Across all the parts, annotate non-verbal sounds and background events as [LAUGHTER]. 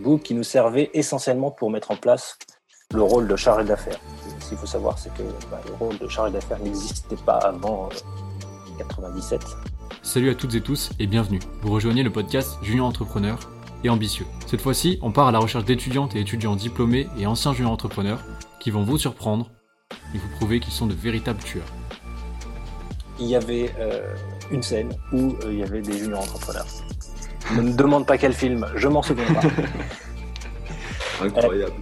book qui nous servait essentiellement pour mettre en place le rôle de chargé d'affaires. Ce qu'il faut savoir, c'est que bah, le rôle de chargé d'affaires n'existait pas avant 1997. Euh, Salut à toutes et tous et bienvenue. Vous rejoignez le podcast Junior Entrepreneur et Ambitieux. Cette fois-ci, on part à la recherche d'étudiantes et étudiants diplômés et anciens juniors entrepreneurs qui vont vous surprendre et vous prouver qu'ils sont de véritables tueurs. Il y avait euh, une scène où euh, il y avait des juniors entrepreneurs. Ne me demande pas quel film, je m'en souviens pas. [LAUGHS] Incroyable.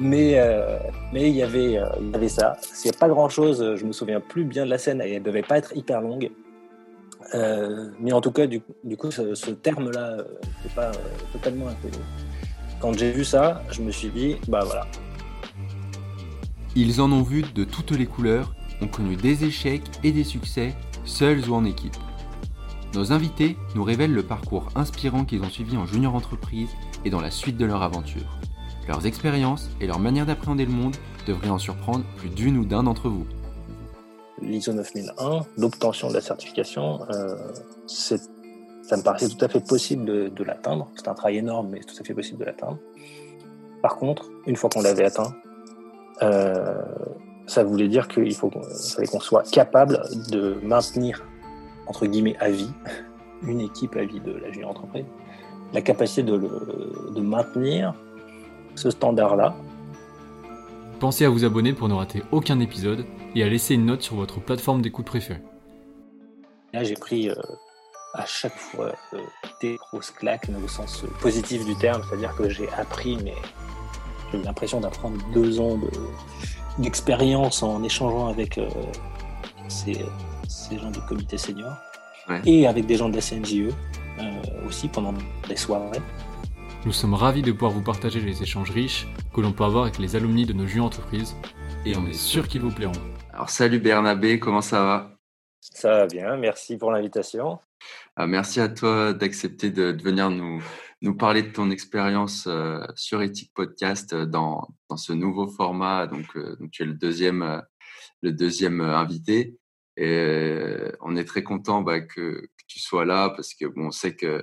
mais mais il y avait il y avait ça. S'il n'y a pas grand chose, je me souviens plus bien de la scène. Elle devait pas être hyper longue. Euh, mais en tout cas, du, coup, ce, terme-là n'est euh, pas euh, totalement inconnu. Quand j'ai vu ça, je me suis dit, bah voilà. Ils en ont vu de toutes les couleurs, ont connu des échecs et des succès, seuls ou en équipe. Nos invités nous révèlent le parcours inspirant qu'ils ont suivi en junior entreprise et dans la suite de leur aventure. Leurs expériences et leur manière d'appréhender le monde devraient en surprendre plus d'une ou d'un d'entre vous l'ISO 9001, l'obtention de la certification, euh, ça me paraissait tout à fait possible de, l'atteindre. C'est un travail énorme, mais tout à fait possible de l'atteindre. Par contre, une fois qu'on l'avait atteint, euh, ça voulait dire qu'il faut fallait qu'on soit capable de maintenir, entre guillemets, à vie, [LAUGHS] une équipe à vie de la junior entreprise, la capacité de, de maintenir ce standard-là. Pensez à vous abonner pour ne rater aucun épisode et à laisser une note sur votre plateforme d'écoute préférée. Là, j'ai pris euh, à chaque fois euh, des grosses claques, au sens positif du terme, c'est-à-dire que j'ai appris, mais j'ai eu l'impression d'apprendre deux ans d'expérience en échangeant avec euh, ces, gens du comité senior et avec des gens de la CNJE aussi pendant des soirées. Nous sommes ravis de pouvoir vous partager les échanges riches que l'on peut avoir avec les alumni de nos jeux entreprises et on est sûr qu'ils vous plairont. Alors salut Bernabé, comment ça va? Ça va bien, merci pour l'invitation. Ah, merci à toi d'accepter de, venir nous, nous parler de ton expérience euh, sur Ethic Podcast euh, dans, dans, ce nouveau format. Donc, euh, donc tu es le deuxième, le deuxième invité. Et on est très content bah, que, tu sois là parce que bon, on sait que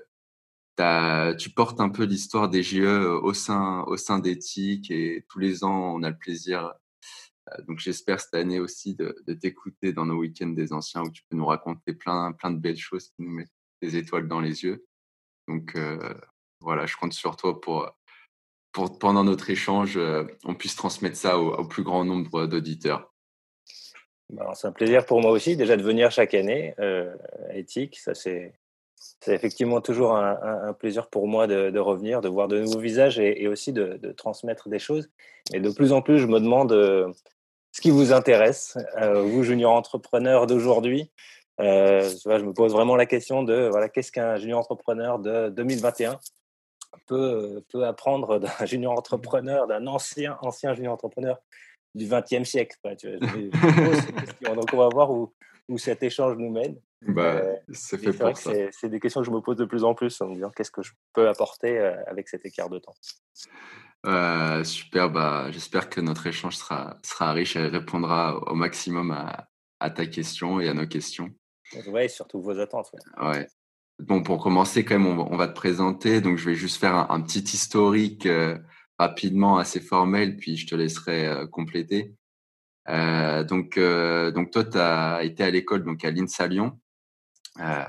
tu portes un peu l'histoire des GE au sein, au sein d'Ethic et tous les ans, on a le plaisir euh, donc j'espère cette année aussi de, t'écouter dans nos week-ends des anciens où tu peux nous raconter plein, plein de belles choses qui nous mettent des étoiles dans les yeux. Donc euh, voilà, je compte sur toi pour, pendant notre échange, euh, on puisse transmettre ça au, plus grand nombre d'auditeurs. C'est un plaisir pour moi aussi déjà de venir chaque année à Ethique. Ça c'est effectivement toujours un, plaisir pour moi de, revenir, de voir de nouveaux visages et, aussi de, transmettre des choses. Et de plus en plus, je me demande ce qui vous intéresse, euh, vous junior entrepreneur d'aujourd'hui. Euh, je me pose vraiment la question de voilà, qu'est-ce qu'un junior entrepreneur de 2021 peut, peut apprendre d'un junior entrepreneur, d'un ancien, ancien junior entrepreneur du 20e siècle. [LAUGHS] Donc on va voir où, où cet échange nous mène. Bah, euh, c'est fait pour ça. C'est des questions que je me pose de plus en plus en me disant qu'est-ce que je peux apporter avec cet écart de temps. Euh, super, bah, j'espère que notre échange sera, sera riche et répondra au maximum à, à ta question et à nos questions. Oui, surtout vos attentes. Ouais. Bon, pour commencer, quand même, on, va te présenter. Donc, je vais juste faire un, petit historique euh, rapidement, assez formel, puis je te laisserai euh, compléter. donc, donc, toi, tu as été à l'école donc à l'INSA Lyon. Euh,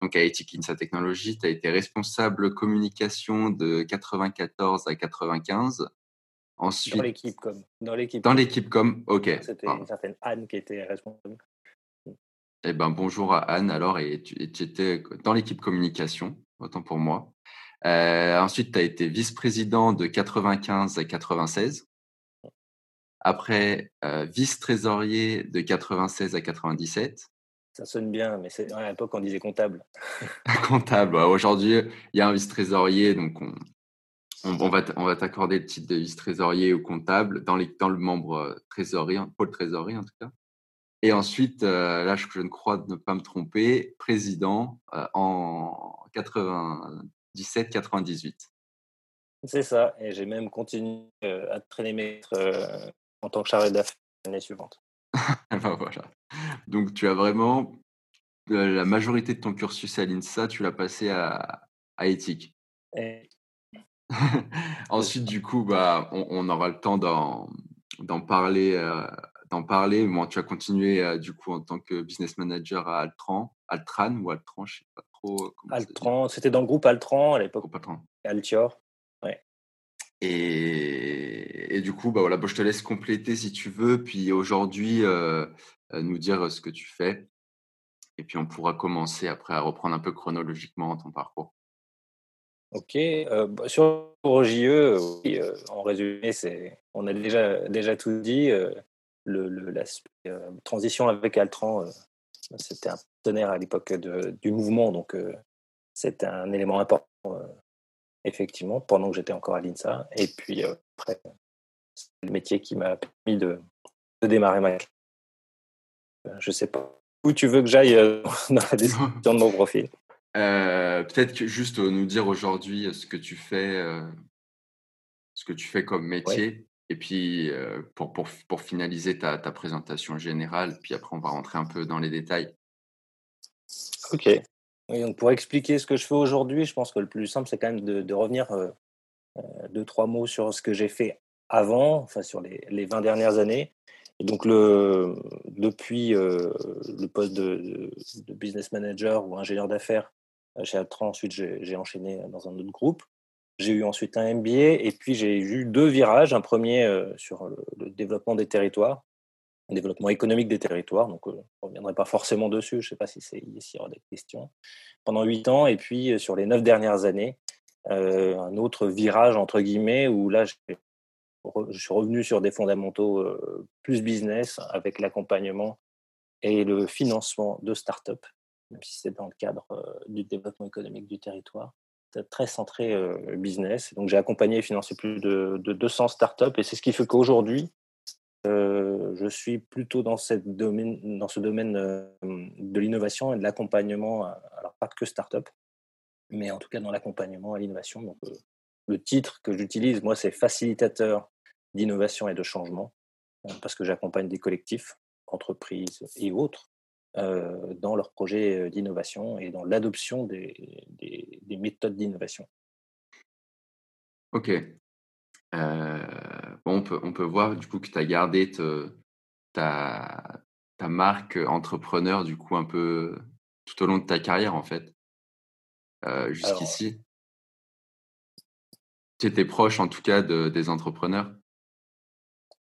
donc à Ethic Insa Technologies, tu as été responsable communication de 94 à 95. Ensuite, dans l'équipe com. Dans l'équipe. Dans l'équipe com, ok. C'était une certaine Anne qui était responsable. Eh ben bonjour à Anne alors et tu, étais dans l'équipe communication, autant pour moi. Euh, ensuite, tu as été vice-président de 95 à 96. Après, euh, vice-trésorier de 96 à 97. Ça sonne bien, mais c'est à l'époque on disait comptable. [LAUGHS] comptable. Aujourd'hui, il y a un vice-trésorier, donc on, on, va on va t'accorder le titre de vice-trésorier ou comptable dans, les, dans le membre euh, trésorerie, pôle trésorerie en tout cas. Et ensuite, euh, là, je, je, ne crois ne pas me tromper, président euh, en 97-98. C'est ça, et j'ai même continué à traîner maître en tant que chargé d'affaires l'année suivante. [LAUGHS] ben voilà. Donc tu as vraiment la majorité de ton cursus à l'INSA, tu l'as passé à, à éthique. [LAUGHS] Ensuite, du coup, bah, on, aura le temps d'en, parler. d'en parler. Bon, tu as continué du coup en tant que business manager à Altran, Altran ou Altran, je sais pas trop. Altran, c'était dans le groupe Altran à l'époque. Altior. Et, du coup, bah voilà, je te laisse compléter si tu veux, puis aujourd'hui euh, euh, nous dire ce que tu fais. Et puis on pourra commencer après à reprendre un peu chronologiquement ton parcours. Ok, euh, bah, sur JE, en résumé, c'est, on a déjà, déjà tout dit. le, la transition avec Altran, c'était un partenaire à l'époque du mouvement, donc c'était un élément important effectivement, pendant que j'étais encore à l'INSA. Et puis euh, après, c'est le métier qui m'a permis de, démarrer ma carrière. Je ne sais pas où tu veux que j'aille euh, [LAUGHS] dans la description de mon profil. [LAUGHS] Euh, peut-être juste nous dire aujourd'hui ce que tu fais, ce que tu fais comme métier. Et puis, pour, pour, pour, finaliser ta, ta, présentation générale, puis après, on va rentrer un peu dans les détails. Ok donc pour expliquer ce que je fais aujourd'hui, je pense que le plus simple, c'est quand même de, revenir euh, euh, deux, trois mots sur ce que j'ai fait avant, enfin sur les, les 20 dernières années. Et donc, depuis euh, le poste de, business manager ou ingénieur d'affaires chez Altran, ensuite j'ai enchaîné dans un autre groupe. J'ai eu ensuite un MBA et puis j'ai eu deux virages. Un premier sur le, développement des territoires, développement économique des territoires. Donc, euh, je ne reviendrai pas forcément dessus. Je ne sais pas si c'est ici y aura des questions. Pendant huit ans, et puis euh, sur les neuf dernières années, euh, un autre virage entre guillemets où là, je suis revenu sur des fondamentaux plus business avec l'accompagnement et le financement de start-up, même si c'est dans le cadre du développement économique du territoire très centré business. Donc, j'ai accompagné et financé plus de, de 200 startups et c'est ce qui fait qu'aujourd'hui, euh, je suis plutôt dans, ce domaine euh, de l'innovation et de l'accompagnement, alors pas que start-up, mais en tout cas dans l'accompagnement à l'innovation. Donc, euh, le titre que j'utilise, moi, c'est facilitateur d'innovation et de changement, parce que j'accompagne des collectifs, entreprises et autres dans leurs projets d'innovation et dans l'adoption des, des, des méthodes d'innovation. Ok, euh, bon, on, peut, on peut voir du coup que tu as gardé ta, ta marque entrepreneur du coup un peu tout au long de ta carrière en fait, euh, jusqu'ici. Tu étais proche en tout cas de, des entrepreneurs?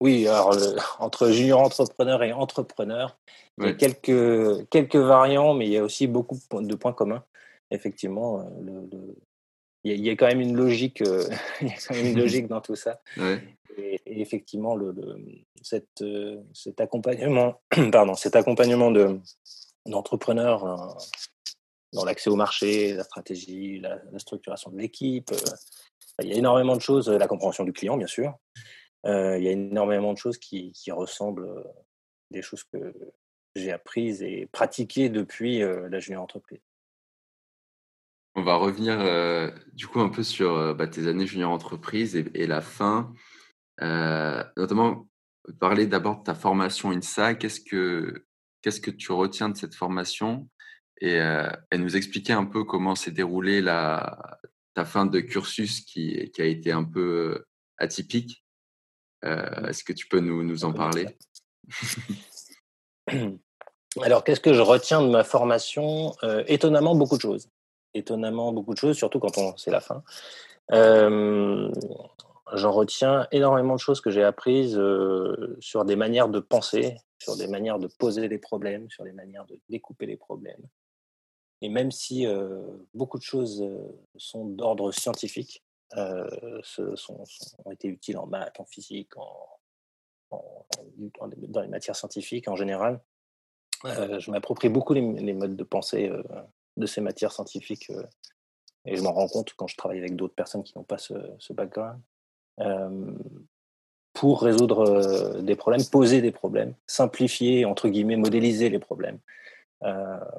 Oui, alors [LAUGHS] entre junior entrepreneur et entrepreneur, il y a quelques, quelques variants, mais il y a aussi beaucoup de points communs. Effectivement, le, il y, a quand même une logique, euh, [LAUGHS] il y a quand même une logique dans tout ça. Et, effectivement, le, cette, euh, cet accompagnement, [CLEARS THROAT] pardon, cet accompagnement de d'entrepreneurs euh, dans l'accès au marché, la stratégie, la, structuration de l'équipe, il y a énormément de choses, la compréhension du client, bien sûr. il y a énormément de choses qui, qui ressemblent des choses que j'ai apprises et pratiquées depuis la junior entreprise. On va revenir euh, du coup un peu sur euh, bah, tes années junior entreprise et, la fin. Euh, notamment, parler d'abord de ta formation INSA. Qu'est-ce que, tu retiens de cette formation? Et, nous expliquer un peu comment s'est déroulée ta fin de cursus qui, qui a été un peu atypique. est-ce que tu peux nous, nous en parler? [CLEARS THROAT] Alors, qu'est-ce que je retiens de ma formation? Étonnamment, beaucoup de choses étonnamment beaucoup de choses, surtout quand on c'est la fin. Euh, j'en retiens énormément de choses que j'ai apprises euh, sur des manières de penser, sur des manières de poser les problèmes, sur des manières de découper les problèmes. Et même si euh, beaucoup de choses sont d'ordre scientifique, ce sont, ont été utiles en maths, en physique, en, dans les matières scientifiques en général, je m'approprie beaucoup les, les, modes de pensée de ces matières scientifiques. Euh, et je m'en rends compte quand je travaille avec d'autres personnes qui n'ont pas ce, background. Euh, pour résoudre euh, des problèmes, poser des problèmes, simplifier, entre guillemets, modéliser les problèmes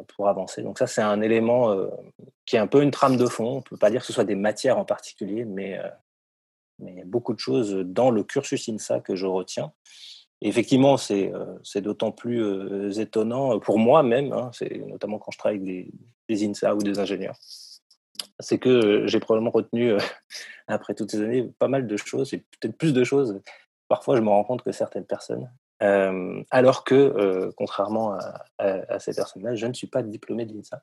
pour avancer. Donc ça, c'est un élément qui est un peu une trame de fond. On ne peut pas dire que ce soit des matières en particulier, mais, mais il y a beaucoup de choses dans le cursus INSA que je retiens effectivement, euh, c'est d'autant plus euh, étonnant pour moi même, hein, notamment quand je travaille avec des, INSA ou des ingénieurs, c'est que j'ai probablement retenu, [LAUGHS] après toutes ces années, pas mal de choses, et peut-être plus de choses. Parfois, je me rends compte que certaines personnes, alors que, contrairement à, ces personnes-là, je ne suis pas diplômé de l'INSA.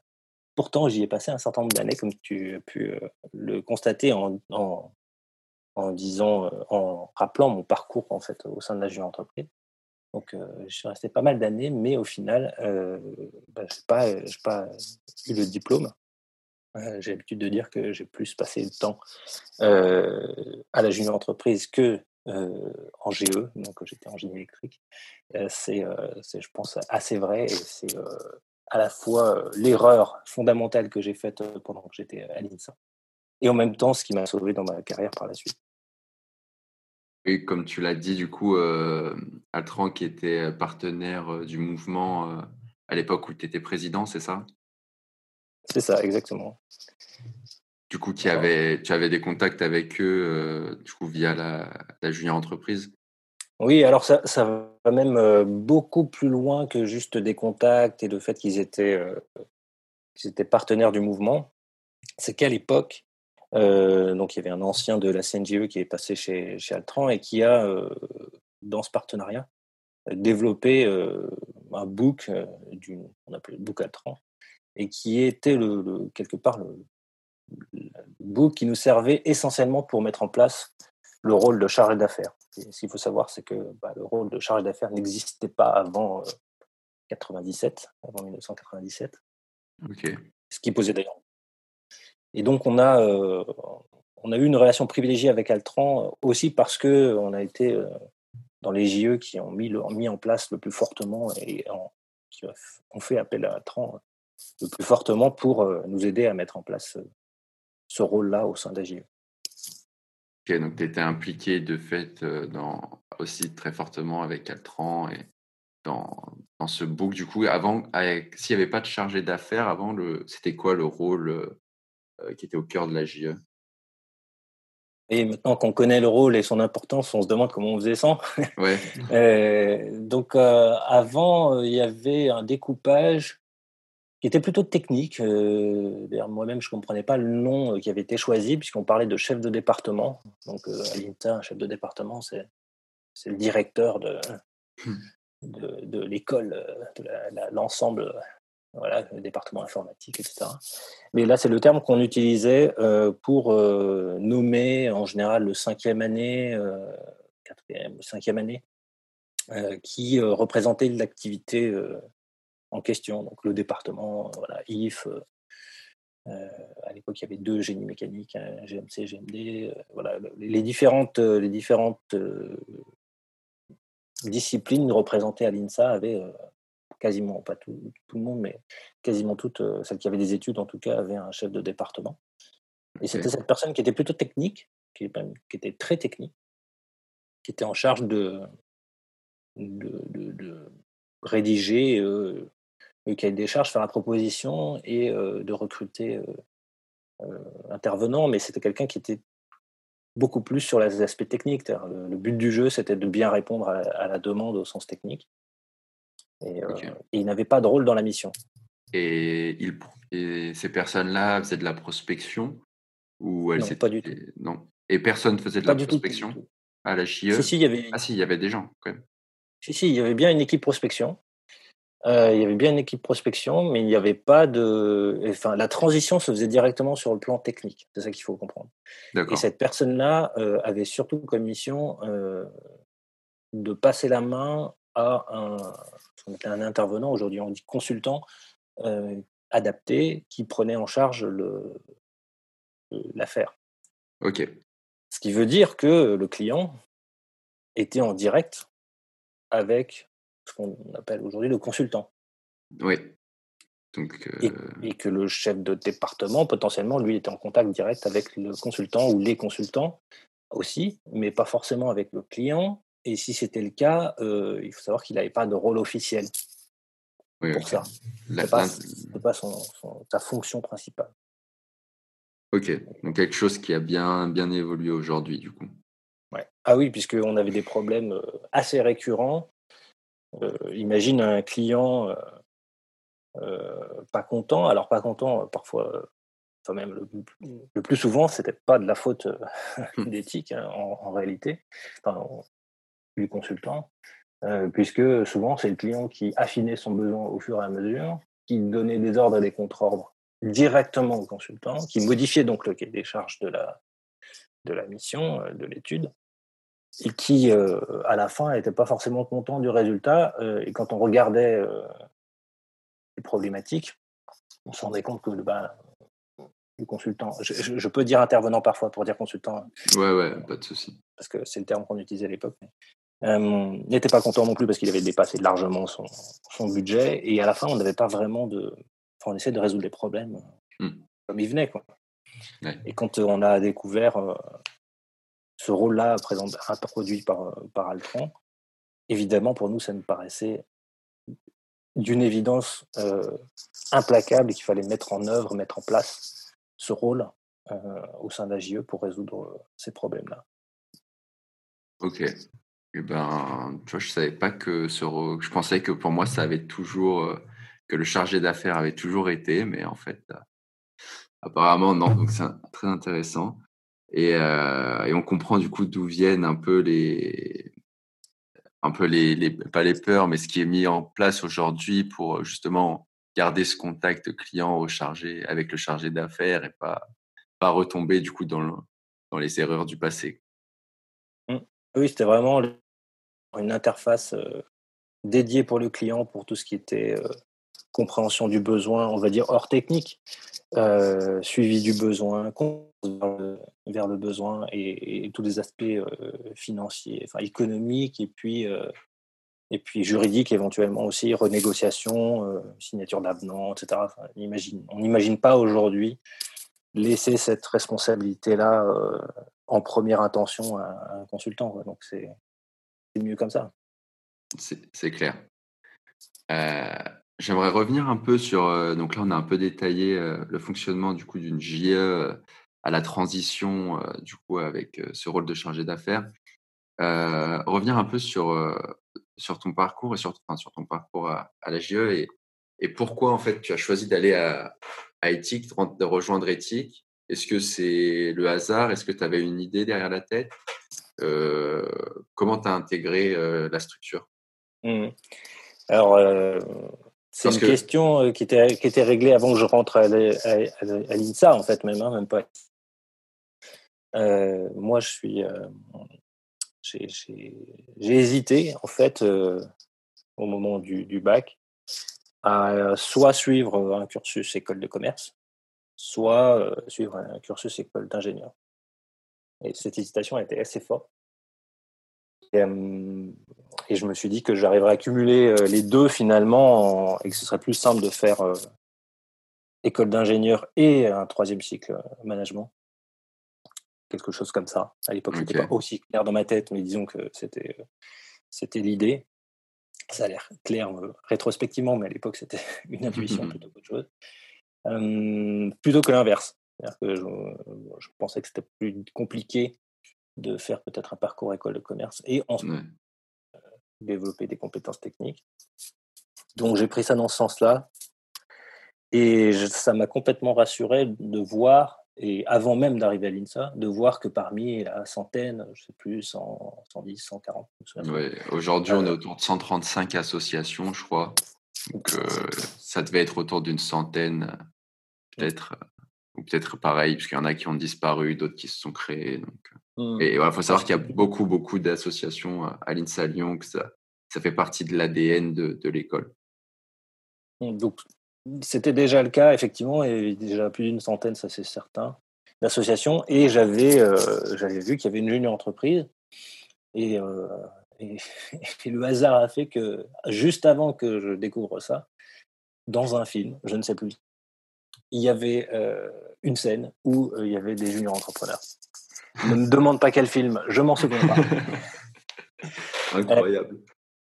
Pourtant, j'y ai passé un certain nombre d'années, comme tu as pu le constater en, disant, en rappelant mon parcours en fait au sein de la jeune entreprise. Donc, je suis resté pas mal d'années, mais au final, bah, je n'ai pas, pas, eu le diplôme. j'ai l'habitude de dire que j'ai plus passé de temps à la junior entreprise que en GE, donc j'étais en génie électrique. c'est, je pense, assez vrai et c'est à la fois l'erreur fondamentale que j'ai faite pendant que j'étais à l'INSA et en même temps ce qui m'a sauvé dans ma carrière par la suite. Et comme tu l'as dit, du coup, Altran qui était partenaire du mouvement à l'époque où tu étais président, c'est ça? C'est ça, exactement. Du coup, tu avais, tu avais des contacts avec eux du coup, via la, la junior entreprise? Oui, alors ça, ça va même beaucoup plus loin que juste des contacts et le fait qu'ils étaient, qu'ils étaient partenaires du mouvement. C'est qu'à l'époque, donc il y avait un ancien de la CNGE qui est passé chez, chez Altran et qui a, dans ce partenariat, développé un book, d'une, on appelait le book Altran, et qui était le quelque part le, book qui nous servait essentiellement pour mettre en place le rôle de chargé d'affaires. Ce qu'il faut savoir, c'est que bah, le rôle de chargé d'affaires n'existait pas avant 97, euh, avant 1997. Ce qui posait d'ailleurs. Et donc on a, euh, on a eu une relation privilégiée avec Altran aussi parce que on a été euh, dans les JE qui ont mis, le, mis en place le plus fortement et qui ont fait appel à Altran le plus fortement pour nous aider à mettre en place ce rôle-là au sein d'Agile. Ok, donc tu étais impliqué de fait euh, dans, aussi très fortement avec Altran et dans, dans ce book. Du coup, s'il n'y avait pas de chargé d'affaires, avant, c'était quoi le rôle euh, qui était au cœur de la JE et maintenant qu'on connaît le rôle et son importance, on se demande comment on faisait sans. Ouais. [LAUGHS] Euh, donc avant, il y avait un découpage qui était plutôt technique. Euh, d'ailleurs, moi-même, je ne comprenais pas le nom euh, qui avait été choisi, puisqu'on parlait de chef de département. Donc, euh, à l'INTA, un chef de département, c'est, le directeur de, hmm. de, de l'école, de l'ensemble, voilà, le département informatique, etc. Mais là, c'est le terme qu'on utilisait pour nommer, en général, le cinquième année, quatrième, cinquième année, qui représentait l'activité en question. Donc le département, voilà, IF. Euh, euh, à l'époque, il y avait deux génies mécaniques, GMC, GMD. Euh, voilà, les différentes, les différentes disciplines représentées à l'INSA avaient quasiment, pas tout, tout, le monde, mais quasiment toutes, celles qui avaient des études en tout cas, avaient un chef de département. Et c'était cette personne qui était plutôt technique, qui, qui, était très technique, qui était en charge de, de, de, rédiger le cahier des charges, faire la proposition et de recruter intervenants, mais c'était quelqu'un qui était beaucoup plus sur les aspects techniques. Le, but du jeu, c'était de bien répondre à, la demande au sens technique. Et, il n'avait pas de rôle dans la mission. Et, ces personnes-là faisaient de la prospection ou elles Non, pas du tout. Non. Et personne faisait de la prospection à la CHIE si, si, il y avait... Ah si, il y avait des gens quand même. Si, si, il y avait bien une équipe prospection. Euh, il y avait bien une équipe prospection, mais il n'y avait pas de. Enfin, la transition se faisait directement sur le plan technique. C'est ça qu'il faut comprendre. Et cette personne-là euh, avait surtout comme mission euh, de passer la main à un, un intervenant, aujourd'hui on dit consultant, adapté, qui prenait en charge l'affaire. Ok. Ce qui veut dire que le client était en direct avec ce qu'on appelle aujourd'hui le consultant. Oui. Donc, euh, et, que le chef de département, potentiellement, lui, était en contact direct avec le consultant ou les consultants aussi, mais pas forcément avec le client. Et si c'était le cas, euh, il faut savoir qu'il n'avait pas de rôle officiel pour ça. Ce pas, pas sa fonction principale. Ok, donc quelque chose qui a bien, bien évolué aujourd'hui, du coup. Ouais. Ah oui, puisqu'on avait des problèmes euh, assez récurrents euh, imagine un client euh, pas content, alors pas content parfois quand même le, plus souvent, c'était pas de la faute mmh. [LAUGHS] d'éthique hein, en, réalité, enfin, du consultant, puisque souvent c'est le client qui affinait son besoin au fur et à mesure, qui donnait des ordres et des contre-ordres directement au consultant, qui modifiait donc le cahier des charges de la, de la mission, de l'étude, et qui, à la fin, n'était pas forcément content du résultat. et quand on regardait les problématiques, on se rendait compte que bah, le consultant, je, peux dire intervenant parfois pour dire consultant. Ouais, ouais, pas de souci. Parce que c'est le terme qu'on utilisait à l'époque. n'était pas content non plus parce qu'il avait dépassé largement son, son, budget. Et à la fin, on n'avait pas vraiment de. Enfin, on essayait de résoudre les problèmes mmh. comme ils venaient. Quoi. Et quand on a découvert ce rôle-là introduit par, par Altran, évidemment, pour nous, ça nous paraissait d'une évidence implacable et qu'il fallait mettre en œuvre, mettre en place ce rôle au sein d'AGE pour résoudre ces problèmes-là. Ok. Eh ben, je savais pas que ce je pensais que pour moi, ça avait toujours, que le chargé d'affaires avait toujours été, mais en fait, apparemment, non. Donc, c'est très intéressant. Et, et, on comprend du coup d'où viennent un peu les, un peu les, les, pas les peurs, mais ce qui est mis en place aujourd'hui pour justement garder ce contact client au chargé avec le chargé d'affaires et pas pas retomber du coup dans, dans les erreurs du passé. Mmh. Oui, c'était vraiment une interface dédiée pour le client pour tout ce qui était compréhension du besoin, on va dire hors technique, suivi du besoin, vers le, besoin et, tous les aspects financiers, enfin économiques et puis et puis juridiques éventuellement aussi, renégociation, signature d'avenant, etc. on n'imagine pas aujourd'hui laisser cette responsabilité-là en première intention à, un consultant. Donc c'est mieux comme ça. C'est clair. J'aimerais revenir un peu sur. donc là, on a un peu détaillé le fonctionnement du coup d'une JE à la transition du coup avec ce rôle de chargé d'affaires. revenir un peu sur sur ton parcours et sur, sur ton parcours à, la JE et, et, pourquoi en fait tu as choisi d'aller à, à Ethic, de rejoindre Ethic? Est-ce que c'est le hasard? Est-ce que tu avais une idée derrière la tête? Comment tu as intégré la structure? Mmh. Alors, c'est une question qui était, qui était réglée avant que je rentre à, l'INSA, en fait, même, hein, même pas. moi, je suis. J'ai hésité, en fait, au moment du, bac, à soit suivre un cursus école de commerce, soit suivre un cursus école d'ingénieur. Et cette hésitation a été assez forte. Et, et je me suis dit que j'arriverais à cumuler les deux finalement et que ce serait plus simple de faire école d'ingénieur et un troisième cycle management. Quelque chose comme ça. À l'époque, ce n'était pas aussi clair dans ma tête, mais disons que c'était c'était l'idée. Ça a l'air clair rétrospectivement, mais à l'époque, c'était [LAUGHS] une intuition plutôt qu'autre chose. plutôt que l'inverse. Que je, je, pensais que c'était plus compliqué de faire peut-être un parcours école de commerce et ensuite euh, développer des compétences techniques. Donc j'ai pris ça dans ce sens-là. Et ça m'a complètement rassuré de voir, et avant même d'arriver à l'INSA, de voir que parmi la centaine, je ne sais plus, 100, 110, 140. Aujourd'hui, on est euh, autour de 135 associations, je crois. Donc euh, ça devait être autour d'une centaine, peut-être, ou peut-être pareil, parce qu'il y en a qui ont disparu, d'autres qui se sont créés. Donc, Mmh. Et il faut savoir qu'il y a beaucoup, beaucoup d'associations à l'INSA Lyon, que ça, ça fait partie de l'ADN de, de l'école. Mmh, donc, c'était déjà le cas, effectivement, et déjà plus d'une centaine, ça c'est certain, d'associations. Et j'avais euh, vu qu'il y avait une junior entreprise. Et, euh, [LAUGHS] et, le hasard a fait que, juste avant que je découvre ça, dans un film, je ne sais plus, il y avait euh, une scène où il y avait des juniors entrepreneurs. Ne me demande pas quel film, je m'en souviens pas. [LAUGHS] Incroyable.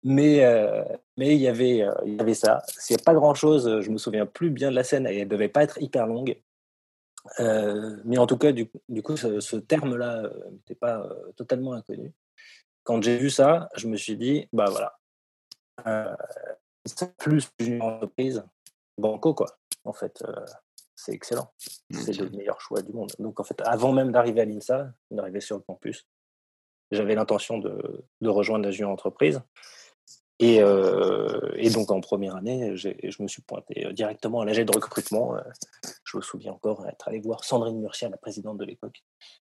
Mais euh, mais il y avait euh, il y avait ça. S'il n'y a pas grand chose, je me souviens plus bien de la scène et elle devait pas être hyper longue. Euh, mais en tout cas, du, du coup, ce, terme-là n'était pas totalement inconnu. Quand j'ai vu ça, je me suis dit, bah voilà, c'est plus une entreprise banco quoi. En fait, c'est excellent. C'est le meilleur choix du monde. Donc, en fait, avant même d'arriver à l'INSA, d'arriver sur le campus, j'avais l'intention de, de, rejoindre la junior entreprise. Et, euh, et, donc, en première année, je me suis pointé directement à l'AG de recrutement. Je me souviens encore être allé voir Sandrine Murcia, la présidente de l'époque,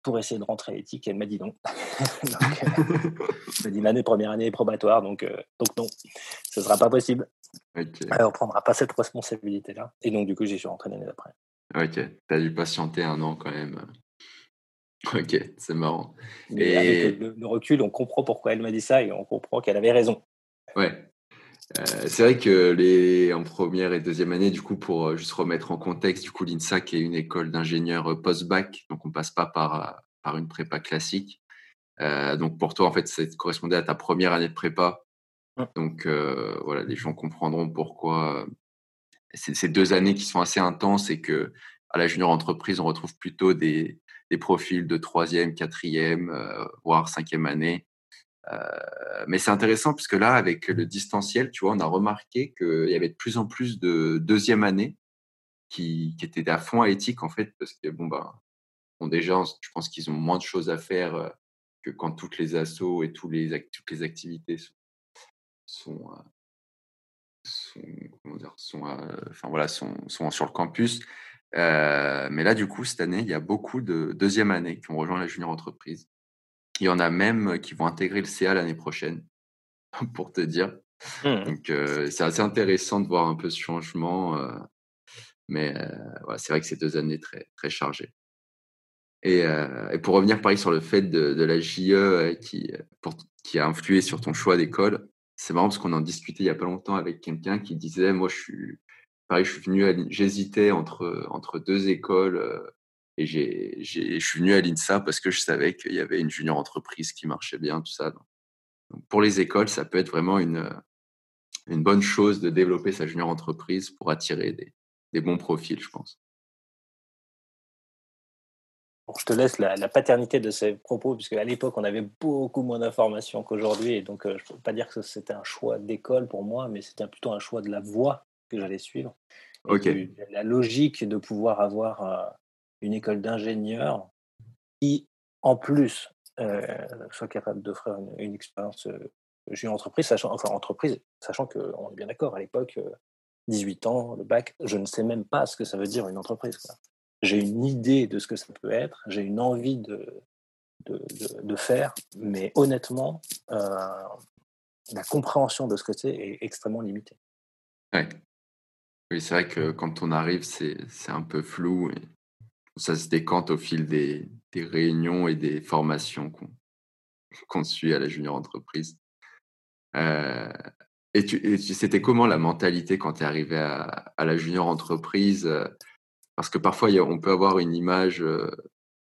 pour essayer de rentrer à l'éthique. Elle m'a dit non. [LAUGHS] donc, elle m'a dit l'année, première année est probatoire, donc, donc non, ce ne sera pas possible. Okay. Alors, on ne prendra pas cette responsabilité-là. Et donc, du coup, j'y suis rentré l'année d'après. Ok, tu as dû patienter un an quand même. [LAUGHS] Ok, c'est marrant. et avec le, recul, on comprend pourquoi elle m'a dit ça et on comprend qu'elle avait raison. Ouais. Euh, c'est vrai que les en première et deuxième année, du coup, pour euh, juste remettre en contexte, du coup, l'INSA qui est une école d'ingénieurs euh, post-bac, donc on passe pas par, par une prépa classique. donc pour toi, en fait, ça correspondait à ta première année de prépa. Donc voilà, les gens comprendront pourquoi ces deux années qui sont assez intenses et que à la junior entreprise, on retrouve plutôt des, des profils de troisième, quatrième, voire cinquième année. Euh, mais c'est intéressant puisque là, avec le distanciel, tu vois, on a remarqué qu'il y avait de plus en plus de deuxième année qui, qui étaient à fond à éthique en fait, parce que bon bah, bon déjà, je pense qu'ils ont moins de choses à faire euh, que quand toutes les assos et tous les toutes les activités sont, sont, sont, comment dire, sont, enfin, voilà, sont, sont sur le campus. Euh, mais là, du coup, cette année, il y a beaucoup de deuxième année qui ont rejoint la junior entreprise. Il y en a même qui vont intégrer le CA l'année prochaine, [LAUGHS] pour te dire. Mmh. Donc, euh, c'est assez intéressant de voir un peu ce changement. Euh, mais ouais, c'est vrai que c'est deux années très, très chargées. Et, et, pour revenir, pareil, sur le fait de, de la JE qui, pour, qui a influé sur ton choix d'école, c'est marrant parce qu'on en discutait il y a pas longtemps avec quelqu'un qui disait Moi, je suis, pareil, je suis venu j'hésitais entre, entre deux écoles euh, et j'ai, je suis venu à l'INSA parce que je savais qu'il y avait une junior entreprise qui marchait bien, tout ça. Donc, pour les écoles, ça peut être vraiment une, une bonne chose de développer sa junior entreprise pour attirer des, des bons profils, je pense. je te laisse la, paternité de ces propos, puisque à l'époque, on avait beaucoup moins d'informations qu'aujourd'hui. Et donc, euh, je ne peux pas dire que c'était un choix d'école pour moi, mais c'était plutôt un choix de la voie que j'allais suivre. la logique de pouvoir avoir euh, une école d'ingénieur qui, en plus, euh, soit capable d'offrir une, expérience j'ai une entreprise, sachant, enfin entreprise, sachant qu'on est bien d'accord, à l'époque, 18 ans, le bac, je ne sais même pas ce que ça veut dire une entreprise. J'ai une idée de ce que ça peut être, j'ai une envie de, de, faire, mais honnêtement, euh, la compréhension de ce que c'est est extrêmement limitée. Ouais. Oui, c'est vrai que quand on arrive, c'est un peu flou et ça se décante au fil des, réunions et des formations qu'on suit à la junior entreprise. Euh, et, tu, c'était comment la mentalité quand tu es arrivé à, la junior entreprise parce que parfois, on peut avoir une image euh,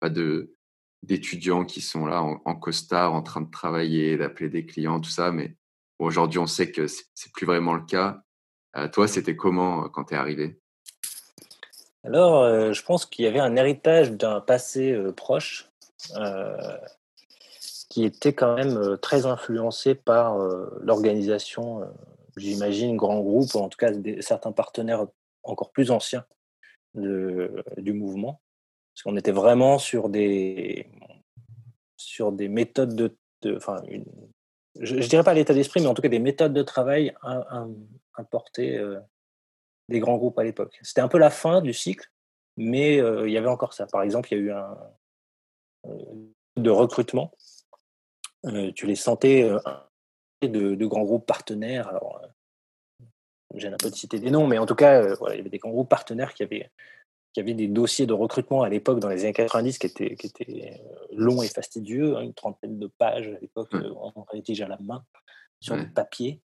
de d'étudiants qui sont là en, costard, en train de travailler, d'appeler des clients, tout ça. Mais aujourd'hui, on sait que c'est plus vraiment le cas. Euh, toi, c'était comment euh, quand tu es arrivé? Alors, je pense qu'il y avait un héritage d'un passé proche qui était quand même très influencé par l'organisation, j'imagine, grand groupe, ou en tout cas certains partenaires encore plus anciens du mouvement. Parce qu'on était vraiment sur des, sur des méthodes de. enfin, je ne dirais pas l'état d'esprit, mais en tout cas des méthodes de travail importées euh, des grands groupes à l'époque. C'était un peu la fin du cycle, mais euh, il y avait encore ça. Par exemple, il y a eu un euh, de recrutement. tu les sentais de, de, grands groupes partenaires. Alors, j'ai un peu de citer des noms, mais en tout cas, euh, voilà, il y avait des grands groupes partenaires qui avaient, qui avaient des dossiers de recrutement à l'époque, dans les années 90, qui étaient, qui étaient euh, longs et fastidieux, hein, une trentaine de pages à l'époque, on euh, rédige à la main, sur papier,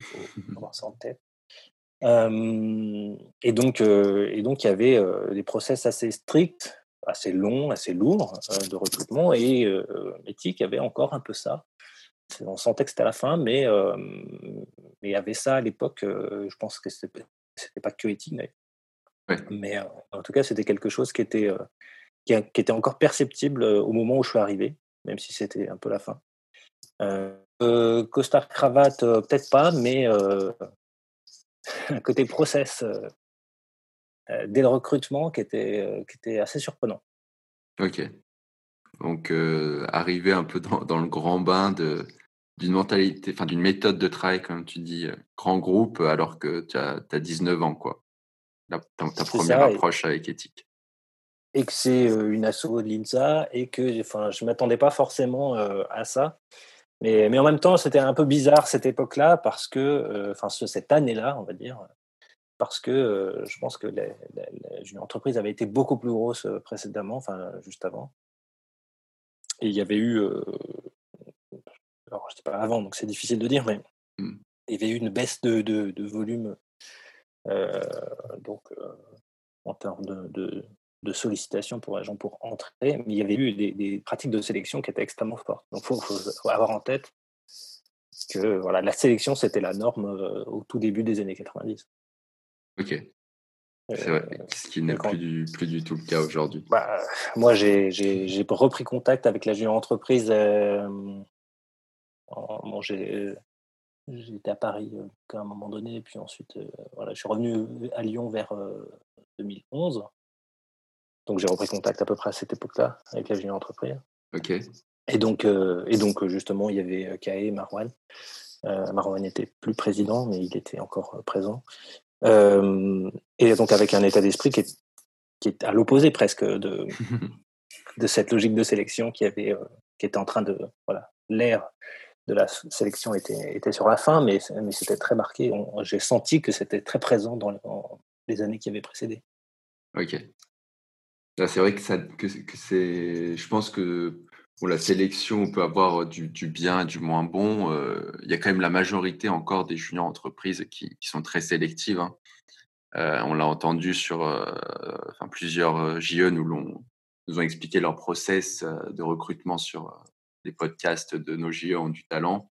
[LAUGHS] pour avoir ça en tête. Et, donc, et donc, il y avait des process assez stricts, assez longs, assez lourds de recrutement, et l'éthique avait encore un peu ça on sentait que c'était à la fin, mais, euh, mais il y avait ça à l'époque. Euh, je pense que c'était pas que éthique, mais euh, en tout cas, c'était quelque chose qui était, qui, était encore perceptible au moment où je suis arrivé, même si c'était un peu la fin. costard cravate, peut-être pas, mais [LAUGHS] côté process, dès le recrutement qui était, qui était assez surprenant. Ok. Donc, arriver un peu dans, dans, le grand bain de, d'une mentalité, enfin d'une méthode de travail, comme tu dis, grand groupe, alors que tu as, as, 19 ans, quoi. ta, première approche avec éthique. Et que c'est une asso de l'INSA et que enfin, je ne m'attendais pas forcément à ça. Mais, mais en même temps, c'était un peu bizarre cette époque-là parce que, enfin, cette année-là, on va dire, parce que je pense que l'entreprise avait été beaucoup plus grosse précédemment, enfin, juste avant. Et il y avait eu, alors je sais pas avant, donc c'est difficile de dire, mais mmh. il y avait eu une baisse de, de, volume, donc en termes de, de, sollicitation pour les gens pour entrer, mais il y avait eu des, pratiques de sélection qui étaient extrêmement fortes. Donc il faut, avoir en tête que voilà, la sélection, c'était la norme au tout début des années 90. Ok. C'est vrai, ce qui n'est plus, du, plus du tout le cas aujourd'hui? Bah, moi, j'ai repris contact avec la junior entreprise. Euh, bon, J'étais à Paris à un moment donné, puis ensuite, voilà, je suis revenu à Lyon vers 2011. Donc, j'ai repris contact à peu près à cette époque-là avec la junior entreprise. Ok. Et donc, et donc justement, il y avait Kae Marwan. Euh, Marwan n'était plus président, mais il était encore présent et donc avec un état d'esprit qui est, qui est à l'opposé presque de, [LAUGHS] de cette logique de sélection qui, avait, qui était en train de... Voilà, l'ère de la sélection était, était sur la fin, mais, mais c'était très marqué. J'ai senti que c'était très présent dans les, années qui avaient précédé. Ok. C'est vrai que, ça, que, c'est. Je pense que pour la sélection, on peut avoir du, bien et du moins bon. Il y a quand même la majorité encore des juniors entreprises qui, sont très sélectives. Hein. on l'a entendu sur enfin, plusieurs JE nous, l'ont, nous ont expliqué leur process de recrutement sur les podcasts de nos JE ont du talent.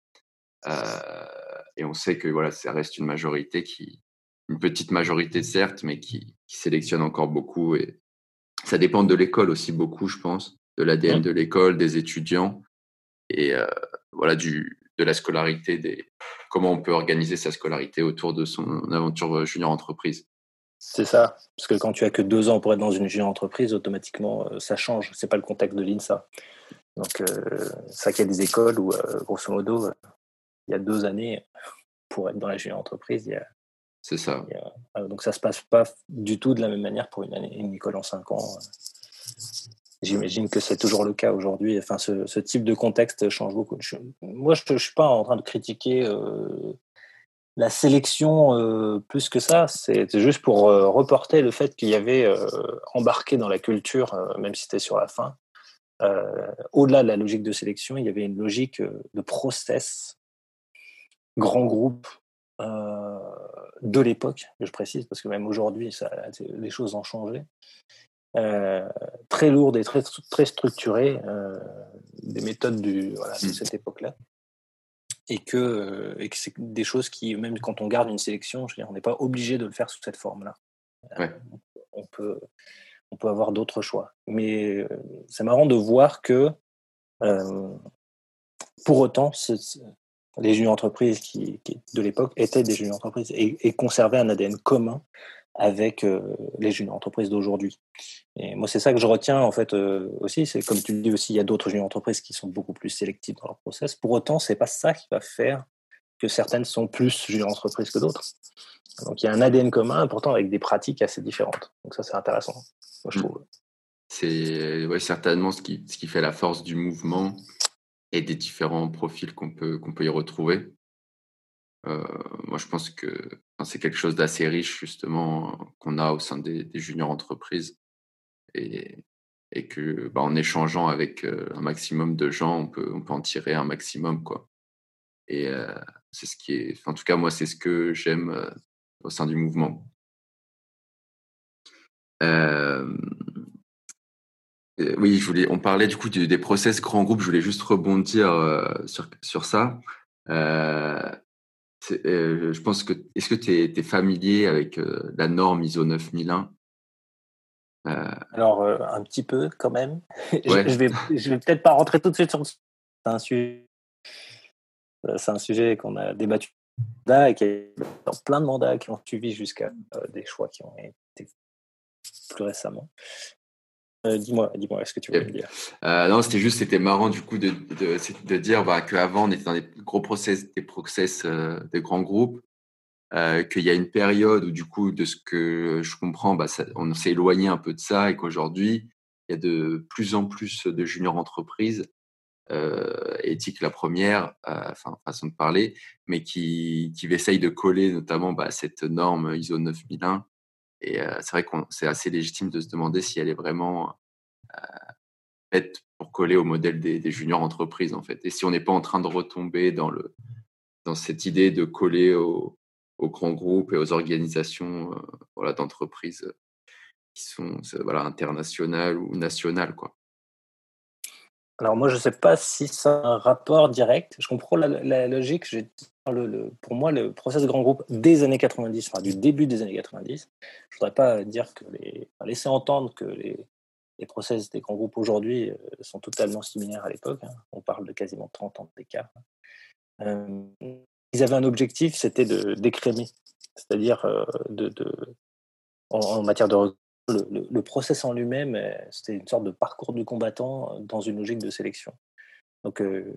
et on sait que voilà, ça reste une majorité qui, une petite majorité certes, mais qui, qui sélectionne encore beaucoup. Ça dépend de l'école aussi beaucoup, je pense de l'ADN mmh. de l'école, des étudiants et euh, voilà du, de la scolarité, des, comment on peut organiser sa scolarité autour de son aventure euh, junior entreprise. C'est ça, parce que quand tu as que deux ans pour être dans une junior entreprise, automatiquement euh, ça change. C'est pas le contexte de l'INSA. Donc ça qu'il y a des écoles où grosso modo il y a deux années pour être dans la junior entreprise. Ça. donc ça se passe pas du tout de la même manière pour une année, une école en cinq ans. J'imagine que c'est toujours le cas aujourd'hui. Enfin, ce, type de contexte change beaucoup. moi, je suis pas en train de critiquer euh, la sélection euh, plus que ça. C'est juste pour euh, reporter le fait qu'il y avait embarqué dans la culture, même si c'était sur la fin, au-delà de la logique de sélection, il y avait une logique de process, grand groupe, de l'époque, je précise, parce que même aujourd'hui, les choses ont changé. Euh, très lourde et très, très structurée euh, des méthodes du, voilà, de mmh. cette époque-là. Et que, euh, et que c'est des choses qui, même quand on garde une sélection, je veux dire, on n'est pas obligé de le faire sous cette forme-là. on, peut, on peut avoir d'autres choix. Mais c'est marrant de voir que, pour autant, les juniors entreprises qui, qui de l'époque étaient des juniors entreprises et, et conservaient un ADN commun avec les juniors entreprises d'aujourd'hui. Et moi, c'est ça que je retiens en fait aussi. C'est comme tu le dis aussi, il y a d'autres juniors entreprises qui sont beaucoup plus sélectives dans leur process. Pour autant, c'est pas ça qui va faire que certaines sont plus juniors entreprises que d'autres. Donc il y a un ADN commun, pourtant avec des pratiques assez différentes. Donc ça, c'est intéressant, moi, je mmh. trouve. C'est ouais, certainement ce qui, ce qui fait la force du mouvement et des différents profils qu'on peut, peut y retrouver. Euh, moi, je pense que c'est quelque chose d'assez riche, justement, qu'on a au sein des, juniors entreprises. Et, et que, bah, en échangeant avec euh, un maximum de gens, on peut, on peut en tirer un maximum, quoi. Et euh, c'est ce qui est, en tout cas, moi, c'est ce que j'aime au sein du mouvement. Oui, je voulais, on parlait du coup des process grands groupes. Je voulais juste rebondir sur, sur ça. Euh, je pense que est-ce que tu es, familier avec euh, la norme ISO 9001 euh? Alors un petit peu quand même. [LAUGHS] je, vais je vais peut-être pas rentrer tout de suite sur un sujet c'est un sujet qu'on a débattu et qui est dans plein de mandats qui ont suivi jusqu'à des choix qui ont été plus récemment. Dis-moi, dis-moi, est-ce que tu veux me dire? Non, c'était juste, c'était marrant du coup de, de, de dire bah, qu'avant on était dans des gros process, des process des grands groupes, qu'il y a une période où du coup, de ce que je comprends, bah, on s'est éloigné un peu de ça et qu'aujourd'hui, il y a de plus en plus de juniors entreprises euh, éthique la première, euh, enfin façon de parler, mais qui, qui essaye de coller notamment bah, cette norme ISO 9001. Et c'est vrai que c'est assez légitime de se demander si elle est vraiment faite pour coller au modèle des, juniors entreprises en fait. Et si on n'est pas en train de retomber dans le dans cette idée de coller aux, grands groupes et aux organisations voilà, d'entreprises qui sont voilà, internationales ou nationales. Quoi. Alors moi, je ne sais pas si c'est un rapport direct. Je comprends la, logique. Le, pour moi, le process de grand groupe des années 90, enfin du début des années 90, je ne voudrais pas dire que les, laisser entendre que les, process des grands groupes aujourd'hui euh, sont totalement similaires à l'époque. Hein. On parle de quasiment 30 ans d'écart. Euh, ils avaient un objectif, c'était de d'écrémer, c'est-à-dire euh, de, en, matière de le, process en lui-même, euh, c'était une sorte de parcours du combattant euh, dans une logique de sélection. Donc, euh,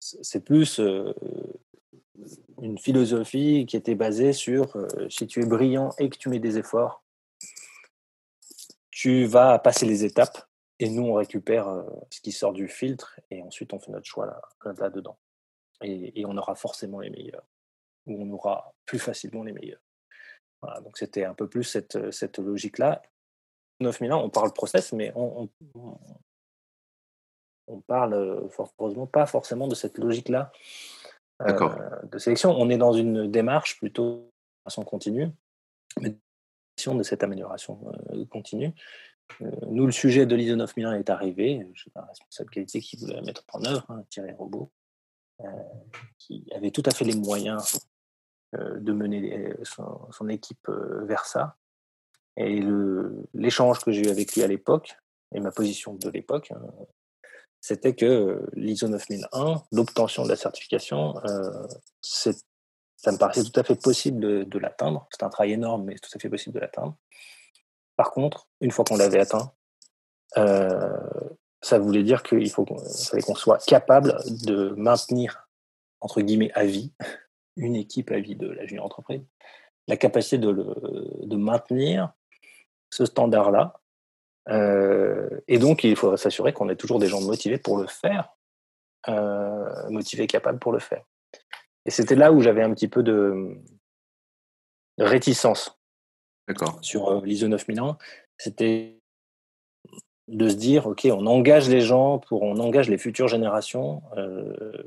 c'est plus une philosophie qui était basée sur si tu es brillant et que tu mets des efforts, tu vas passer les étapes et nous, on récupère ce qui sort du filtre et ensuite on fait notre choix là-dedans. et, et on aura forcément les meilleurs, ou on aura plus facilement les meilleurs donc c'était un peu plus cette, euh, cette logique-là. 9000 ans, on parle process, mais on, on, parle euh, heureusement pas forcément de cette logique-là euh, de sélection. On est dans une démarche plutôt façon continue, mais de cette amélioration continue. nous, le sujet de l'ISO 9001 est arrivé. J'ai un responsable qualité qui voulait la mettre en œuvre, hein, Thierry Robot, qui avait tout à fait les moyens de mener euh, son, équipe euh, vers ça. Et l'échange que j'ai eu avec lui à l'époque, et ma position de l'époque, hein, c'était que l'ISO 9001, l'obtention de la certification, ça me paraissait tout à fait possible de, l'atteindre. C'est un travail énorme, mais tout à fait possible de l'atteindre. Par contre, une fois qu'on l'avait atteint, ça voulait dire qu'il faut qu'on soit capable de maintenir, entre guillemets, à vie, une équipe à vie de la junior entreprise, la capacité de, de maintenir ce standard-là. Euh, et donc, il faudrait s'assurer qu'on ait toujours des gens motivés pour le faire, euh, motivés, capables pour le faire. Et c'était là où j'avais un petit peu de, réticence sur euh, l'ISO 9001. C'était de se dire, OK, on engage les gens, pour, on engage les futures générations euh,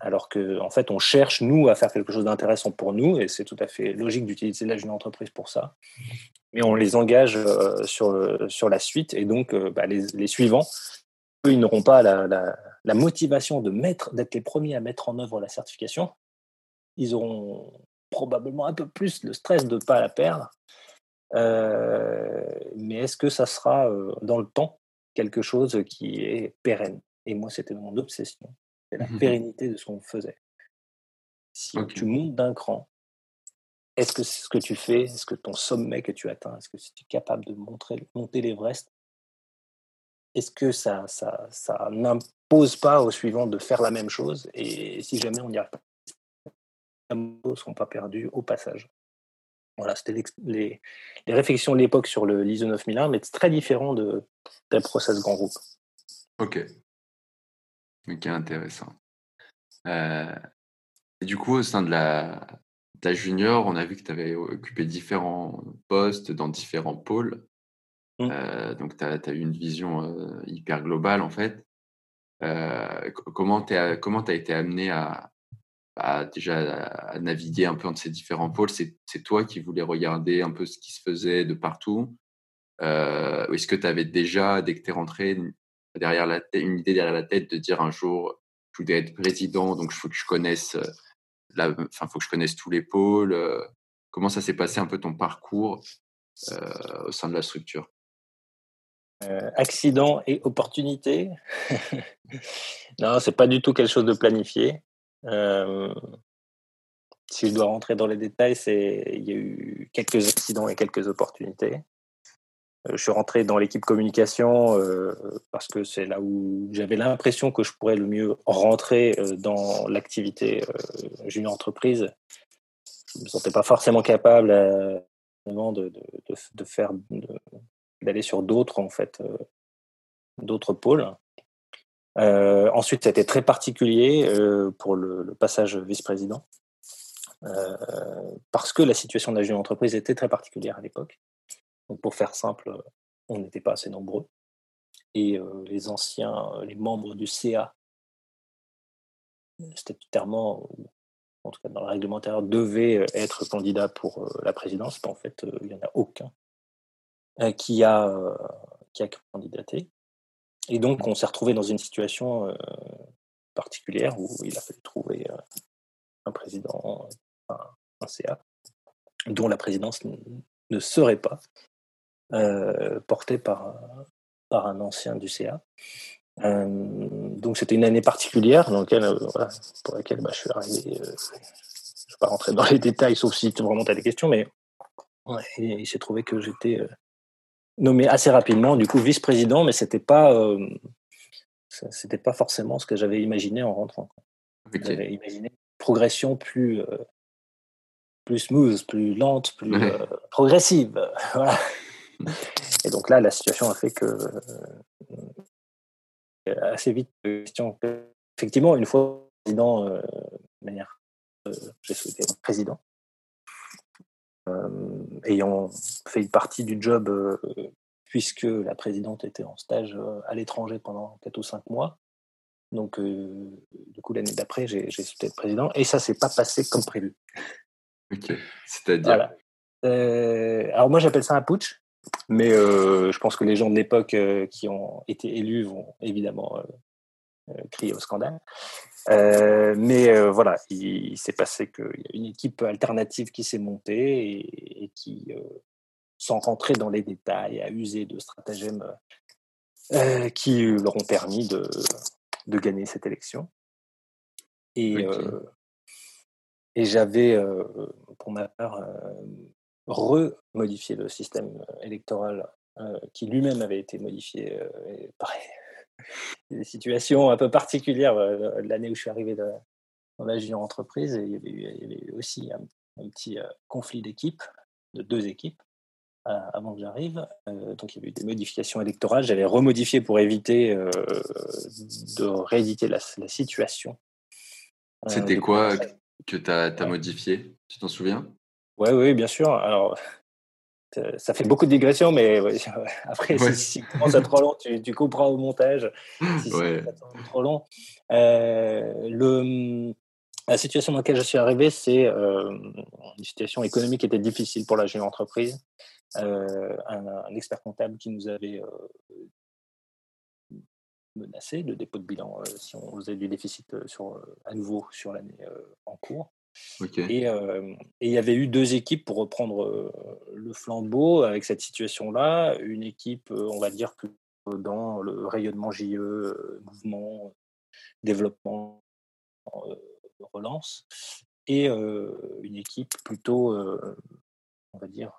alors qu'en en fait, on cherche, nous, à faire quelque chose d'intéressant pour nous, et c'est tout à fait logique d'utiliser la jeune entreprise pour ça. Mais on les engage euh, sur, sur la suite, et donc euh, bah, les, suivants, eux, ils n'auront pas la, motivation de mettre, d'être les premiers à mettre en œuvre la certification. Ils auront probablement un peu plus le stress de ne pas la perdre. Euh, mais est-ce que ça sera dans le temps quelque chose qui est pérenne? Et moi, c'était mon obsession c'est la mmh pérennité de ce qu'on faisait. Si tu montes d'un cran, est-ce que c'est ce que tu fais Est-ce que ton sommet que tu atteins, est-ce que tu es capable de montrer, monter l'Everest Est-ce que ça, ça, ça n'impose pas au suivant de faire la même chose Et si jamais on n'y arrive pas, les ne seront pas perdus au passage? Voilà, c'était les, les, réflexions de l'époque sur le l'ISO 9001, mais c'est très différent de, d'un process grand groupe. Ok, Ok, intéressant. Euh, et du coup, au sein de la, ta junior, on a vu que tu avais occupé différents postes dans différents pôles. Mmh. Euh, donc, tu as, eu une vision euh, hyper globale, en fait. comment tu as, été amené à, déjà à, naviguer un peu entre ces différents pôles? C'est toi qui voulais regarder un peu ce qui se faisait de partout Est-ce que tu avais déjà, dès que tu es rentré, derrière la une idée derrière la tête de dire un jour, je voudrais être président, donc il faut que je connaisse, euh, faut que je connaisse tous les pôles. Euh, comment ça s'est passé un peu ton parcours euh, au sein de la structure? Accident et opportunité [LAUGHS] Non, c'est pas du tout quelque chose de planifié. si je dois rentrer dans les détails, il y a eu quelques accidents et quelques opportunités. Euh, je suis rentré dans l'équipe communication euh, parce que c'est là où j'avais l'impression que je pourrais le mieux rentrer euh, dans l'activité junior entreprise. Je me sentais pas forcément capable de, de, faire d'aller sur d'autres en fait d'autres pôles. ensuite, été très particulier pour le passage vice-président parce que la situation de la junior entreprise était très particulière à l'époque. Donc pour faire simple, on n'était pas assez nombreux. Et euh, les anciens, euh, les membres du CA, statutairement, en tout cas dans le réglementaire, devaient être candidats pour la présidence. En fait, il n'y en a aucun qui, a, qui a candidaté. Et donc, on s'est retrouvé dans une situation particulière où il a fallu trouver un président, un, CA, dont la présidence ne serait pas euh, porté par, par un ancien du CA. Euh, donc c'était une année particulière dans laquelle, euh, pour laquelle bah, je suis arrivé. je ne vais pas rentrer dans les détails, sauf si vraiment tu as des questions, mais il s'est trouvé que j'étais nommé assez rapidement, du coup vice-président, mais c'était pas c'était pas forcément ce que j'avais imaginé en rentrant. J'avais imaginé une progression plus plus smooth, plus lente, plus progressive. [LAUGHS] voilà. Et donc là, la situation a fait que euh, assez vite, question. Effectivement, une fois président, euh, de manière, euh, j'ai souhaité être président, ayant fait une partie du job puisque la présidente était en stage à l'étranger pendant 4 ou 5 mois. Donc, du coup, l'année d'après, j'ai souhaité être président et ça s'est pas passé comme prévu. Ok, c'est-à-dire? Alors, moi, j'appelle ça un putsch. Mais euh, je pense que les gens de l'époque euh, qui ont été élus vont évidemment euh, crier au scandale. mais voilà, il, s'est passé qu'il y a une équipe alternative qui s'est montée et, qui, sans rentrer dans les détails, a usé de stratagèmes qui leur ont permis de, de gagner cette élection. Et, et j'avais, pour ma part, remodifier le système électoral euh, qui lui-même avait été modifié. Euh, pareil, [LAUGHS] des situations un peu particulières euh, l'année où je suis arrivé dans la junior entreprise. il, y avait eu, aussi un, petit conflit d'équipe, de deux équipes, avant que j'arrive. donc il y avait eu des modifications électorales. J'avais remodifié pour éviter de rééditer la, situation. C'était quoi que tu as modifié? Tu t'en souviens? Oui, oui, bien sûr. Alors, ça fait beaucoup de digressions, mais [LAUGHS] après, si, tu commences à trop long, tu, tu, couperas au montage. Si c'est trop long. Euh, le, la situation dans laquelle je suis arrivé, c'est euh, une situation économique qui était difficile pour la jeune entreprise. Euh, un, expert comptable qui nous avait menacé de dépôt de bilan si on faisait du déficit sur, à nouveau sur l'année en cours. Et, il y avait eu deux équipes pour reprendre le flambeau avec cette situation-là. Une équipe, on va dire, dans le rayonnement JE, mouvement, développement, relance, et une équipe plutôt, on va dire,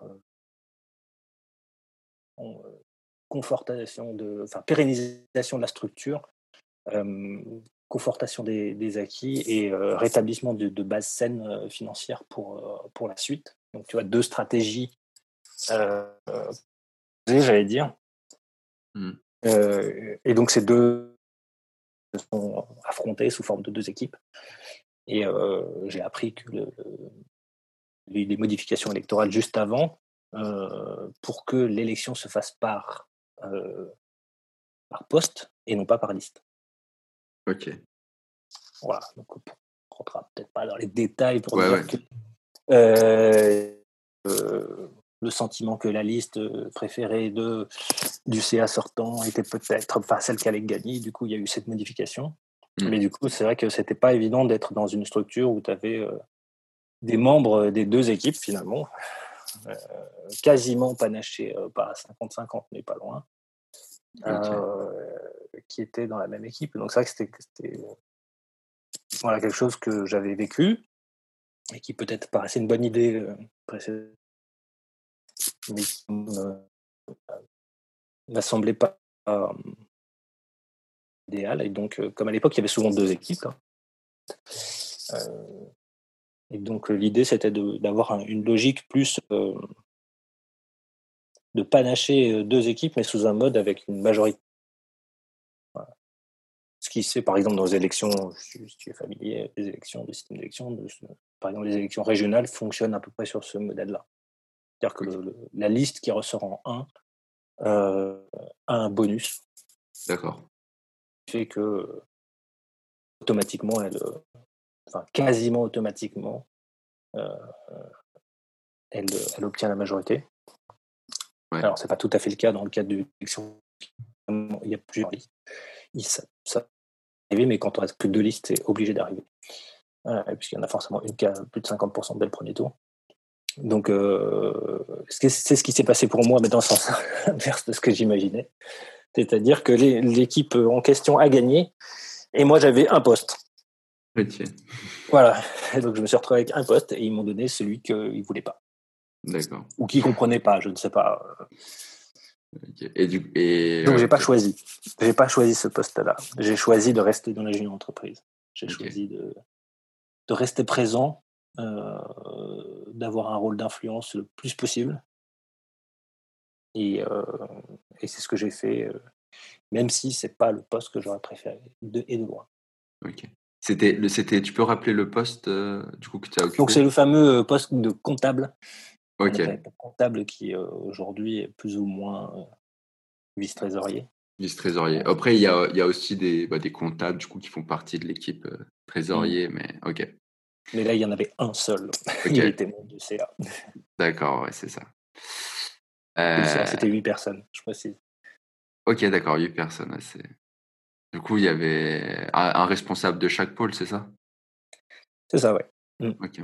confortation de, enfin, pérennisation de la structure confortation des, acquis et euh, rétablissement de, de bases saines euh, financières pour, euh, pour la suite. Donc, tu vois, deux stratégies, j'allais dire. Mmh. et donc, ces deux sont affrontés sous forme de deux équipes. Et j'ai appris que les, modifications électorales juste avant, pour que l'élection se fasse par, par poste et non pas par liste. Ok. Voilà. Donc, on ne rentrera peut-être pas dans les détails pour dire que euh, euh, le sentiment que la liste préférée de, du CA sortant était peut-être pas celle qui allait gagner. Du coup, il y a eu cette modification. Mmh. Mais du coup, c'est vrai que c'était pas évident d'être dans une structure où tu avais euh, des membres des deux équipes finalement, quasiment panachés, pas à 50-50, mais pas loin. Qui étaient dans la même équipe. Donc, c'est vrai que c'était voilà quelque chose que j'avais vécu. et qui peut-être paraissait une bonne idée mais qui ne semblait pas idéal. Et donc, comme à l'époque, il y avait souvent deux équipes. Hein, et donc, l'idée, c'était d'avoir une logique plus de panacher deux équipes, mais sous un mode avec une majorité. Ce qui fait, par exemple, dans les élections, si tu es familier, des élections, des systèmes d'élections, par exemple, les élections régionales fonctionnent à peu près sur ce modèle-là. C'est-à-dire que la liste qui ressort en 1 a un bonus. D'accord. Fait que automatiquement, elle, enfin quasiment automatiquement, elle, elle obtient la majorité. Alors, Alors, c'est pas tout à fait le cas dans le cadre de l'élection. Il y a plusieurs listes. Ça, ça mais quand on reste que deux listes, c'est obligé d'arriver. Euh, puisqu'il y en a forcément une qui a plus de 50% dès le premier tour. Donc, euh, c'est ce qui s'est passé pour moi, mais dans le sens [LAUGHS] inverse de ce que j'imaginais. C'est-à-dire que l'équipe en question a gagné, et moi j'avais un poste. Voilà. Et donc je me suis retrouvé avec un poste, et ils m'ont donné celui qu'ils ne voulaient pas. D'accord. Ou qui comprenait pas, je ne sais pas. Et du, et Donc j'ai pas choisi. J'ai pas choisi ce poste-là. J'ai choisi de rester dans la junior entreprise. J'ai choisi de, de rester présent, euh, d'avoir un rôle d'influence le plus possible. Et, euh, et c'est ce que j'ai fait, euh, même si c'est pas le poste que j'aurais préféré de et de loin. Ok. C'était, c'était, tu peux rappeler le poste du coup que tu as occupé? Donc c'est le fameux poste de comptable Comptable qui aujourd'hui est plus ou moins vice-trésorier. Vice-trésorier. Après, il y a, il y a aussi des, bah, des comptables du coup, qui font partie de l'équipe trésorier, mmh. mais ok. Mais là, il y en avait un seul. [LAUGHS] Il était mon du CA. D'accord, ouais, c'est ça. C'était huit personnes, je précise. Ok, d'accord, huit personnes. Du coup, il y avait un, responsable de chaque pôle, c'est ça? C'est ça, ouais. Mmh. Ok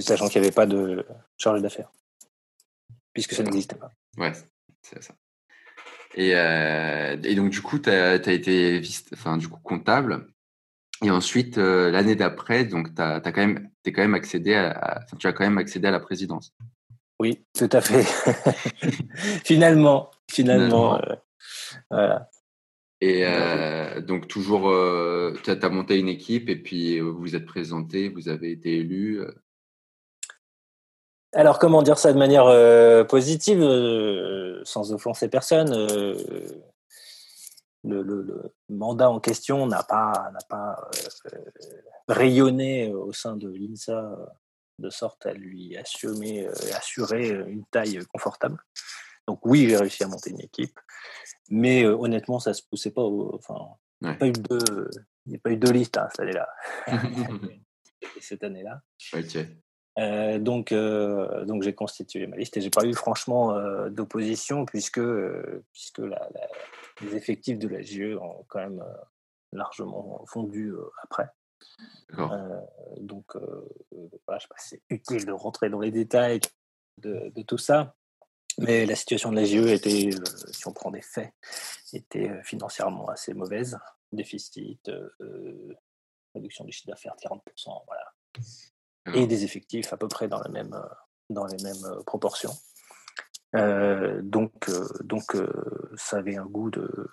sachant qu'il n'y avait pas de charge d'affaires, puisque ça n'existait pas. Ouais, c'est ça. Et, euh, et, donc, du coup, tu as, été enfin, du coup, comptable. Et ensuite, euh, l'année d'après, donc, tu as, quand même, es quand même accédé à, tu as quand même accédé à la présidence. Oui, tout à fait. [LAUGHS] finalement, finalement. Euh, voilà. Et donc, toujours, tu as, monté une équipe et puis vous vous êtes présenté, vous avez été élu. Alors, comment dire ça de manière euh, positive, euh, sans offenser personne euh, le, mandat en question n'a pas, n'a pas rayonné au sein de l'INSA de sorte à lui assumer, assurer une taille confortable. Donc oui, j'ai réussi à monter une équipe, mais honnêtement, ça se poussait pas. enfin, il n'y a pas eu de, il pas eu de liste hein, cette année-là. [LAUGHS] [LAUGHS] cette année-là. Euh, donc, euh, donc j'ai constitué ma liste et j'ai pas eu franchement euh, d'opposition puisque puisque la, les effectifs de la GE ont quand même largement fondu après. donc voilà, je sais pas si c'est utile de rentrer dans les détails de, de, tout ça, mais la situation de la GE était, si on prend des faits, était financièrement assez mauvaise, déficit, réduction du chiffre d'affaires de 40%, voilà et des effectifs à peu près dans, la même, euh, dans les mêmes euh, proportions. Euh, donc, donc ça avait un goût de,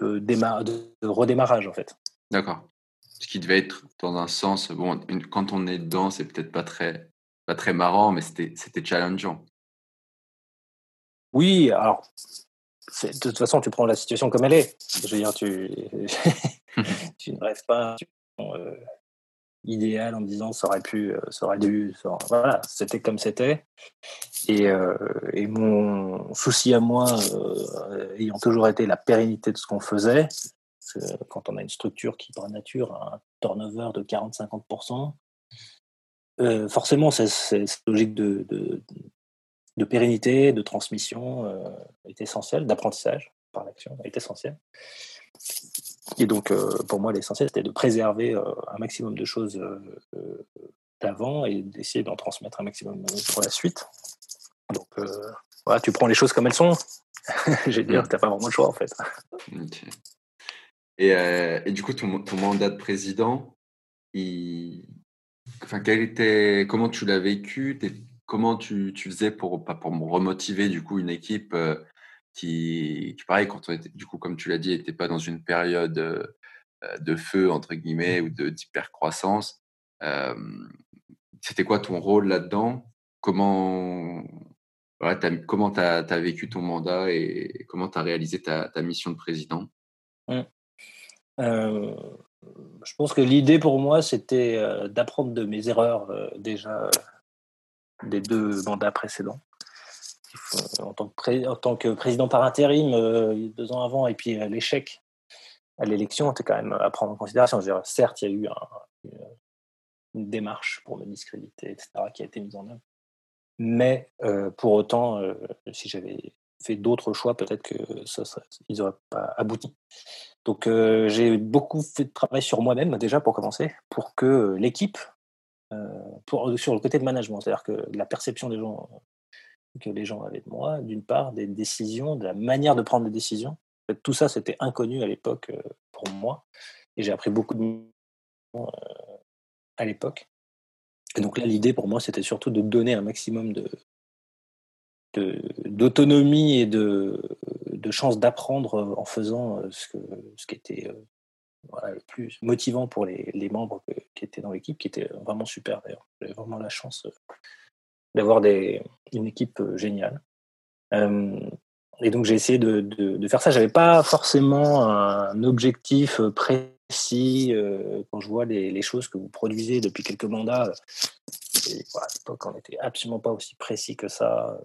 de, de redémarrage en fait. D'accord. Ce qui devait être dans un sens, bon, quand on est dedans, c'est peut-être pas très, pas très marrant, mais c'était challengeant. Oui, alors, de toute façon, tu prends la situation comme elle est. Je veux dire, tu, [LAUGHS] tu ne rêves pas idéal en me disant ça aurait pu, euh, ça aurait dû, voilà, c'était comme c'était. Et, euh, mon souci à moi, euh, ayant toujours été la pérennité de ce qu'on faisait, quand on a une structure qui par nature a un turnover de 40-50%, forcément cette logique de, pérennité, de transmission est essentielle, d'apprentissage par l'action est essentielle. Et donc, euh, pour moi, l'essentiel, c'était de préserver euh, un maximum de choses euh, d'avant et d'essayer d'en transmettre un maximum pour la suite. Donc, voilà, tu prends les choses comme elles sont. [LAUGHS] J'ai dire, tu n'as pas vraiment le choix, en fait. Et, et, du coup, ton, ton, mandat de président, il, enfin, quel était, comment tu l'as vécu? Comment tu, tu, faisais pour, pour remotiver du coup une équipe qui, qui, pareil, quand on était, du coup, comme tu l'as dit, n'était pas dans une période de feu, entre guillemets, ou d'hypercroissance. Euh, C'était quoi ton rôle là-dedans? Comment voilà, as, comment tu as, as, vécu ton mandat et comment tu as réalisé ta, ta, mission de président? Mmh. euh, Je pense que l'idée pour moi, c'était euh, d'apprendre de mes erreurs euh, déjà des deux mandats précédents. En tant, que en tant que président par intérim, deux ans avant, et puis l'échec à l'élection, c'était quand même à prendre en considération. Certes, il y a eu un, une démarche pour me discréditer, etc., qui a été mise en œuvre. Mais euh, pour autant, euh, si j'avais fait d'autres choix, peut-être que n'auraient pas abouti. Donc euh, j'ai beaucoup fait de travail sur moi-même déjà pour commencer, pour que l'équipe, sur le côté de management, c'est-à-dire que la perception des gens que les gens avaient de moi, d'une part, des décisions, de la manière de prendre des décisions. tout ça, c'était inconnu à l'époque pour moi, et j'ai appris beaucoup de à l'époque. Et donc là, l'idée pour moi, c'était surtout de donner un maximum de d'autonomie et de, de chances d'apprendre en faisant euh, ce, que, ce qui était euh, le plus motivant pour les, les membres qui étaient dans l'équipe, qui était vraiment super d'ailleurs. J'avais vraiment la chance euh, d'avoir une équipe géniale. et donc j'ai essayé de, faire ça. J'avais pas forcément un objectif précis euh, quand je vois les, choses que vous produisez depuis quelques mandats, et, à l'époque, on n'était absolument pas aussi précis que ça.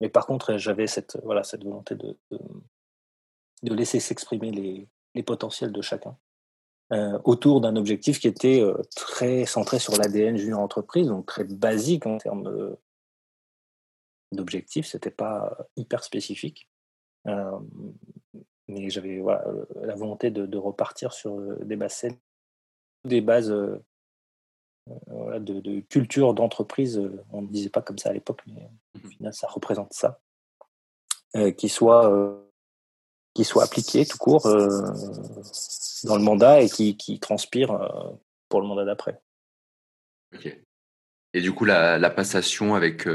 Mais par contre, j'avais cette, voilà, cette volonté de, de, laisser s'exprimer les, potentiels de chacun euh, autour d'un objectif qui était euh, très centré sur l'ADN junior entreprise, donc très basique en termes d'objectifs. C'était pas hyper spécifique. Euh, mais j'avais voilà, la volonté de, de, repartir sur des bases des bases euh, voilà, de, de, culture d'entreprise. On ne disait pas comme ça à l'époque, mais au mmh final, ça représente ça. Euh, qui soit euh, qui soit appliqué tout court euh, dans le mandat et qui, qui transpire pour le mandat d'après. Ok. Et du coup, la, la passation avec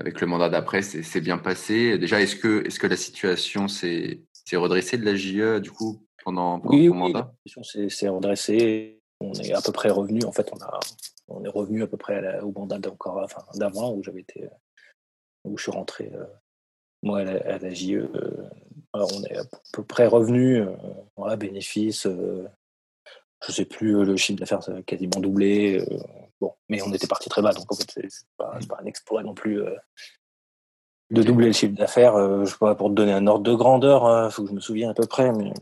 avec le mandat d'après, c'est bien passé. Déjà, est-ce que est-ce que la situation s'est c'est redressé de la JE du coup pendant, pendant oui, ton mandat? Oui, c'est redressé. On est à peu près revenu. En fait, on a on est revenu à peu près au mandat d'encore enfin, d'avant où j'avais été où je suis rentré euh, moi à la, à JE. Euh, on est à peu près revenu euh, voilà, bénéfice. Euh, je sais plus le chiffre d'affaires a quasiment doublé. bon, mais on était parti très bas, donc en fait c'est pas, pas, un exploit non plus de doubler le chiffre d'affaires. Euh, je sais pas, pour te donner un ordre de grandeur, il hein, faut que je me souvienne à peu près, mais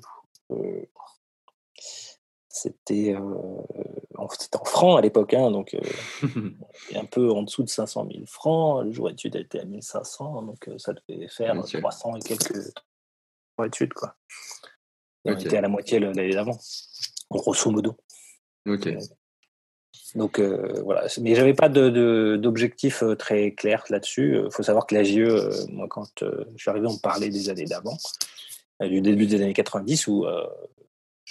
c'était euh, en francs à l'époque, hein, donc [LAUGHS] un peu en dessous de 500 000 francs. Le jour d'études était à 1500, donc ça devait faire 300 et quelques jours d'études. Quoi. on était à la moitié l'année d'avant, grosso modo. Ok. Donc euh, voilà, mais j'avais pas d'objectif de, très clair là-dessus. Il faut savoir que la GE, moi quand je suis arrivé, on parlait des années d'avant, du début des années 90 où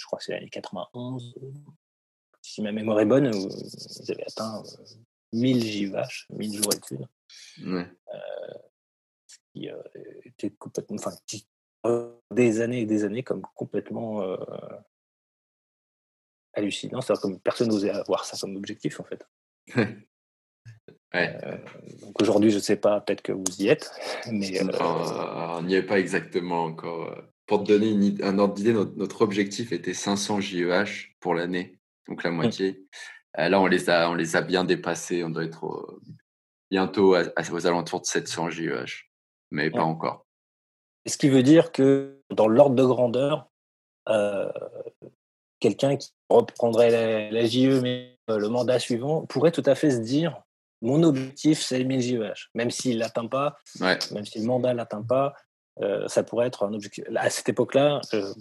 je crois que c'est l'année 91, si ma mémoire est bonne, ils avaient atteint 1000 JVH, 1000 jours études. Ouais. Euh, qui était complètement, enfin, des années et des années comme complètement hallucinant. C'est comme personne n'osait avoir ça comme objectif en fait. Euh, donc aujourd'hui, je ne sais pas, peut-être que vous y êtes, mais euh, on n'y est pas exactement encore. Pour te donner un ordre d'idée, notre, objectif était 500 JEH pour l'année, donc la moitié. Euh, là, on les a, on les a bien dépassés. On doit être bientôt aux alentours de 700 JEH, mais pas encore. Ce qui veut dire que dans l'ordre de grandeur, quelqu'un qui reprendrait la, JE, mais euh, le mandat suivant, pourrait tout à fait se dire mon objectif, c'est 1000 JEH. Même s'il ne l'atteint pas, même si le mandat ne l'atteint pas, euh, ça pourrait être un objectif. À cette époque-là, euh,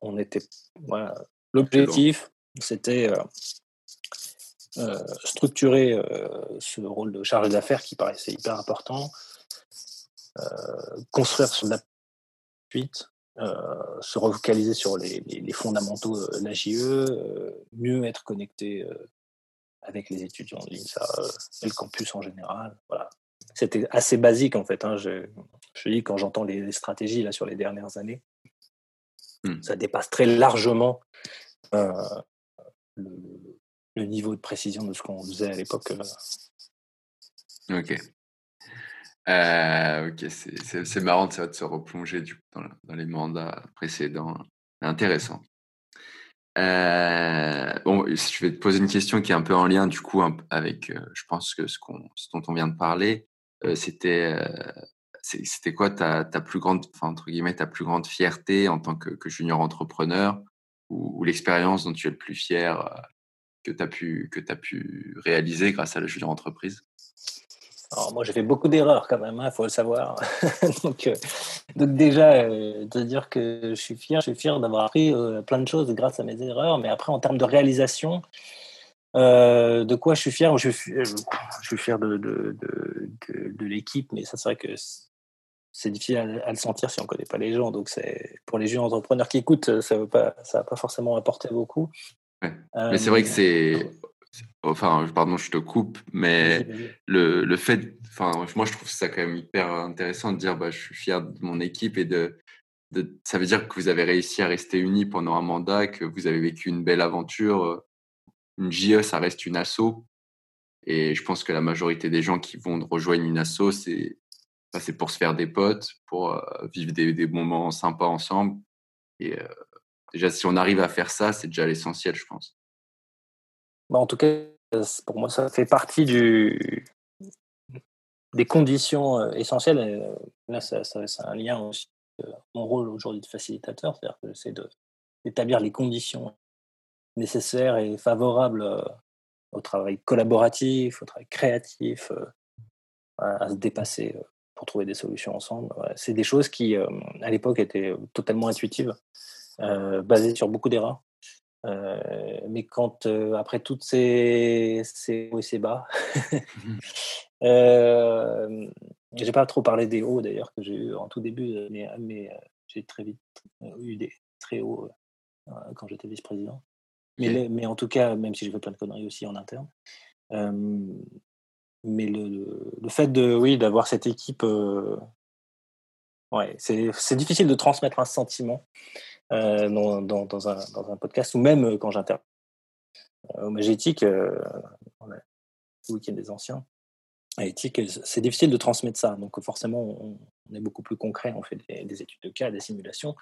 on était. Voilà. L'objectif, c'était structurer ce rôle de chargé d'affaires qui paraissait hyper important, construire sur la suite, euh, se refocaliser sur les, fondamentaux de la JE, euh, mieux être connecté avec les étudiants de l'INSA et le campus en général. Voilà. C'était assez basique en fait. Hein. Je, je dis quand j'entends les, stratégies là sur les dernières années, hmm. ça dépasse très largement le, le, niveau de précision de ce qu'on faisait à l'époque. Ok. Euh, ok, c'est marrant de se replonger du coup, dans, les mandats précédents. Intéressant. Euh, bon, je vais te poser une question qui est un peu en lien du coup avec, euh, je pense que ce, qu'on ce dont on vient de parler, c'était c'était quoi ta, ta plus grande, entre guillemets, ta plus grande fierté en tant que, junior entrepreneur ou, l'expérience dont tu es le plus fier que tu as pu que pu réaliser grâce à la junior entreprise? Moi, j'ai fait beaucoup d'erreurs quand même, il hein, faut le savoir. [LAUGHS] donc, donc, déjà, de dire que je suis fier, je suis fier d'avoir appris plein de choses grâce à mes erreurs. Mais après, en termes de réalisation, de quoi je suis fier je suis, je suis fier de, de, de, de l'équipe, mais ça, c'est vrai que c'est difficile à, le sentir si on ne connaît pas les gens. Donc, c'est pour les jeunes entrepreneurs qui écoutent, ça ne va pas forcément apporter beaucoup. mais c'est vrai que c'est Enfin, pardon, je te coupe, mais le, le fait, enfin, moi je trouve ça quand même hyper intéressant de dire, bah, je suis fier de mon équipe et de, de, ça veut dire que vous avez réussi à rester unis pendant un mandat, que vous avez vécu une belle aventure. Une JE, ça reste une asso. Et je pense que la majorité des gens qui vont rejoindre une asso, c'est c'est pour se faire des potes, pour euh, vivre des, des, moments sympas ensemble. Et euh, déjà, si on arrive à faire ça, c'est déjà l'essentiel, je pense. Bah, en tout cas, pour moi, ça fait partie des conditions euh, essentielles. Là, ça, c'est un lien aussi. Euh, mon rôle aujourd'hui de facilitateur, c'est-à-dire que j'essaie d'établir les conditions nécessaires et favorables au travail collaboratif, au travail créatif, à se dépasser pour trouver des solutions ensemble. C'est des choses qui, à l'époque, étaient totalement intuitives, basées sur beaucoup d'erreurs. Euh, mais quand, euh, après toutes ces, ces hauts et ces bas, mmh [LAUGHS] euh, j'ai pas trop parlé des hauts d'ailleurs que j'ai eu en tout début, mais, mais j'ai très vite eu des très hauts quand j'étais vice-président. Mais, mais en tout cas, même si j'ai fait plein de conneries aussi en interne. mais le, le, fait de, oui, d'avoir cette équipe, ouais, c'est difficile de transmettre un sentiment. Euh, dans, dans, dans, un, dans, un, podcast ou même quand j'interviens au Magétique, le week-end des anciens, à éthique, c'est difficile de transmettre ça. Donc forcément, on, est beaucoup plus concret, on fait des, études de cas, des simulations.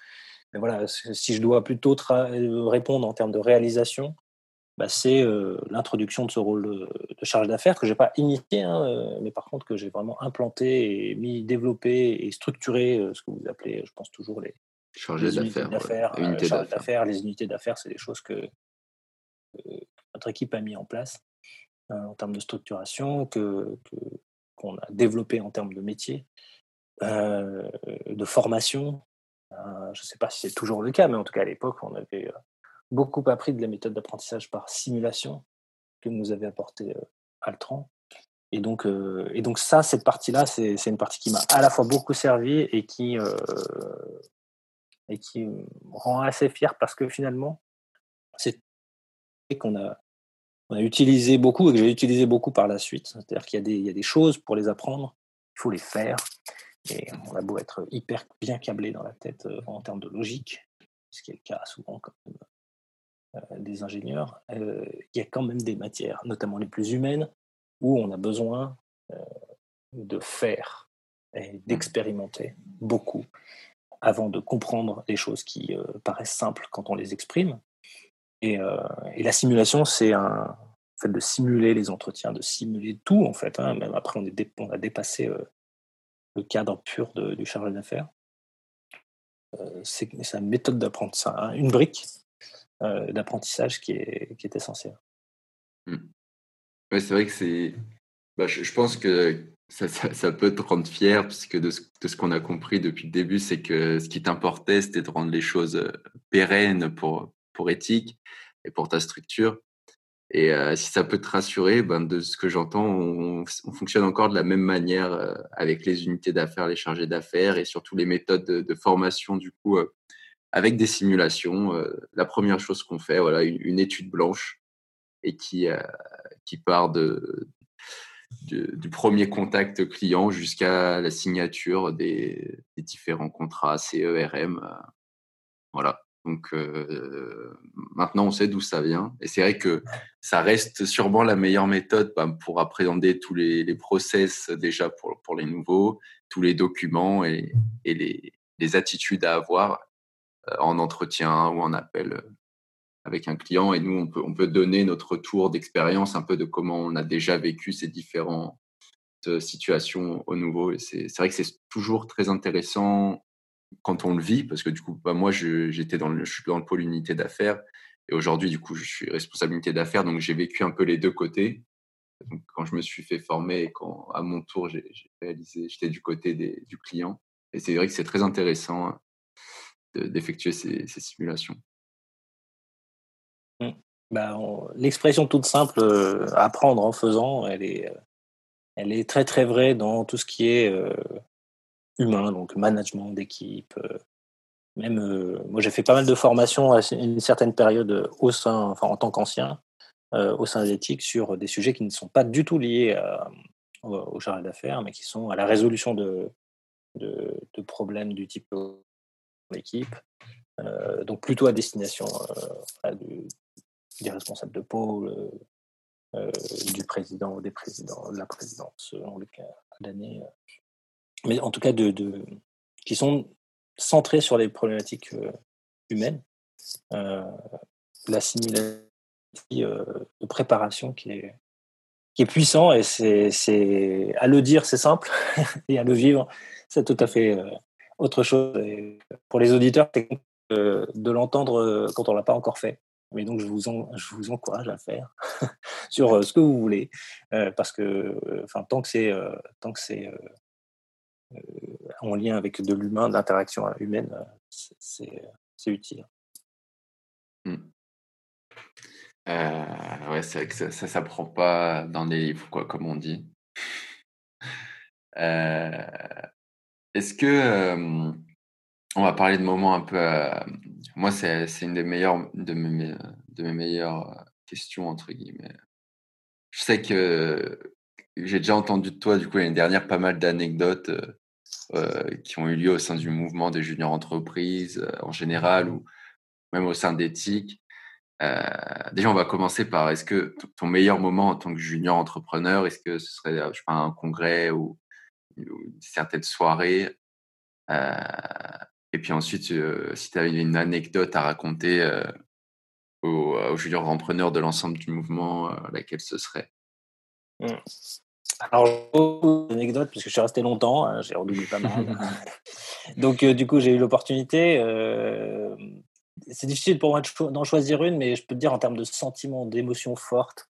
Mais voilà, si je dois plutôt répondre en termes de réalisation, bah, c'est l'introduction de ce rôle de, charge d'affaires que je n'ai pas initié, hein, mais par contre que j'ai vraiment implanté et mis, développé et structuré ce que vous appelez, je pense toujours, les, Chargé d'affaires. Euh, les unités d'affaires, c'est des choses que, notre équipe a mis en place euh, en termes de structuration, que, qu'on a développé en termes de métier, euh, de formation. je ne sais pas si c'est toujours le cas, mais en tout cas à l'époque, on avait beaucoup appris de la méthode d'apprentissage par simulation que nous avait apporté Altran. Et donc, et donc ça, cette partie-là, c'est, une partie qui m'a à la fois beaucoup servi et qui, et qui me rend assez fier parce que finalement, c'est qu'on a, on a utilisé beaucoup et que j'ai utilisé beaucoup par la suite. C'est-à-dire qu'il y, y a des choses pour les apprendre, il faut les faire. Et on a beau être hyper bien câblé dans la tête euh, en termes de logique, ce qui est le cas souvent comme euh, des ingénieurs, euh, il y a quand même des matières, notamment les plus humaines, où on a besoin de faire et d'expérimenter beaucoup avant de comprendre les choses qui paraissent simples quand on les exprime. Et, et la simulation, c'est un fait de simuler les entretiens, de simuler tout en fait. Hein. Même après, on, est on a dépassé le cadre pur de, du chargé d'affaires. c'est une méthode d'apprentissage, hein, une brique d'apprentissage qui est, qui est essentielle. Mmh. c'est vrai que c'est. Bah, je, pense que ça, peut te rendre fier, puisque de ce, ce qu'on a compris depuis le début, c'est que ce qui t'importait, c'était de rendre les choses euh, pérennes pour, pour éthique et pour ta structure. Et euh, si ça peut te rassurer, ben, de ce que j'entends, on, fonctionne encore de la même manière euh, avec les unités d'affaires, les chargés d'affaires et surtout les méthodes de, formation, du coup, avec des simulations. la première chose qu'on fait, voilà, une, une, étude blanche et qui, qui part de, du premier contact client jusqu'à la signature des, différents contrats CERM. Voilà. Donc maintenant, on sait d'où ça vient. Et c'est vrai que ça reste sûrement la meilleure méthode bah, pour appréhender tous les, les, process déjà pour, pour les nouveaux, tous les documents et, les, les, attitudes à avoir en entretien ou en appel avec un client. Et nous, on peut, on peut donner notre retour d'expérience un peu de comment on a déjà vécu ces différentes situations au nouveau. Et c'est vrai que c'est toujours très intéressant quand on le vit, parce que du coup, bah, moi, j'étais dans le, je suis dans le pôle unité d'affaires, et aujourd'hui, du coup, je suis responsable unité d'affaires, donc j'ai vécu un peu les deux côtés. Donc, quand je me suis fait former et quand, à mon tour, j'ai réalisé, j'étais du côté des, du client. Et c'est vrai que c'est très intéressant d'effectuer ces, ces, simulations. Mmh. Bah, L'expression toute simple, euh, apprendre en faisant, elle est, euh, elle est très très vraie dans tout ce qui est euh, humain, donc management d'équipe. Euh, même, euh, moi, j'ai fait pas mal de formations à une certaine période au sein, enfin, en tant qu'ancien, euh, au sein d'éthique sur des sujets qui ne sont pas du tout liés au, chargé d'affaires, mais qui sont à la résolution de, de, problèmes du type d'équipe. donc plutôt à destination des responsables de pôle, du président ou des présidents, de la présidence, selon le cas d'année mais en tout cas de, de, qui sont centrés sur les problématiques euh, humaines. Euh, la simulation euh, de préparation qui est, qui est puissant et c'est à le dire c'est simple [LAUGHS] et à le vivre c'est tout à fait autre chose. Pour les auditeurs, c'est de, de l'entendre quand on l'a pas encore fait. Mais donc je vous, en, je vous encourage à faire [LAUGHS] sur ce que vous voulez parce que enfin tant que c'est tant que c'est en lien avec de l'humain, de l'interaction humaine, euh, c'est utile. Mmh. Euh, ouais, c'est vrai que ça ne s'apprend pas dans des livres, quoi, comme on dit. Est-ce que on va parler de moments un peu. moi, c'est une des meilleures de mes, meilleures questions entre guillemets. Je sais que j'ai déjà entendu de toi du coup l'année dernière pas mal d'anecdotes euh, qui ont eu lieu au sein du mouvement des juniors entreprises euh, en général ou même au sein d'éthique. Euh, déjà, on va commencer par est-ce que ton meilleur moment en tant que junior entrepreneur, est-ce que ce serait un congrès ou, une certaine soirée? Et puis ensuite, si tu avais une anecdote à raconter aux, aux, juniors entrepreneurs de l'ensemble du mouvement, laquelle ce serait? Mmh. Alors, anecdote, parce que je suis resté longtemps, hein, j'ai redoublé pas mal. [LAUGHS] Donc, euh, du coup, j'ai eu l'opportunité. Euh, c'est difficile pour moi d'en choisir une, mais je peux te dire en termes de sentiments, d'émotions fortes.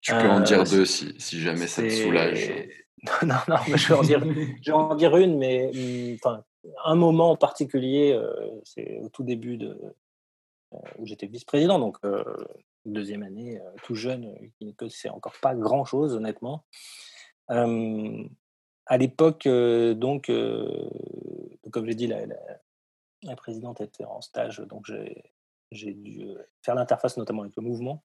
Tu peux en dire euh, deux si, si, jamais ça te soulage. [LAUGHS] non, non, je vais en dire, je vais en dire une, mais hum, enfin, un moment en particulier, c'est au tout début de, où j'étais vice-président, donc deuxième année, tout jeune, qui ne connaissait encore pas grand-chose, honnêtement à l'époque, donc, comme je l'ai dit, la, la, présidente était en stage, donc j'ai dû faire l'interface notamment avec le mouvement.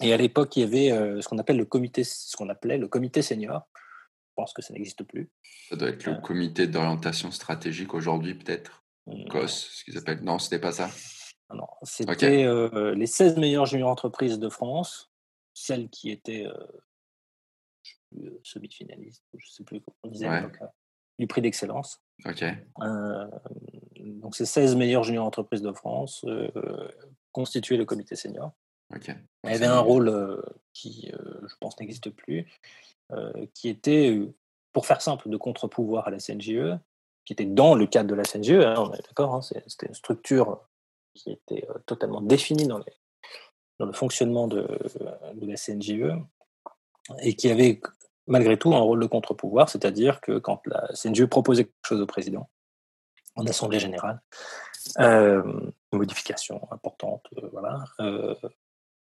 Et à l'époque, il y avait ce qu'on appelle le comité, ce qu'on appelait le comité senior. Je pense que ça n'existe plus. Ça doit être le comité d'orientation stratégique aujourd'hui, peut-être. Mmh. COS, ce qu'ils appellent. Non, c'était pas ça. Non, c'était les 16 meilleures juniors entreprises de France, celles qui étaient euh, semi-finaliste, je ne sais plus comment on disait euh, du prix d'excellence. Euh, donc, ces 16 meilleures juniors entreprises de France constituaient le comité senior. Okay. Elle avait un rôle qui, je pense, n'existe plus, qui était, pour faire simple, de contre-pouvoir à la CNGE, qui était dans le cadre de la CNGE, hein, on est d'accord, hein, c'était une structure qui était totalement définie dans, le fonctionnement de, la CNGE, et qui avait malgré tout un rôle de contre-pouvoir, c'est-à-dire que quand la CNGE proposait quelque chose au président, en assemblée générale, euh, modification importante, euh, voilà, euh,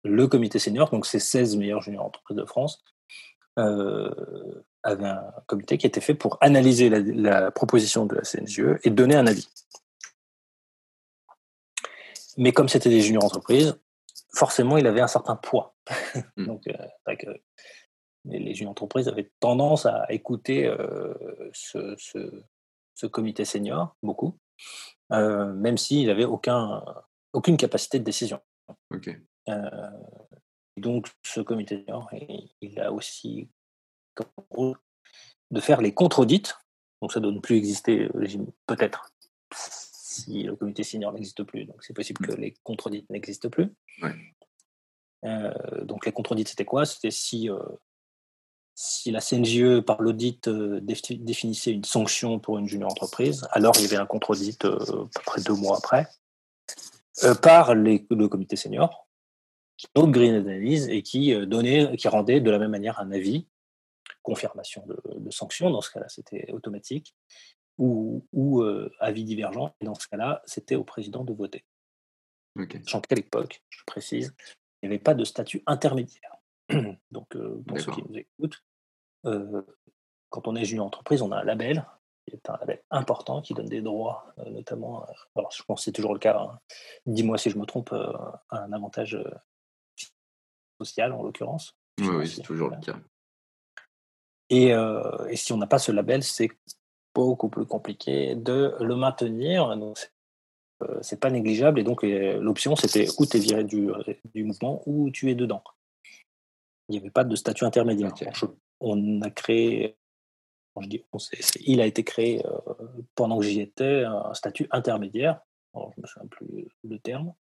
le comité senior, donc ces 16 meilleurs juniors entreprises de France, avait un comité qui était fait pour analyser la, la, proposition de la CNGE et donner un avis. Mais comme c'était des juniors entreprises, forcément, il avait un certain poids Mmh. Donc, que les, juniors entreprises avaient tendance à écouter ce, ce, comité senior, beaucoup, même s'il n'avait aucun, aucune capacité de décision. donc, ce comité senior, il a aussi comme rôle de faire les contre-audits. Donc, ça ne doit plus exister, peut-être, si le comité senior n'existe plus. Donc, c'est possible que les contre-audits n'existent plus. donc, les contre-audits, c'était quoi? C'était si si la CNJE, par l'audit, euh, définissait une sanction pour une junior entreprise, alors il y avait un contre-audit euh, à peu près deux mois après, euh, par les, le comité senior, qui autre grille d'analyse et qui, donnait, qui rendait de la même manière un avis, confirmation de, de sanction, dans ce cas-là c'était automatique, ou, ou avis divergent, et dans ce cas-là c'était au président de voter. Okay. Sachant qu'à l'époque, je précise, il n'y avait pas de statut intermédiaire. [CLEARS THROAT] Donc, pour ceux qui nous écoutent, quand on est junior entreprise, on a un label, qui est un label important, qui donne des droits, notamment, alors je pense que c'est toujours le cas, hein. dis-moi si je me trompe, un avantage social en l'occurrence. Oui, c'est toujours le cas. Et, et si on n'a pas ce label, c'est beaucoup plus compliqué de le maintenir. Donc, c'est pas négligeable. Et donc, l'option, c'était ou tu es viré du, du, mouvement ou tu es dedans. Il n'y avait pas de statut intermédiaire on a créé, je dis, il a été créé euh, pendant que j'y étais, un statut intermédiaire. je ne me souviens plus le terme.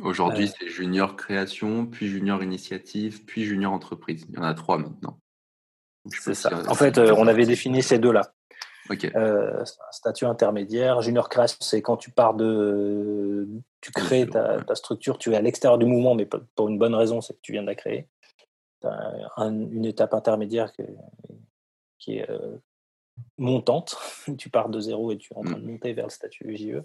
Aujourd'hui, euh. c'est junior création, puis junior initiative, puis junior entreprise. Il y en a trois maintenant. C'est ça. en fait, euh, on avait défini ces deux-là. Un statut intermédiaire. Junior création, c'est quand tu pars de. Tu crées ta, ta, structure, tu es à l'extérieur du mouvement, mais pour une bonne raison, c'est que tu viens de la créer une étape intermédiaire qui, est euh, montante. [LAUGHS] tu pars de zéro et tu es en train de mmh. monter vers le statut JE.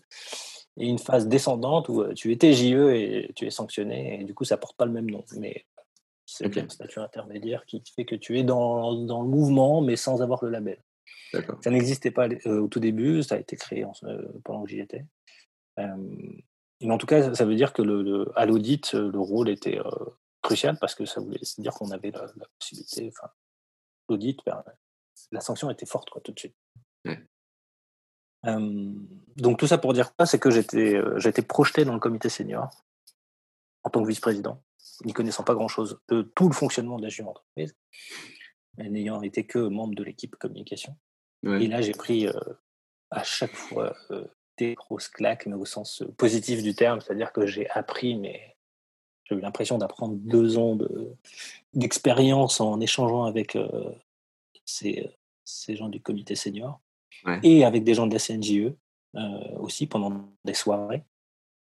Et une phase descendante où euh, tu étais JE et tu es sanctionné. Et du coup, ça porte pas le même nom. Mais c'est un statut intermédiaire qui fait que tu es dans, dans, le mouvement, mais sans avoir le label. Ça n'existait pas euh, au tout début, ça a été créé pendant que j'y étais. mais en tout cas, ça veut dire que le, à l'audit, le rôle était crucial parce que ça voulait dire qu'on avait la, possibilité, enfin, l'audit, ben, la sanction était forte quoi, tout de suite. donc tout ça pour dire quoi C'est que j'étais euh, j'étais projeté dans le comité senior en tant que vice-président, n'y connaissant pas grand-chose de tout le fonctionnement de la jeune entreprise, n'ayant été que membre de l'équipe communication. Et là, j'ai pris euh, à chaque fois euh, des grosses claques, mais au sens positif du terme, c'est-à-dire que j'ai appris mais j'ai eu l'impression d'apprendre deux ans d'expérience en échangeant avec euh, ces, ces, gens du comité senior et avec des gens de la CNJE euh, aussi pendant des soirées.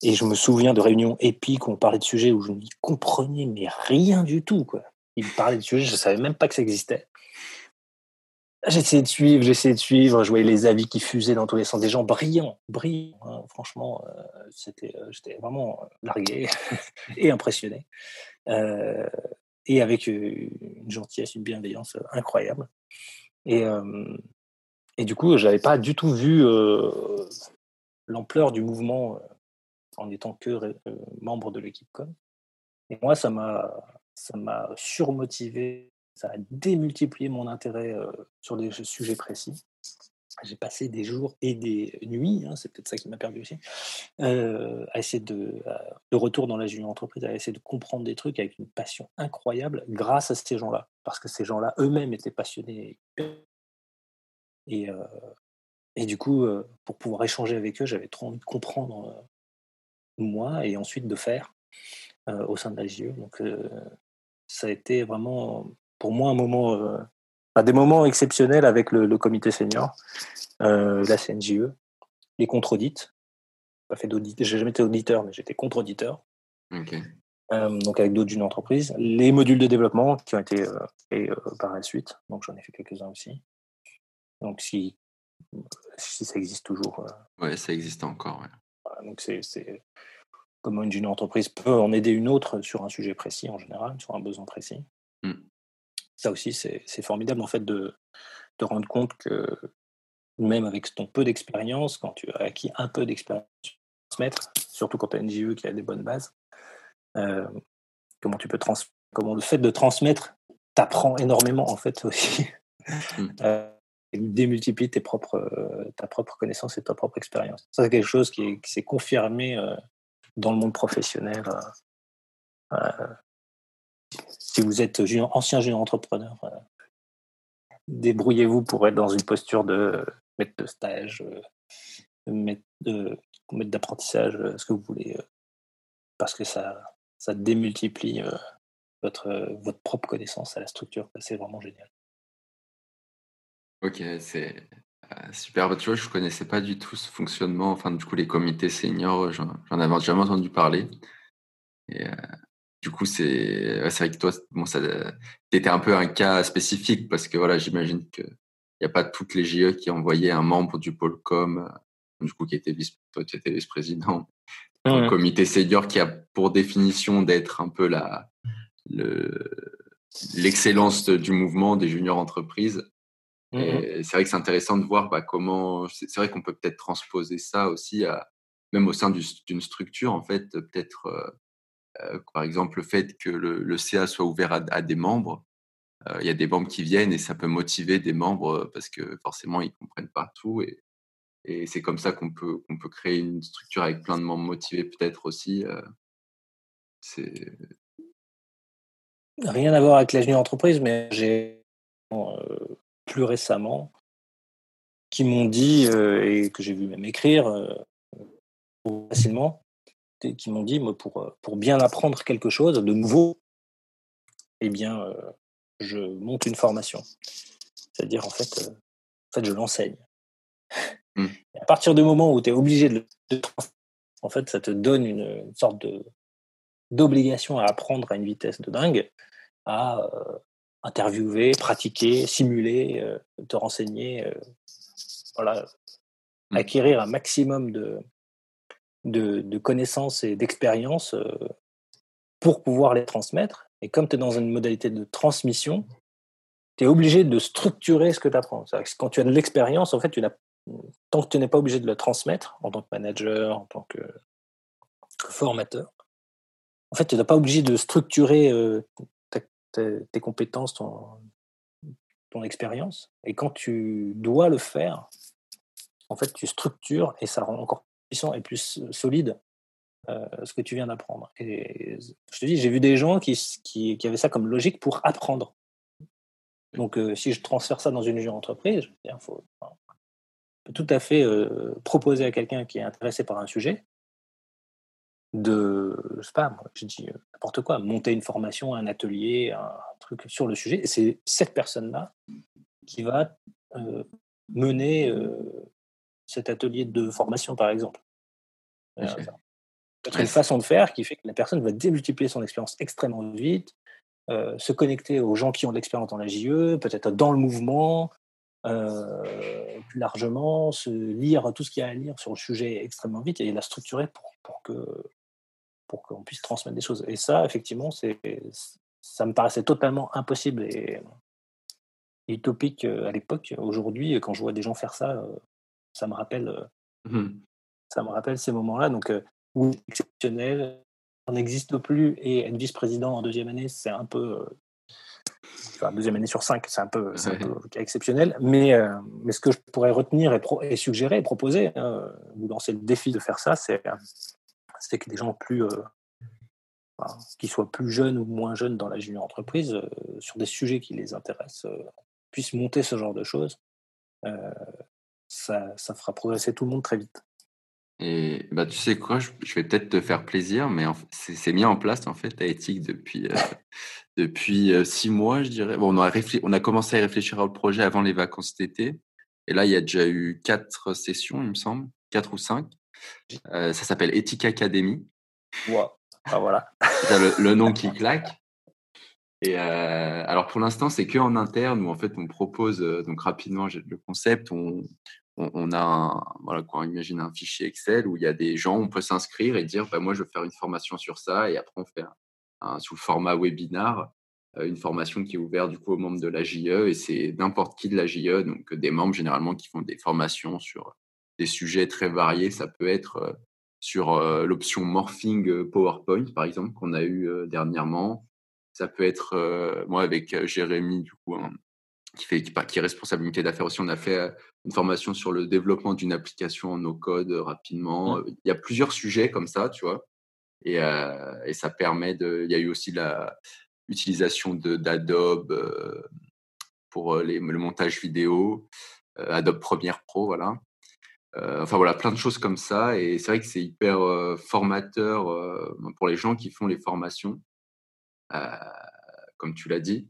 Et je me souviens de réunions épiques où on parlait de sujets où je n'y comprenais mais rien du tout. Quoi. Ils me parlaient de sujets, je ne savais même pas que ça existait. J'essayais de suivre, j'essayais de suivre, je voyais les avis qui fusaient dans tous les sens, des gens brillants, brillants. Hein. Franchement, euh, c'était, euh, j'étais vraiment euh, largué [LAUGHS] et impressionné. et avec une gentillesse, une bienveillance incroyable. Et, et du coup, je n'avais pas du tout vu l'ampleur du mouvement en étant que membre de l'équipe com. Et moi, ça m'a, ça m'a surmotivé ça a démultiplié mon intérêt sur des sujets précis. J'ai passé des jours et des nuits, hein, c'est peut-être ça qui m'a perdu aussi, à essayer de, de retour dans la junior entreprise, à essayer de comprendre des trucs avec une passion incroyable grâce à ces gens-là, parce que ces gens-là eux-mêmes étaient passionnés. Et, et du coup, pour pouvoir échanger avec eux, j'avais trop envie de comprendre moi et ensuite de faire au sein de la JE. Donc, ça a été vraiment pour moi un moment, euh, des moments exceptionnels avec le, comité senior, euh, la CNJE, les contre-audits. J'ai jamais été auditeur, mais j'étais contre-auditeur. Euh, donc avec d'autres d'une entreprise, les modules de développement qui ont été faits par la suite, donc j'en ai fait quelques-uns aussi. Donc si, si ça existe toujours. Oui, ça existe encore. donc c'est comment une junior entreprise peut en aider une autre sur un sujet précis en général, sur un besoin précis. Mmh ça aussi, c'est formidable en fait de te rendre compte que même avec ton peu d'expérience, quand tu as acquis un peu d'expérience, transmettre, surtout quand tu as une JE qui a des bonnes bases, euh, comment tu peux transmettre comment le fait de transmettre t'apprend énormément en fait [LAUGHS] aussi. Mmh. démultiplie tes propres, ta propre connaissance et ta propre expérience. Ça, c'est quelque chose qui, s'est confirmé dans le monde professionnel. Si vous êtes ancien junior entrepreneur, débrouillez-vous pour être dans une posture de maître de stage, maître d'apprentissage, ce que vous voulez, parce que ça, ça démultiplie votre, votre propre connaissance à la structure. C'est vraiment génial. Ok, c'est euh, super. Bah, tu vois, je ne connaissais pas du tout ce fonctionnement. Enfin, du coup, les comités seniors, j'en avais jamais entendu parler. Et euh, du coup, c'est vrai que toi, bon, ça, étais un peu un cas spécifique parce que voilà, j'imagine qu'il n'y a pas toutes les GE qui envoyaient un membre du pôle com, euh, du coup, qui était vice, toi, tu étais vice-président, un comité senior qui a pour définition d'être un peu la, l'excellence du mouvement des juniors entreprises. Mmh c'est vrai que c'est intéressant de voir bah, comment. C'est vrai qu'on peut peut-être transposer ça aussi, à, même au sein d'une structure, en fait, peut-être, euh, par exemple, le fait que le, CA soit ouvert à, des membres. Euh, il y a des membres qui viennent et ça peut motiver des membres parce que forcément, ils comprennent pas tout. Et, c'est comme ça qu'on peut, peut créer une structure avec plein de membres motivés, peut-être aussi. Rien à voir avec la entreprise, mais j'ai plus récemment qui m'ont dit, euh, et que j'ai vu même écrire euh, facilement, qui m'ont dit, moi, pour, euh, pour bien apprendre quelque chose de nouveau, eh bien, je monte une formation. C'est-à-dire, en fait, en fait, je l'enseigne. Mmh. À partir du moment où tu es obligé de le en fait, ça te donne une, sorte de d'obligation à apprendre à une vitesse de dingue, à interviewer, pratiquer, simuler, euh, te renseigner, euh, voilà, mmh. acquérir un maximum de, de, connaissances et d'expériences euh, pour pouvoir les transmettre. Et comme tu es dans une modalité de transmission, tu es obligé de structurer ce que tu apprends. Quand tu as de l'expérience, en fait, tu tant que tu n'es pas obligé de le transmettre en tant que manager, en tant que, formateur, en fait, tu n'es pas obligé de structurer tes, compétences, ton, ton expérience. Et quand tu dois le faire, en fait, tu structures et ça rend encore et plus solide euh, ce que tu viens d'apprendre. Et je te dis, j'ai vu des gens qui, qui, qui, avaient ça comme logique pour apprendre. Donc, euh, si je transfère ça dans une entreprise, il faut, peut tout à fait euh, proposer à quelqu'un qui est intéressé par un sujet de, je sais pas, moi, je dis euh, n'importe quoi, monter une formation, un atelier, un truc sur le sujet. Et c'est cette personne-là qui va euh, mener euh, cet atelier de formation, par exemple. C'est une façon de faire qui fait que la personne va démultiplier son expérience extrêmement vite, se connecter aux gens qui ont de l'expérience dans la JE, peut-être dans le mouvement, plus largement, se lire tout ce qu'il y a à lire sur le sujet extrêmement vite et la structurer pour, pour que pour qu'on puisse transmettre des choses. Et ça, effectivement, c'est, ça me paraissait totalement impossible et utopique euh, à l'époque. Aujourd'hui, quand je vois des gens faire ça, euh, ça me rappelle, euh, mmh ça me rappelle ces moments-là. Donc, oui, exceptionnel, on n'existe plus et être vice-président en deuxième année, c'est un peu, enfin, deuxième année sur cinq, c'est un peu, c'est un peu exceptionnel. Mais, mais ce que je pourrais retenir et, et suggérer et proposer, hein, vous lancer le défi de faire ça, c'est c'est que des gens plus, euh, qui soient plus jeunes ou moins jeunes dans la junior entreprise, euh, sur des sujets qui les intéressent, euh, puissent monter ce genre de choses. Ça, ça, fera progresser tout le monde très vite. Et bah, tu sais quoi, je, vais peut-être te faire plaisir, mais c'est mis en place en fait à éthique depuis, [LAUGHS] depuis six mois, je dirais. Bon, on, a on a commencé à réfléchir au projet avant les vacances d'été. Et là, il y a déjà eu quatre sessions, il me semble, quatre ou cinq. Euh, ça s'appelle Ethic Academy. Ah, voilà. le, nom qui [LAUGHS] claque. Et euh, alors pour l'instant, c'est que en interne où en fait on propose euh, donc rapidement le concept. On, on, a un, voilà quoi, imagine un fichier Excel où il y a des gens, on peut s'inscrire et dire bah, moi je veux faire une formation sur ça et après on fait un, sous format webinar une formation qui est ouverte du coup aux membres de la JE et c'est n'importe qui de la JE donc des membres généralement qui font des formations sur des sujets très variés. Ça peut être euh, sur euh, l'option morphing euh, PowerPoint, par exemple, qu'on a eu dernièrement. Ça peut être, moi, avec Jérémy, du coup, hein, qui, fait, qui, qui est responsabilité d'affaires aussi, on a fait une formation sur le développement d'une application en no-code rapidement. Mmh. Il y a plusieurs sujets comme ça, tu vois. Et, et ça permet de. Il y a eu aussi l'utilisation d'Adobe pour les, le montage vidéo, Adobe Premiere Pro, voilà. enfin voilà, plein de choses comme ça. Et c'est vrai que c'est hyper formateur pour les gens qui font les formations, comme tu l'as dit.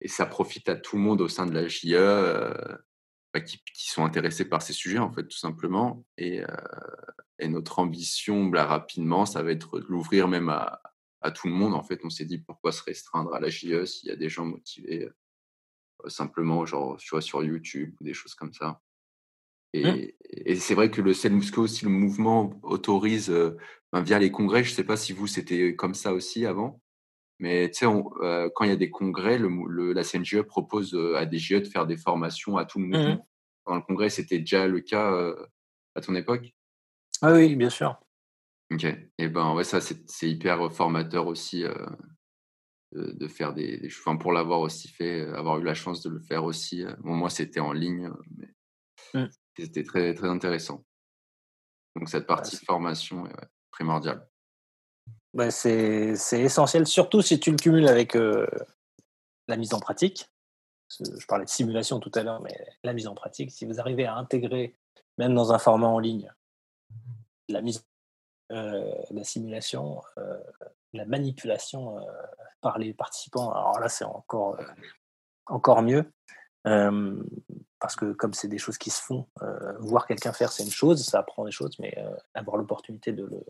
Et ça profite à tout le monde au sein de la JE bah, qui, sont intéressés par ces sujets, en fait, tout simplement. Et, et notre ambition, bah, rapidement, ça va être de l'ouvrir même à, à, tout le monde. En fait, on s'est dit pourquoi se restreindre à la JE s'il y a des gens motivés simplement, genre, tu vois, sur YouTube ou des choses comme ça. Mmh. Et, c'est vrai que le CELMUSCO aussi, le mouvement autorise ben, via les congrès. Je ne sais pas si vous, c'était comme ça aussi avant? Mais tu sais, quand il y a des congrès, le, la CNGE propose à des GE de faire des formations à tout le monde. Mmh Dans le congrès, c'était déjà le cas à ton époque? Ah oui, bien sûr. Ok. Et ben ouais, ça c'est hyper formateur aussi de, faire des, des enfin, pour l'avoir aussi fait, avoir eu la chance de le faire aussi. Bon, moi c'était en ligne, mais mmh. c'était très très intéressant. Donc cette partie formation est primordiale. Bah, c'est essentiel, surtout si tu le cumules avec la mise en pratique. Je parlais de simulation tout à l'heure, mais la mise en pratique, si vous arrivez à intégrer, même dans un format en ligne, la mise, la simulation, la manipulation par les participants, alors là, c'est encore, encore mieux. parce que comme c'est des choses qui se font, voir quelqu'un faire, c'est une chose, ça apprend des choses, mais avoir l'opportunité de le,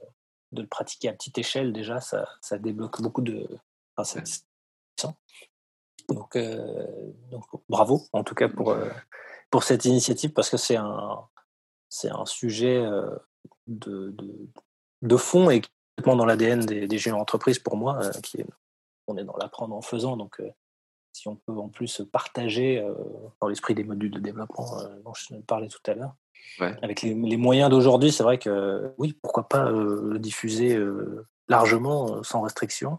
de le pratiquer à petite échelle, déjà, ça, ça débloque beaucoup de. Enfin, donc, euh, donc, bravo, en tout cas, pour, euh, pour cette initiative, parce que c'est un, c'est un sujet euh, de, de, de, fond et complètement dans l'ADN des, des jeunes entreprises pour moi, qui est, on est dans l'apprendre en faisant. Donc, si on peut en plus partager dans l'esprit des modules de développement dont je parlais tout à l'heure, avec les, moyens d'aujourd'hui, c'est vrai que oui, pourquoi pas euh, le diffuser euh, largement, euh, sans restriction.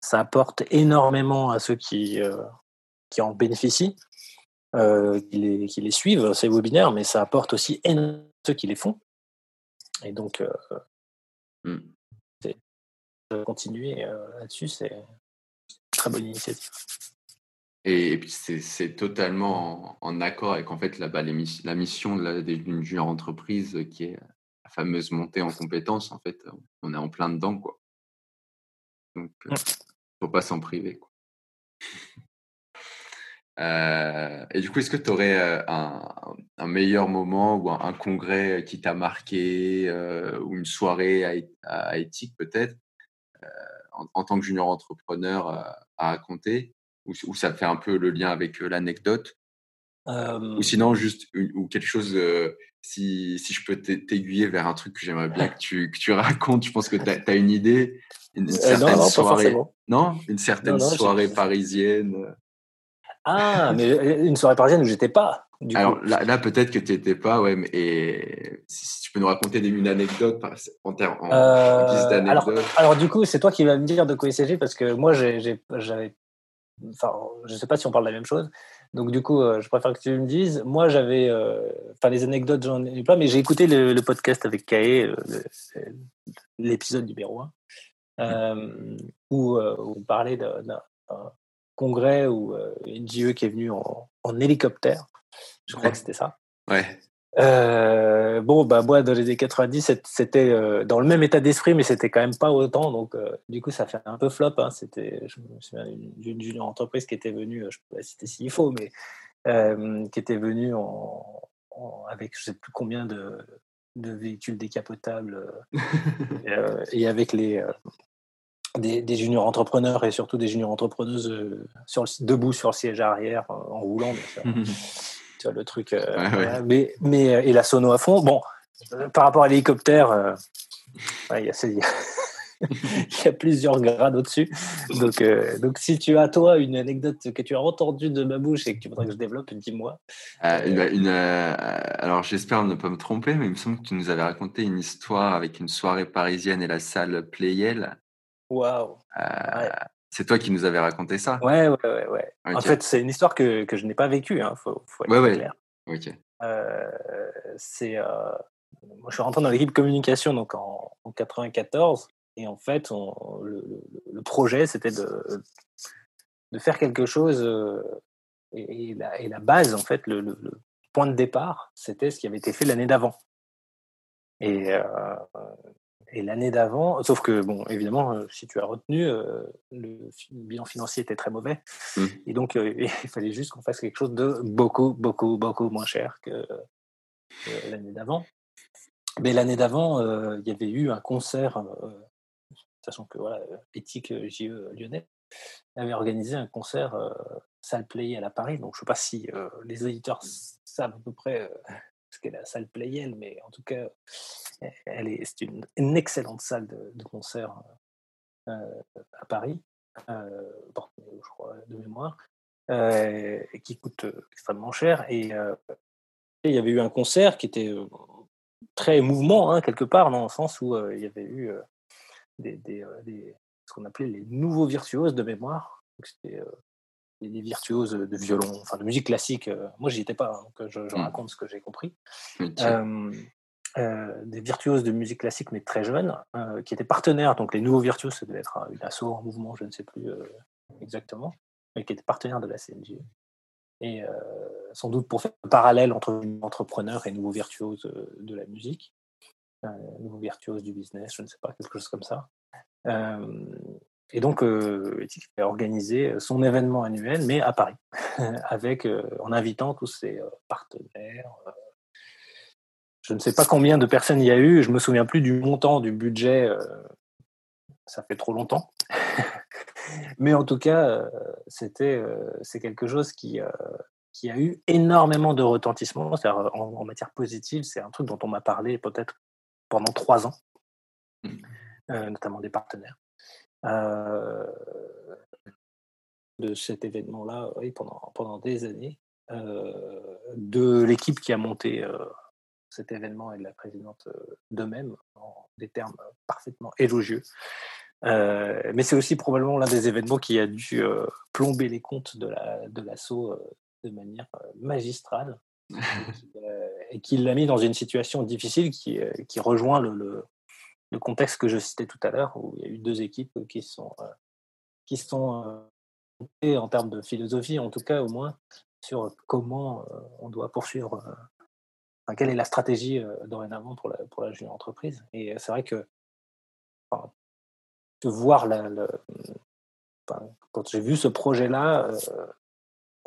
Ça apporte énormément à ceux qui, qui en bénéficient, qui les, qui, les, suivent, ces webinaires, mais ça apporte aussi énormément à ceux qui les font. Et donc, mmh. continuer là-dessus, c'est une très bonne initiative. Et, puis c'est totalement en, accord avec en fait la, bah, la mission d'une junior entreprise qui est la fameuse montée en compétences. En fait, on est en plein dedans, quoi. Donc, il ne faut pas s'en priver. Quoi. Euh, et du coup, est-ce que tu aurais un, un, meilleur moment ou un, congrès qui t'a marqué euh, ou une soirée à, éthique peut-être euh, en, en, tant que junior entrepreneur à raconter? Où, ça fait un peu le lien avec l'anecdote? Ou sinon, juste ou quelque chose, si, si, je peux t'aiguiller vers un truc que j'aimerais bien que [LAUGHS] tu, que tu racontes, je pense que tu as, une idée, une, certaine non, soirée. Non, une certaine soirée parisienne. Ah, mais une soirée parisienne où j'étais pas. Du alors là, là peut-être que tu n'étais pas, ouais, mais et, si, tu peux nous raconter une anecdote en, en, guise d'anecdote. Alors, alors, du coup, c'est toi qui vas me dire de quoi il s'agit parce que moi, j'avais Enfin, je ne sais pas si on parle de la même chose. Donc, du coup, euh, je préfère que tu me dises. Moi, j'avais. Euh, enfin, les anecdotes, j'en ai plein, mais j'ai écouté le, podcast avec Kae, euh, l'épisode numéro 1, où, on parlait d'un congrès ou une JE qui est venue en, en hélicoptère. Je crois que c'était ça. Ouais. Euh, bon, bah moi, dans les années 90, c'était euh, dans le même état d'esprit, mais c'était quand même pas autant. Donc, euh, du coup, ça fait un peu flop. Hein. C'était, je me souviens d'une junior entreprise qui était venue, je peux pas citer s'il faut, mais qui était venue en, avec je sais plus combien de, véhicules décapotables et, avec les des, juniors entrepreneurs et surtout des juniors entrepreneuses debout sur le siège arrière en roulant. [LAUGHS] le truc. Euh, mais, mais, euh, et la sono à fond. Bon, euh, par rapport à l'hélicoptère, [LAUGHS] il y, a plusieurs grades au-dessus. Donc, donc, si tu as, toi, une anecdote que tu as entendue de ma bouche et que tu voudrais que je développe, dis-moi. une, alors, j'espère ne pas me tromper, mais il me semble que tu nous avais raconté une histoire avec une soirée parisienne et la salle Playel. Waouh! C'est toi qui nous avais raconté ça Ouais, ouais, ouais. ouais. En fait, c'est une histoire que, que je n'ai pas vécue, il hein, faut, faut, être ouais, ouais. clair. Ok. Euh, c'est, euh, moi, je suis rentré dans l'équipe communication donc en, en 94, et en fait, on, le, le, projet, c'était de, de faire quelque chose, euh, et, et, la, et, la, base, en fait, le, le point de départ, c'était ce qui avait été fait l'année d'avant. Et, euh, et l'année d'avant, sauf que, bon, évidemment, euh, si tu as retenu, euh, le bilan financier était très mauvais. Mmh. Et donc, euh, [LAUGHS] il fallait juste qu'on fasse quelque chose de beaucoup, beaucoup, beaucoup moins cher que, l'année d'avant. Mais l'année d'avant, il y avait eu un concert, sachant que, voilà, Éthique JE Lyonnais avait organisé un concert salle Playel à la Paris. Donc, je ne sais pas si les auditeurs savent à peu près ce qu'est la salle Playel, mais en tout cas, elle est, c'est une, excellente salle de, concert euh, à Paris, euh, je crois, de mémoire, euh, qui coûte extrêmement cher. Et, il y avait eu un concert qui était très mouvement, hein, quelque part, dans le sens où il y avait eu ce qu'on appelait les nouveaux virtuoses de mémoire. C'était des virtuoses de violon, enfin de musique classique. moi, j'y étais pas, hein, donc je, mmh. raconte ce que j'ai compris. Euh, des virtuoses de musique classique, mais très jeunes, euh, qui étaient partenaires. Donc les nouveaux virtuoses, ça devait être une asso en mouvement, je ne sais plus euh, exactement, mais qui étaient partenaires de la CNJ. Et sans doute pour faire un parallèle entre entrepreneurs et nouveaux virtuoses de la musique, nouveaux virtuoses du business, je ne sais pas, quelque chose comme ça. Et donc, euh, a organisé son événement annuel, mais à Paris, [LAUGHS] avec, en invitant tous ses partenaires, je ne sais pas combien de personnes il y a eu, je me souviens plus du montant du budget, euh, ça fait trop longtemps. [LAUGHS] Mais en tout cas, euh, c'était euh, c'est quelque chose qui qui a eu énormément de retentissement, en, en, matière positive. C'est un truc dont on m'a parlé peut-être pendant trois ans, mmh. notamment des partenaires. De cet événement-là, oui, pendant, pendant des années, de l'équipe qui a monté cet événement et de la présidente d'eux-mêmes en des termes parfaitement élogieux. mais c'est aussi probablement l'un des événements qui a dû plomber les comptes de l'assaut la, de, de manière magistrale [LAUGHS] et qui l'a mis dans une situation difficile qui, qui rejoint le, le, contexte que je citais tout à l'heure où il y a eu deux équipes qui sont, qui sont en termes de philosophie, en tout cas au moins, sur comment on doit poursuivre quelle est la stratégie euh, dorénavant pour la, pour la junior entreprise. Et c'est vrai que de voir la, quand j'ai vu ce projet-là,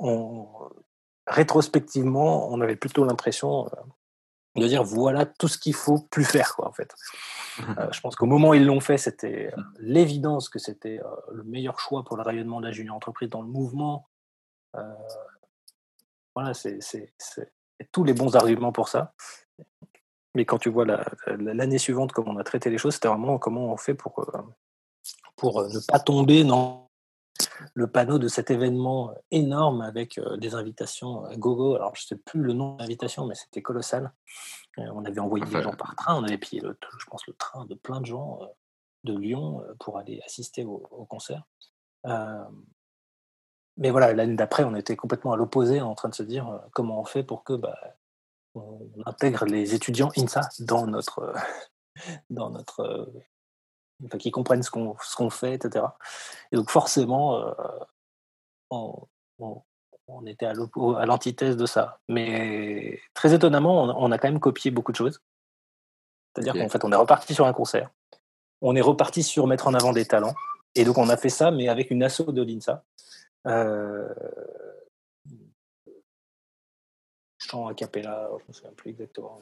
euh, rétrospectivement, on avait plutôt l'impression euh, de dire voilà tout ce qu'il faut plus faire quoi en fait. [LAUGHS] je pense qu'au moment où ils l'ont fait, c'était l'évidence que c'était le meilleur choix pour le rayonnement de la junior entreprise dans le mouvement. voilà, c'est tous les bons arguments pour ça. Mais quand tu vois l'année suivante, comment on a traité les choses, c'était vraiment comment on fait pour, euh, pour euh, ne pas tomber dans le panneau de cet événement énorme avec euh, des invitations à gogo. Alors, je ne sais plus le nom de l'invitation, mais c'était colossal. On avait envoyé des gens par train, on avait payé, le, je pense, le train de plein de gens de Lyon pour aller assister au, au concert. Mais voilà, l'année d'après, on était complètement à l'opposé, en train de se dire euh, comment on fait pour que bah, on intègre les étudiants INSA dans notre, euh, [LAUGHS] dans notre, euh, enfin, qu'ils comprennent ce qu'on fait, etc. Et donc forcément, on, on, était à l'antithèse de ça. Mais très étonnamment, on, a quand même copié beaucoup de choses. C'est-à-dire qu'en fait, on est reparti sur un concert, on est reparti sur mettre en avant des talents, et donc on a fait ça, mais avec une asso de l'INSA. Euh, chant a cappella, je ne me souviens plus exactement.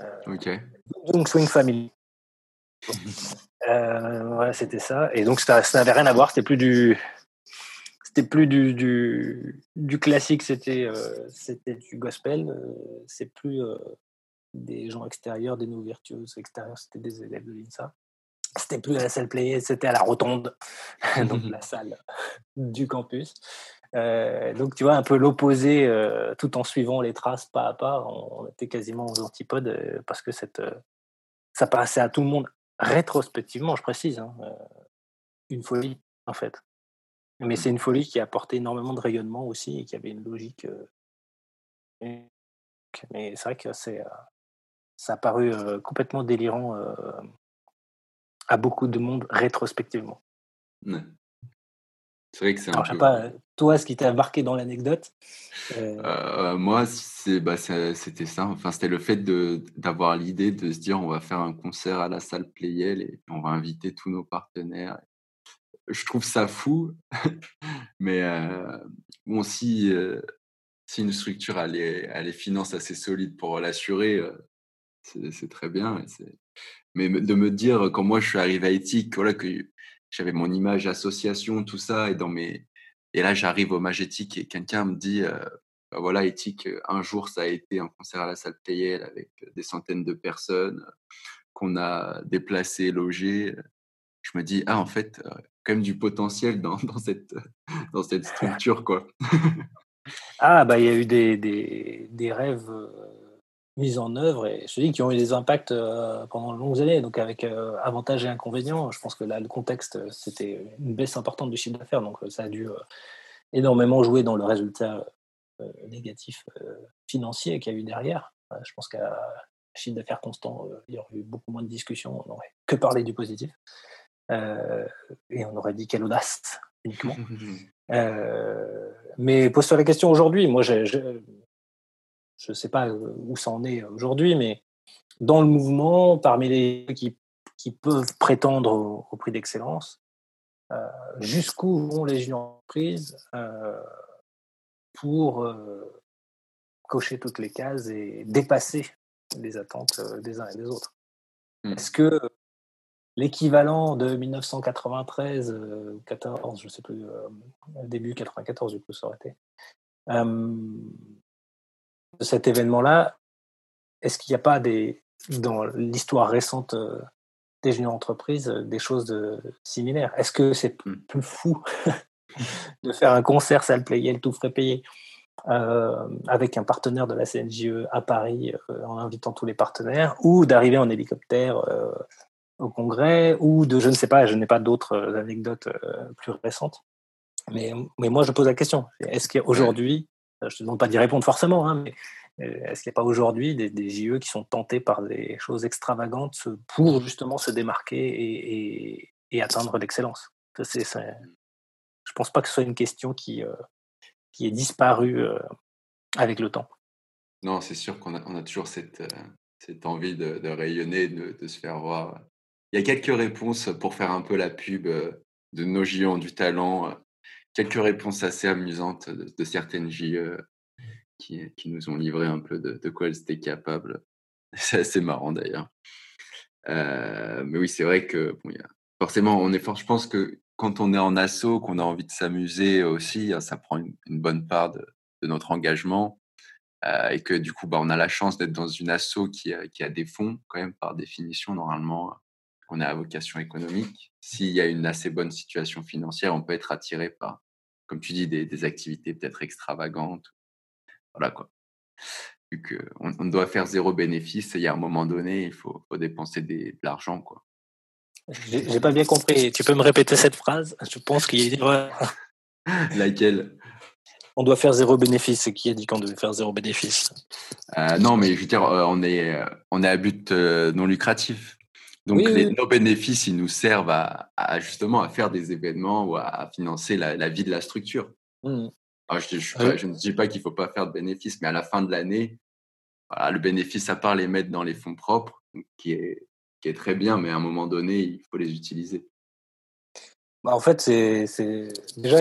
Euh, ok. Donc Swing Family. Euh, voilà, c'était ça. Et donc ça n'avait rien à voir, c'était plus du. C'était plus du, du, classique, c'était euh, c'était du gospel. Euh, c'est plus euh, des gens extérieurs, des nouveaux virtuoses extérieurs, c'était des élèves de l'INSA c'était plus à la salle Play, c'était à la rotonde, [LAUGHS] donc la salle du campus. Euh, donc tu vois un peu l'opposé, euh, tout en suivant les traces pas à pas, on, était quasiment aux antipodes euh, parce que cette, ça paraissait à tout le monde rétrospectivement, je précise, hein, une folie en fait. Mais c'est une folie qui a apporté énormément de rayonnement aussi et qui avait une logique. Mais c'est vrai que c'est, ça a paru complètement délirant à beaucoup de monde rétrospectivement. C'est vrai que c'est un peu... pas, toi, ce qui t'a marqué dans l'anecdote Moi, c'est, bah, c'était ça. Enfin, c'était le fait de, d'avoir l'idée de se dire on va faire un concert à la salle Playel et on va inviter tous nos partenaires. Je trouve ça fou, [LAUGHS] mais bon, si, si une structure a les, finances assez solides pour l'assurer, c'est, très bien. Mais de me dire, quand moi je suis arrivé à Ethic, voilà, que j'avais mon image association, tout ça, et dans mes et là j'arrive au Magétique et quelqu'un me dit euh, bah voilà éthique un jour ça a été un concert à la salle Playel avec des centaines de personnes qu'on a déplacé, logé. Je me dis ah en fait euh, quand même du potentiel dans, [LAUGHS] dans cette dans cette [LAUGHS] structure quoi. ah bah il y a eu des, des, des rêves euh, mises en œuvre et je te dis qui ont eu des impacts euh, pendant de longues années, donc avec euh, avantages et inconvénients. Je pense que là, le contexte, euh, c'était une baisse importante du chiffre d'affaires, donc ça a dû énormément jouer dans le résultat négatif financier qu'il y a eu derrière. je pense qu'à chiffre d'affaires constant, il y aurait eu beaucoup moins de discussions, on n'aurait que parlé du positif. et on aurait dit quelle audace uniquement. [LAUGHS] mais pose-toi la question aujourd'hui. Moi, je ne sais pas où ça en est aujourd'hui, mais dans le mouvement, parmi les qui, qui peuvent prétendre au, prix d'excellence, euh, jusqu'où vont les entreprises euh, pour euh, cocher toutes les cases et dépasser les attentes des uns et des autres? Mmh. Est-ce que l'équivalent de 1993 ou 14, je ne sais plus, début 94 du coup ça aurait été, de cet événement-là, est-ce qu'il n'y a pas des, dans l'histoire récente euh, des juniors entreprises euh, des choses de, similaires? Est-ce que c'est plus, hmm. fou [LAUGHS] de faire un concert salle playel tout frais payé euh, avec un partenaire de la CNJE à Paris en invitant tous les partenaires ou d'arriver en hélicoptère au congrès ou de je ne sais pas, je n'ai pas d'autres anecdotes plus récentes. Mais, mais moi je pose la question, est-ce qu'aujourd'hui je ne te demande pas d'y répondre forcément, hein, mais euh, est-ce qu'il n'y a pas aujourd'hui des, des, JE qui sont tentés par des choses extravagantes pour justement se démarquer et, atteindre l'excellence? Je ne pense pas que ce soit une question qui, euh, qui est disparue euh, avec le temps. Non, c'est sûr qu'on a, on a, toujours cette, envie de, rayonner, de, de, se faire voir. Il y a quelques réponses pour faire un peu la pub de nos géants du talent quelques réponses assez amusantes de, certaines JE qui, qui, nous ont livré un peu de, quoi elles étaient capables. [LAUGHS] C'est assez marrant d'ailleurs. Euh, mais oui, c'est vrai que forcément, on est fort. Je pense que quand on est en asso, qu'on a envie de s'amuser aussi, ça prend une, bonne part de, notre engagement. Euh, et que du coup, bah, on a la chance d'être dans une asso qui a, qui a des fonds, quand même, par définition, normalement on a à vocation économique. S'il y a une assez bonne situation financière, on peut être attiré par comme tu dis, des, activités peut-être extravagantes. Voilà quoi. Vu qu'on on doit faire zéro bénéfice, il y a un moment donné, il faut, dépenser de l'argent. quoi. J'ai pas bien compris. Tu peux me répéter cette phrase? Je pense qu'il y a une erreur. [LAUGHS] Laquelle? On doit faire zéro bénéfice. Qui a dit qu'on devait faire zéro bénéfice? Euh, Non, mais je veux dire, euh, on est, euh, on est à but non lucratif. Donc, nos bénéfices, ils nous servent à, justement à faire des événements ou à, financer la, vie de la structure. Mmh. je, ne dis pas qu'il ne faut pas faire de bénéfices, mais à la fin de l'année, le bénéfice, à part les mettre dans les fonds propres, qui est, qui est très bien, mais à un moment donné, il faut les utiliser. Bah, en fait, c'est déjà,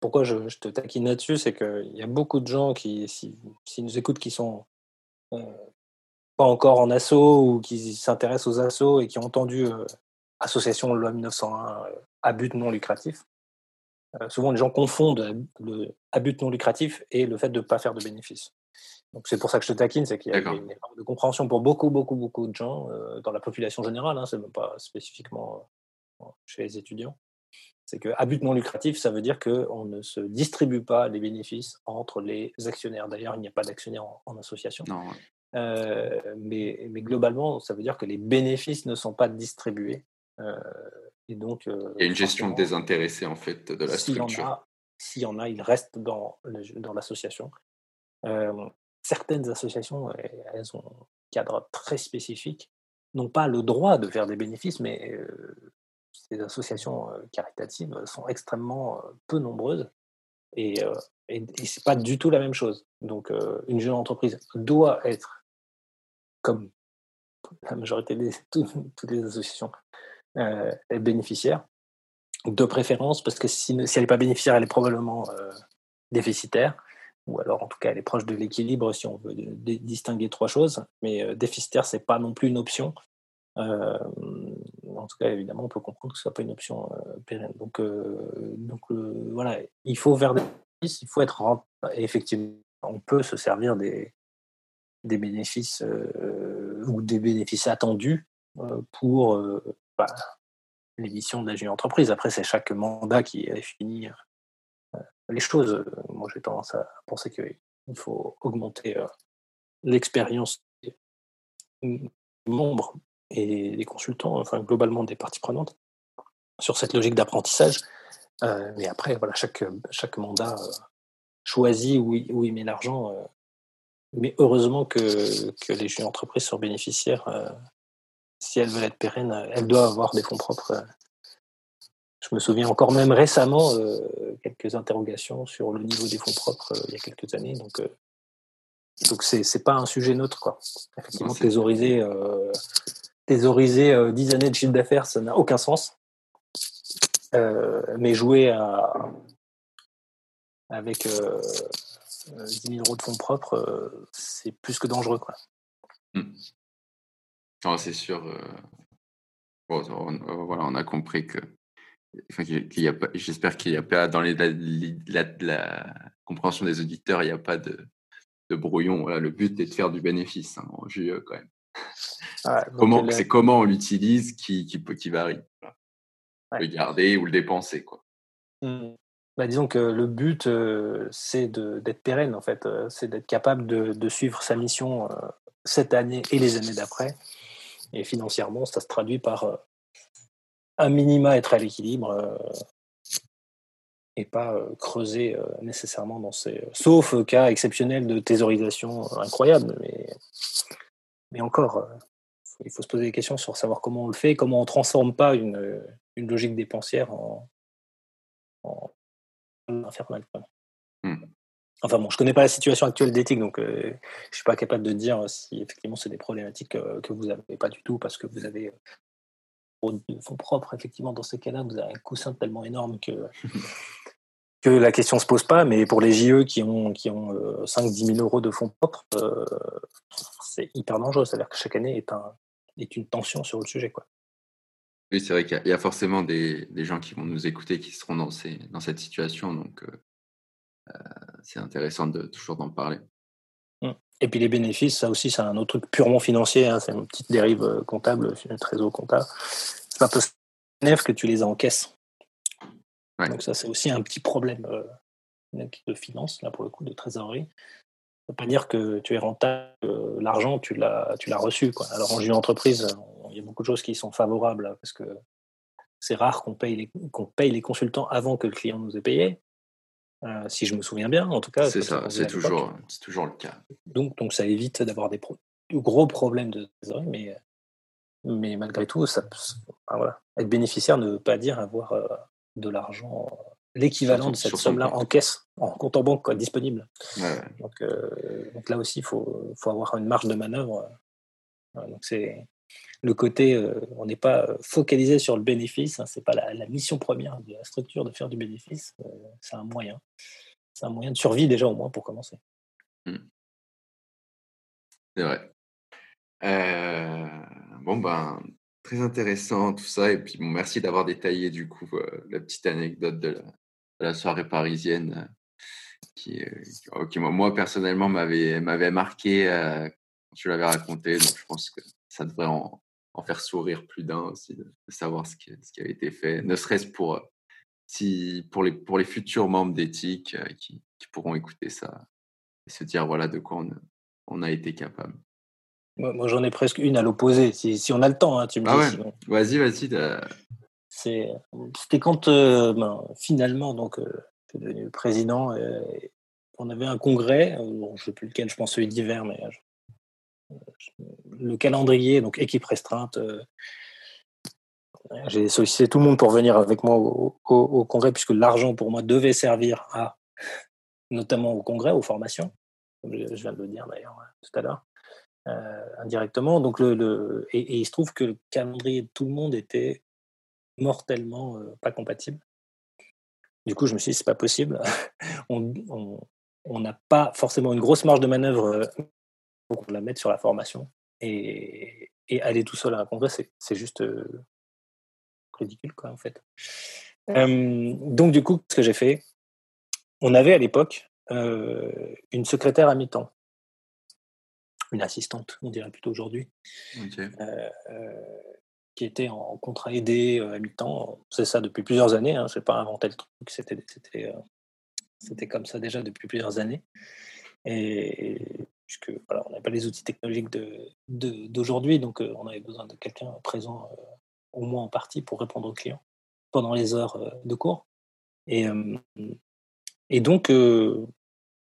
pourquoi je, te taquine là-dessus, c'est qu'il y a beaucoup de gens qui, s'ils si, nous écoutent, qui sont euh, encore en asso ou qui s'intéressent aux assos et qui ont entendu euh, Association loi 1901 euh, à but non lucratif. Euh, souvent, les gens confondent le à but non lucratif et le fait de ne pas faire de bénéfices. Donc c'est pour ça que je te taquine, c'est qu'il y a une erreur de compréhension pour beaucoup, beaucoup, beaucoup de gens dans la population générale, hein, c'est même pas spécifiquement chez les étudiants. C'est que à but non lucratif, ça veut dire qu'on ne se distribue pas les bénéfices entre les actionnaires. D'ailleurs, il n'y a pas d'actionnaires en, association. Non. Euh, mais, mais, globalement, ça veut dire que les bénéfices ne sont pas distribués. Euh, Et donc, il y a une gestion désintéressée en fait de la structure. S'il y en a, il reste dans, dans l'association. certaines associations, elles ont un cadre très spécifique, n'ont pas le droit de faire des bénéfices, mais ces associations caritatives sont extrêmement peu nombreuses et, et, et c'est pas du tout la même chose. Donc, une jeune entreprise doit être comme la majorité des [LAUGHS] toutes les associations euh, bénéficiaire, de préférence, parce que si, elle n'est pas bénéficiaire, elle est probablement euh, déficitaire, ou alors en tout cas elle est proche de l'équilibre si on veut distinguer trois choses, mais euh, déficitaire, c'est pas non plus une option. Euh, en tout cas, évidemment, on peut comprendre que ce soit pas une option pérenne. Donc, donc voilà, il faut vers des il faut être rentable. effectivement, on peut se servir des, des bénéfices ou des bénéfices attendus pour bah, l'émission de la entreprise. Après, c'est chaque mandat qui définit les choses. Moi, j'ai tendance à penser qu'il faut augmenter l'expérience des membres et des consultants, enfin globalement des parties prenantes, sur cette logique d'apprentissage. mais après, voilà, chaque, chaque mandat choisit où il, où il met l'argent mais heureusement que, que les jeunes entreprises sont bénéficiaires. Euh, si elles veulent être pérennes, elles doivent avoir des fonds propres. Je me souviens encore même récemment euh, quelques interrogations sur le niveau des fonds propres euh, il y a quelques années. Donc, donc c'est c'est pas un sujet neutre quoi. Effectivement, thésauriser thésauriser 10 années de chiffre d'affaires, ça n'a aucun sens. mais jouer à, avec 10 euh, 000 euros de fonds propres, euh, c'est plus que dangereux. Quoi. Mmh. c'est sûr. Euh, on, voilà, on a compris que. qu'il y a pas, j'espère qu'il n'y a pas dans les, la, compréhension des auditeurs, il n'y a pas de, de brouillon. Voilà, le but est de faire du bénéfice hein, en JE quand même. comment, c'est comment on l'utilise qui, qui, qui varie. Le garder ou le dépenser. Quoi. Mmh. Bah, disons que le but, euh, c'est d'être pérenne, en fait. Euh, c'est d'être capable de, de, suivre sa mission euh, cette année et les années d'après. Et financièrement, ça se traduit par un minima être à l'équilibre et pas creuser nécessairement dans ces. Sauf cas exceptionnel de thésaurisation incroyable, mais, mais encore, il faut se poser des questions sur savoir comment on le fait, comment on ne transforme pas une, une logique dépensière en, en, infernal. Mmh. Enfin bon, je connais pas la situation actuelle d'éthique, donc euh, je suis pas capable de dire si effectivement c'est des problématiques euh, que vous n'avez pas du tout parce que vous avez euh, fonds propres. Effectivement, dans ces cas-là, vous avez un coussin tellement énorme que [LAUGHS] que la question se pose pas. Mais pour les JE qui ont qui ont 5-10 000 euros de fonds propres, c'est hyper dangereux. C'est-à-dire que chaque année est un est une tension sur le sujet, quoi. Oui, c'est vrai qu'il y, a forcément des, des, gens qui vont nous écouter qui seront dans, ces, dans cette situation. Donc, euh, euh, c'est intéressant de toujours d'en parler. Mmh. Et puis les bénéfices, ça aussi, c'est un autre truc purement financier. Hein, c'est une petite dérive euh, comptable, une trésor comptable. C'est pas parce que tu les as en caisse. Donc ça, c'est aussi un petit problème de finance, là pour le coup, de trésorerie. Ça veut pas dire que tu es rentable, l'argent, tu l'as, tu l'as reçu. Quoi. Alors en jeu entreprise, il y a beaucoup de choses qui sont favorables hein, parce que c'est rare qu'on paye, les, qu'on paye les consultants avant que le client nous ait payé. Euh, si je me souviens bien, en tout cas. C'est ça, c'est toujours, c'est toujours le cas. Donc, donc ça évite d'avoir des gros problèmes de trésorerie, mais, mais malgré tout, ça, voilà. être bénéficiaire ne veut pas dire avoir euh, de l'argent, l'équivalent de cette somme-là en caisse, en compte en banque quoi, disponible. Donc, euh, donc, là aussi, il faut, faut, avoir une marge de manœuvre. donc c'est le côté, euh, on n'est pas focalisé sur le bénéfice, hein, c'est pas la, mission première de la structure de faire du bénéfice, euh, c'est un moyen. C'est un moyen de survie déjà au moins pour commencer. Mmh. C'est vrai. Euh, bon ben très intéressant tout ça et puis merci d'avoir détaillé du coup la petite anecdote de la, soirée parisienne qui, qui moi, personnellement m'avait m'avait marqué quand tu l'avais raconté donc je pense que ça devrait en, en faire sourire plus d'un aussi, de, savoir ce qui, ce qui, a été fait, ne serait-ce pour, euh, si, pour, les, pour les futurs membres d'éthique euh, qui, qui, pourront écouter ça et se dire voilà de quoi on, on a été capable. Moi, j'en ai presque une à l'opposé, si, si, on a le temps, hein, tu me ah dis. Ouais? Vas-y, vas-y. C'était quand ben, finalement, donc, je suis devenu président. Et on avait un congrès, je ne sais plus lequel, je pense celui d'hiver, mais le calendrier, donc équipe restreinte. J'ai sollicité tout le monde pour venir avec moi au congrès, puisque l'argent pour moi devait servir à, notamment au congrès, aux formations je, viens de le dire d'ailleurs tout à l'heure, euh, indirectement. Donc le, et, il se trouve que le calendrier de tout le monde était mortellement euh, pas compatible. Du coup, je me suis dit, c'est pas possible. [LAUGHS] on n'a pas forcément une grosse marge de manœuvre pour la mettre sur la formation. Et, et aller tout seul à un congrès, c'est juste euh, ridicule, quoi, en fait. donc, du coup, ce que j'ai fait, on avait à l'époque euh, une secrétaire à mi-temps, une assistante, on dirait plutôt aujourd'hui, euh, euh, qui était en contrat aidé à mi-temps. C'est ça depuis plusieurs années, hein, je n'ai pas inventé le truc, c'était, c'était, comme ça déjà depuis plusieurs années. Et, puisque voilà, on n'a pas les outils technologiques de, d'aujourd'hui, donc on avait besoin de quelqu'un présent au moins en partie pour répondre aux clients pendant les heures de cours. Et, et donc,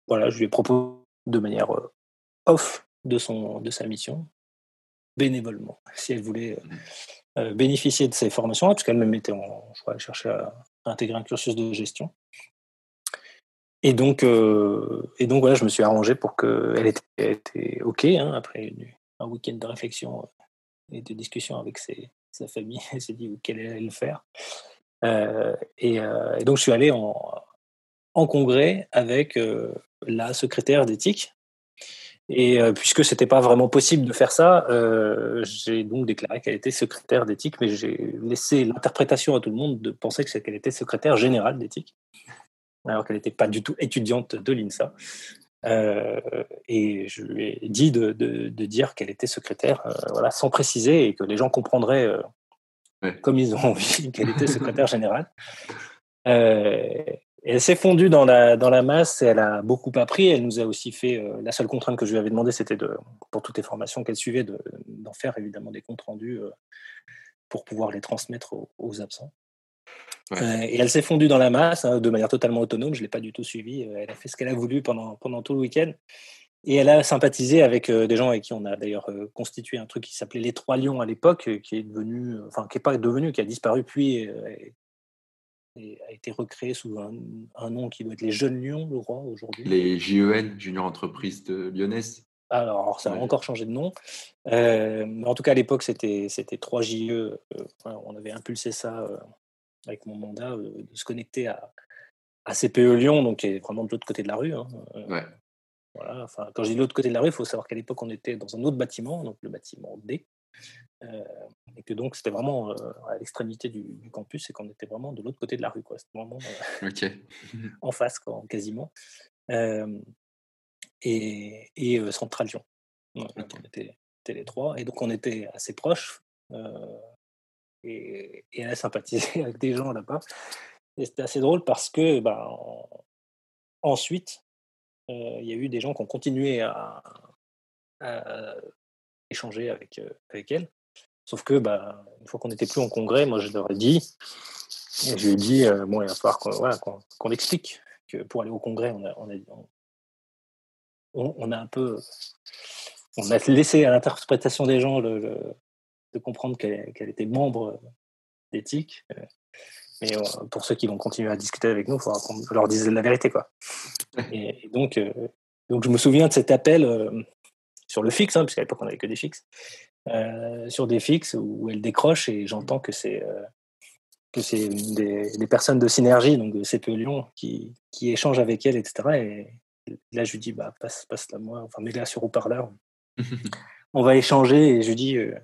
voilà, je lui ai proposé de manière off de, son, de sa mission, bénévolement, [LAUGHS] si elle voulait mmh. bénéficier de ces formations-là, parce qu'elle-même était en, je crois, elle cherchait à, intégrer un cursus de gestion. Et donc, et donc voilà, je me suis arrangé pour qu'elle était, OK, hein, après un week-end de réflexion et de discussion avec sa famille, [LAUGHS] elle s'est dit qu'elle allait le faire. et, et, donc, je suis allé en, congrès avec la secrétaire d'éthique. Et euh, puisque c'était pas vraiment possible de faire ça, euh, j'ai donc déclaré qu'elle était secrétaire d'éthique, mais j'ai laissé l'interprétation à tout le monde de penser qu'elle était secrétaire générale d'éthique, alors qu'elle n'était pas du tout étudiante de l'INSA. Euh, et je lui ai dit de, de, dire qu'elle était secrétaire, voilà, sans préciser, et que les gens comprendraient comme ils ont envie [LAUGHS] qu'elle était secrétaire générale elle s'est fondue dans la, dans la masse et elle a beaucoup appris. Elle nous a aussi fait. Euh, la seule contrainte que je lui avais demandé, c'était de, pour toutes les formations qu'elle suivait, d'en faire évidemment des comptes rendus euh, pour pouvoir les transmettre aux, absents. Euh, et elle s'est fondue dans la masse hein, de manière totalement autonome. Je ne l'ai pas du tout suivie. Elle a fait ce qu'elle a voulu pendant, pendant tout le week-end. Et elle a sympathisé avec des gens avec qui on a d'ailleurs constitué un truc qui s'appelait Les Trois Lions à l'époque, qui est devenu, enfin, qui n'est pas devenu, qui a disparu, puis a été recréé sous un, nom qui doit être les Jeunes Lions, je crois, aujourd'hui. Les JEN, Junior Entreprise de Lyonnaise. Alors, ça a encore changé de nom. Euh, mais en tout cas, à l'époque, c'était, c'était 3 JE. Euh, on avait impulsé ça euh, avec mon mandat de se connecter à, à CPE Lyon, donc qui est vraiment de l'autre côté de la rue. Hein, voilà, enfin, quand je dis de l'autre côté de la rue, il faut savoir qu'à l'époque, on était dans un autre bâtiment, donc le bâtiment D. Euh, et que donc c'était vraiment euh, à l'extrémité du, campus et qu'on était vraiment de l'autre côté de la rue. Quoi. C'était vraiment euh, [LAUGHS] en face, quoi, quasiment. et, et Central Lyon. on était, les trois. Et donc on était assez proches. Et, et elle a sympathisé [LAUGHS] avec des gens là-bas. Et c'était assez drôle parce que bah, ensuite, il y a eu des gens qui ont continué à, échanger avec, avec elle. Sauf que, bah, une fois qu'on n'était plus en congrès, moi je leur ai dit, je lui ai dit, euh, bon, il va falloir qu'on explique que pour aller au congrès, on a, on a, on, a un peu. On a laissé à l'interprétation des gens le, de comprendre qu'elle était membre d'éthique. Mais euh, pour ceux qui vont continuer à discuter avec nous, il faudra qu'on leur dise la vérité. Quoi. [LAUGHS] Et, donc, euh, donc, je me souviens de cet appel sur le fixe, hein, puisqu'à l'époque, on n'avait que des fixes. Euh, sur des fixes où elle décroche et j'entends que c'est euh, que c'est des, personnes de synergie, donc de CPE Lyon, qui, qui échangent avec elle, etc. Et là, je lui dis, bah, passe, passe la moi, enfin, mets-la sur haut-parleur. [LAUGHS] On va échanger et je lui dis, euh,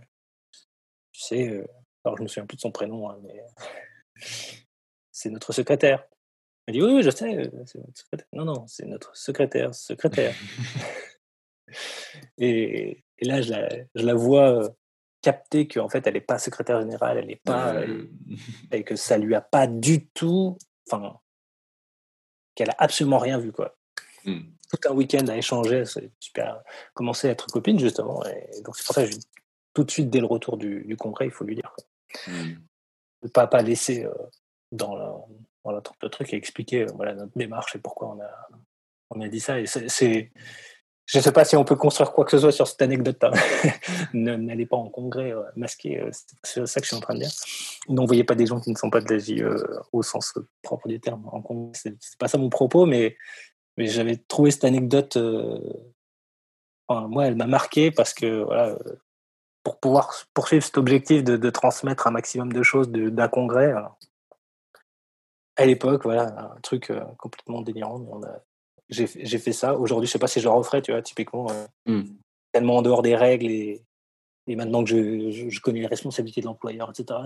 tu sais, alors je me souviens plus de son prénom, hein, mais [LAUGHS] c'est notre secrétaire. Elle dit, oui, oui, je sais, c'est notre secrétaire. Non, non, c'est notre secrétaire, secrétaire. [LAUGHS] et, et là, je la, je la vois capter qu'en fait, elle n'est pas secrétaire générale, elle n'est pas. et que ça lui a pas du tout. Enfin, qu'elle a absolument rien vu, quoi. Mmh. Tout un week-end à échanger, c'est super. Commencer à être copine, justement. Et donc, c'est pour ça que tout de suite, dès le retour du, du congrès, il faut lui dire. Mmh. pas, pas laisser dans, la, dans la, le truc et expliquer voilà, notre démarche et pourquoi on a, on a dit ça. Et c'est je ne sais pas si on peut construire quoi que ce soit sur cette anecdote. Hein. [LAUGHS] N'allez pas en congrès euh, masqué, euh, c'est ça que je suis en train de dire. N'envoyez pas des gens qui ne sont pas de la euh, au sens propre du terme. En congrès, c'est pas ça mon propos, mais, mais j'avais trouvé cette anecdote. moi, elle m'a marqué parce que voilà, pour pouvoir poursuivre cet objectif de, transmettre un maximum de choses d'un congrès, à l'époque, voilà, un truc complètement délirant, j'ai fait ça. Aujourd'hui, je sais pas si je le referais, tu vois, typiquement, euh, mmh. tellement en dehors des règles et, et maintenant que je, je, connais les responsabilités de l'employeur, etc.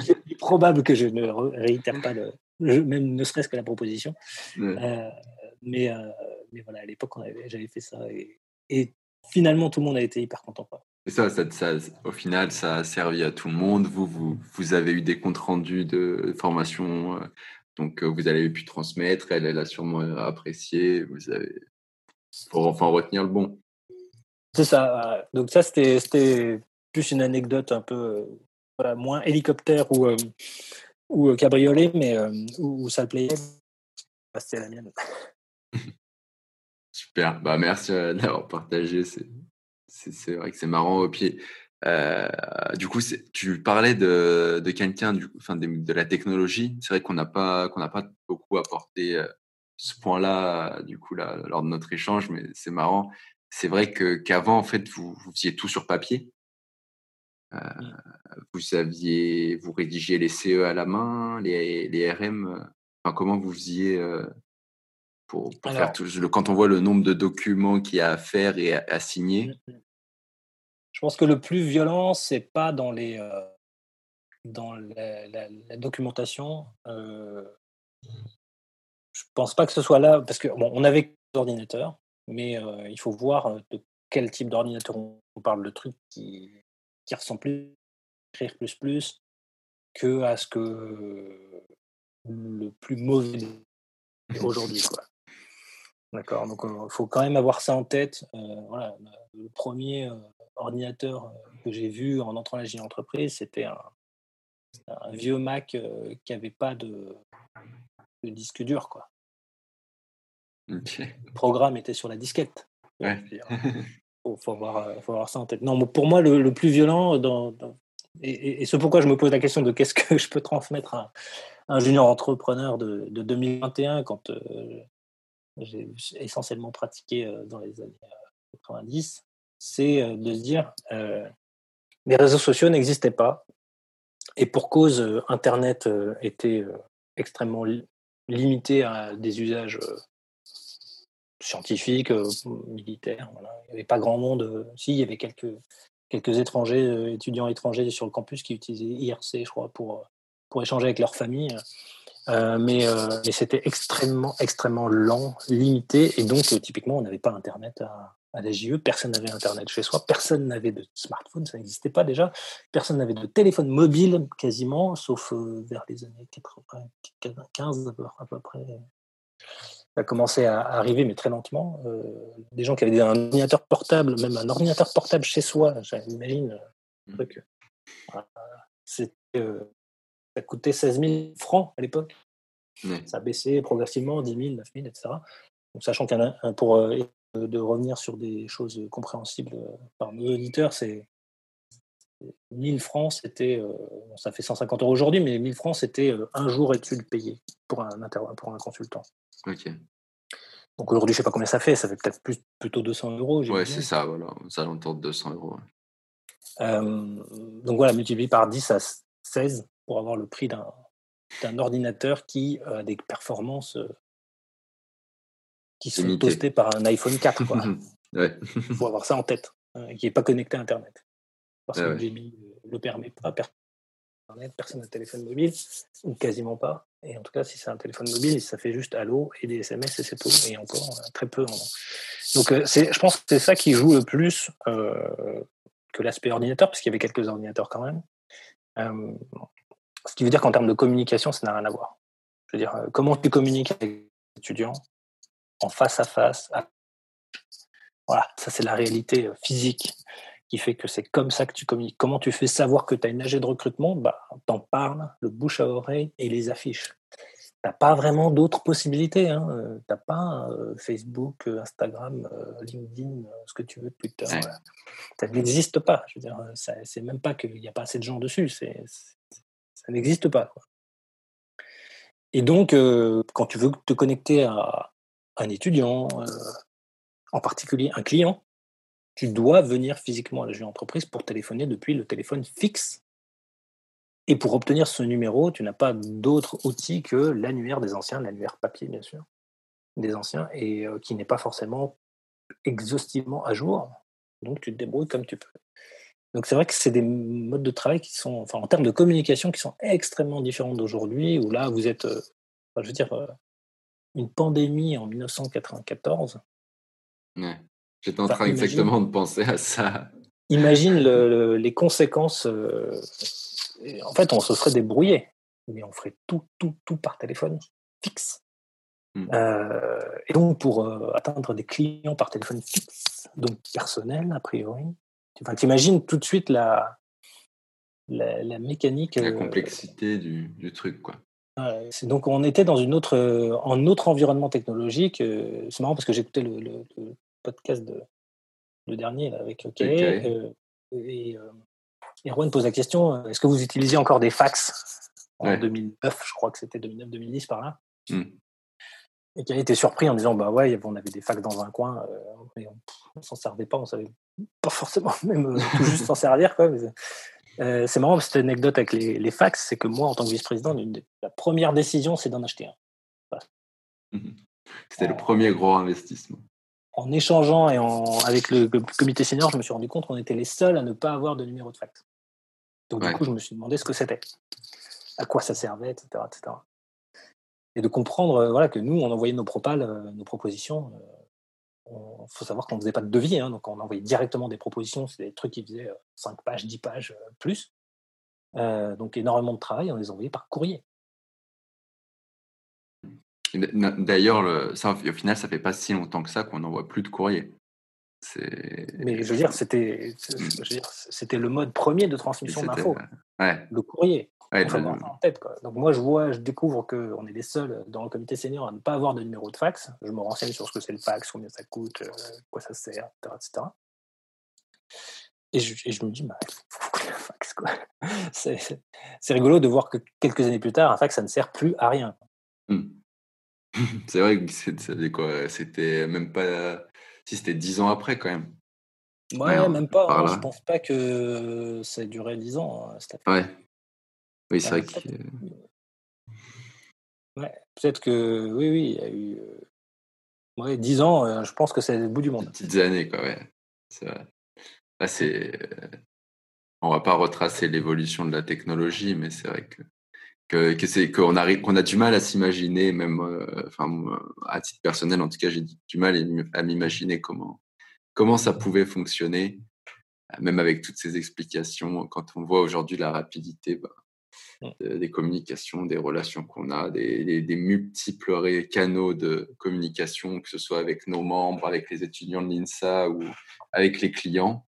c'est [LAUGHS] probable que je ne réitère pas le, même ne serait-ce que la proposition. Euh, mais, euh, mais voilà, à l'époque, j'avais fait ça et, et, finalement, tout le monde a été hyper content. Quoi. Et ça, ça, ça, au final, ça a servi à tout le monde. Vous, vous, vous avez eu des comptes rendus de formation donc, vous avez pu transmettre, elle, elle a sûrement apprécié. Vous avez, pour enfin retenir le bon. C'est ça. Donc ça, c'était plus une anecdote un peu voilà, moins hélicoptère ou, ou cabriolet, mais où, ça le plaisait. C'était la mienne. [LAUGHS] Super. Bah, merci d'avoir partagé. C'est vrai que c'est marrant au pied. Euh, du coup, tu parlais de, de quelqu'un, enfin de, de, la technologie. C'est vrai qu'on n'a pas qu'on n'a pas beaucoup apporté euh, ce point-là, du coup, là, lors de notre échange, mais c'est marrant. C'est vrai que qu'avant, en fait, vous, vous faisiez tout sur papier. Euh, vous aviez, vous rédigiez les CE à la main, les, les RM. Enfin, comment vous faisiez pour, pour faire tout le, Quand on voit le nombre de documents qu'il y a à faire et à signer? Je pense que le plus violent, c'est pas dans les euh, dans la, documentation. Euh, je pense pas que ce soit là parce que bon, on avait d'ordinateurs, mais euh, il faut voir de quel type d'ordinateur on, parle. Le truc qui qui ressemble plus à écrire plus plus que à ce que le plus mauvais [LAUGHS] aujourd'hui. D'accord, donc il faut quand même avoir ça en tête. voilà, le premier ordinateur euh, que j'ai vu en entrant à la entreprise, c'était un, vieux Mac euh, qui n'avait pas de, disque dur. Quoi. Le programme était sur la disquette. Il faut, avoir, ça en tête. Non, pour moi, le, plus violent, dans, et, c'est pourquoi je me pose la question de qu'est-ce que [LAUGHS] je peux transmettre à un junior entrepreneur de, 2021 quand euh, j'ai essentiellement pratiqué dans les années 90, c'est de se dire les réseaux sociaux n'existaient pas et pour cause Internet était extrêmement limité à des usages scientifiques, militaires. Il n'y avait pas grand monde. Si, il y avait quelques, quelques étrangers, étudiants étrangers sur le campus qui utilisaient IRC, je crois, pour, pour échanger avec leur famille. mais, mais c'était extrêmement, extrêmement lent, limité, et donc typiquement, on n'avait pas Internet à, à la JE, personne n'avait Internet chez soi, personne n'avait de smartphone, ça n'existait pas déjà, personne n'avait de téléphone mobile quasiment, sauf euh, vers les années 95 à peu près. Ça a commencé à arriver, mais très lentement. Euh, des gens qui avaient un ordinateur portable, même un ordinateur portable chez soi, j'imagine, un truc. ça coûtait 16 000 francs à l'époque. Ça a baissé progressivement, 10 000, 9 000, etc. Donc, sachant qu'un pour euh, de revenir sur des choses compréhensibles euh, par nos auditeurs, c'est 1000 francs, c'était, euh, ça fait 150 euros aujourd'hui, mais 1000 francs, c'était euh, un jour étude payé pour un, pour un consultant. Ok. Donc aujourd'hui, je ne sais pas combien ça fait, ça fait peut-être plus, plutôt 200 euros. Ouais, c'est ça, voilà, ça alentours de 200 euros. donc voilà, multiplié par 10 à 16 pour avoir le prix d'un ordinateur qui a des performances qui sont toastés par un iPhone 4. [LAUGHS] Il faut avoir ça en tête, hein, qui n'est pas connecté à Internet. Parce que ouais. ne le permet pas. Personne n'a téléphone mobile, ou quasiment pas. Et en tout cas, si c'est un téléphone mobile, ça fait juste Allo et des SMS et c'est tout. Et encore, très peu. Donc, euh, je pense que c'est ça qui joue le plus euh, que l'aspect ordinateur, parce qu'il y avait quelques ordinateurs quand même. Euh, ce qui veut dire qu'en termes de communication, ça n'a rien à voir. Je veux dire, comment tu communiques avec les étudiants en face à face. Voilà, ça c'est la réalité euh, physique qui fait que c'est comme ça que tu communiques. Comment tu fais savoir que tu as une AG de recrutement? Bah, T'en parles, le bouche à oreille et les affiches. T'as pas vraiment d'autres possibilités. Hein. T'as pas euh, Facebook, euh, Instagram, euh, LinkedIn, ce que tu veux, Twitter. Ça n'existe pas. Je veux dire, c'est même pas qu'il n'y a pas assez de gens dessus. C'est, ça n'existe pas. Et donc, quand tu veux te connecter à un étudiant, en particulier un client, tu dois venir physiquement à la entreprise pour téléphoner depuis le téléphone fixe. Et pour obtenir ce numéro, tu n'as pas d'autre outil que l'annuaire des anciens, l'annuaire papier bien sûr, des anciens, et euh, qui n'est pas forcément exhaustivement à jour. Donc tu te débrouilles comme tu peux. Donc c'est vrai que c'est des modes de travail qui sont, enfin en termes de communication, qui sont extrêmement différents d'aujourd'hui, où là vous êtes, euh, je veux dire, euh, une pandémie en 1994. Ouais. J'étais en train exactement de penser à ça. Imagine les conséquences. Euh, en fait, on se serait débrouillé, mais on ferait tout, tout, tout par téléphone fixe. Hmm. Euh, et donc, pour euh, atteindre des clients par téléphone fixe, donc personnel, a priori, tu imagines tout de suite la, la, mécanique. La complexité du, du, truc, quoi. Donc, on était dans une autre, en autre environnement technologique. C'est marrant parce que j'écoutais le, le, podcast de le dernier avec. Euh, et euh, Erwan pose la question euh, est-ce que vous utilisez encore des fax en 2009 Je crois que c'était 2009-2010 par là? Mmh. Et qui a été surpris en disant bah ouais, on avait des fax dans un coin, mais on, s'en servait pas, on savait pas forcément [LAUGHS] même tout juste s'en servir. Quoi, c'est marrant, cette anecdote avec les, les fax, c'est que moi, en tant que vice-président, la première décision, c'est d'en acheter un. Mmh c'était le premier gros investissement en échangeant et en, avec le, comité senior, je me suis rendu compte qu'on était les seuls à ne pas avoir de numéro de fax. Donc, du coup, je me suis demandé ce que c'était, à quoi ça servait, etc. etc. Et de comprendre euh, voilà, que nous, on envoyait nos propales, euh, nos propositions. Il euh, faut savoir qu'on ne faisait pas de devis, hein, donc on envoyait directement des propositions. C'est des trucs qui faisaient 5 pages, 10 pages, plus. donc, énormément de travail, on les envoyait par courrier. D'ailleurs, au final, ça fait pas si longtemps que ça qu'on n'envoie plus de courrier. Mais je veux dire, c'était, c'était le mode premier de transmission d'infos. Le courrier. En tête, Donc moi, je vois, je découvre qu'on est les seuls dans le comité senior à ne pas avoir de numéro de fax. Je me renseigne sur ce que c'est le fax, combien ça coûte, euh, quoi ça sert, etc. Et je, me dis, bah, fax, quoi. [LAUGHS] C'est, rigolo de voir que quelques années plus tard, un fax, ça ne sert plus à rien. Mmh. [LAUGHS] C'est vrai que c'était quoi? C'était même pas si c'était dix ans après quand même. Ouais, même pas, hein, je pense pas que ça ait duré dix ans, hein, Ouais. Oui, c'est vrai que ouais, peut-être que oui, oui, il y a eu, euh, ouais, 10 ans, euh, je pense que c'est le bout du monde. petites années quoi, ouais. C'est vrai. Là, c'est, on va pas retracer l'évolution de la technologie, mais c'est vrai que que, c'est qu'on arrive qu'on a du mal à s'imaginer même euh, enfin à titre personnel en tout cas j'ai du mal à m'imaginer comment comment ça pouvait fonctionner même avec toutes ces explications quand on voit aujourd'hui la rapidité bah, mmh. des communications des relations qu'on a des, des, multiples canaux de communication que ce soit avec nos membres avec les étudiants de l'INSA ou avec les clients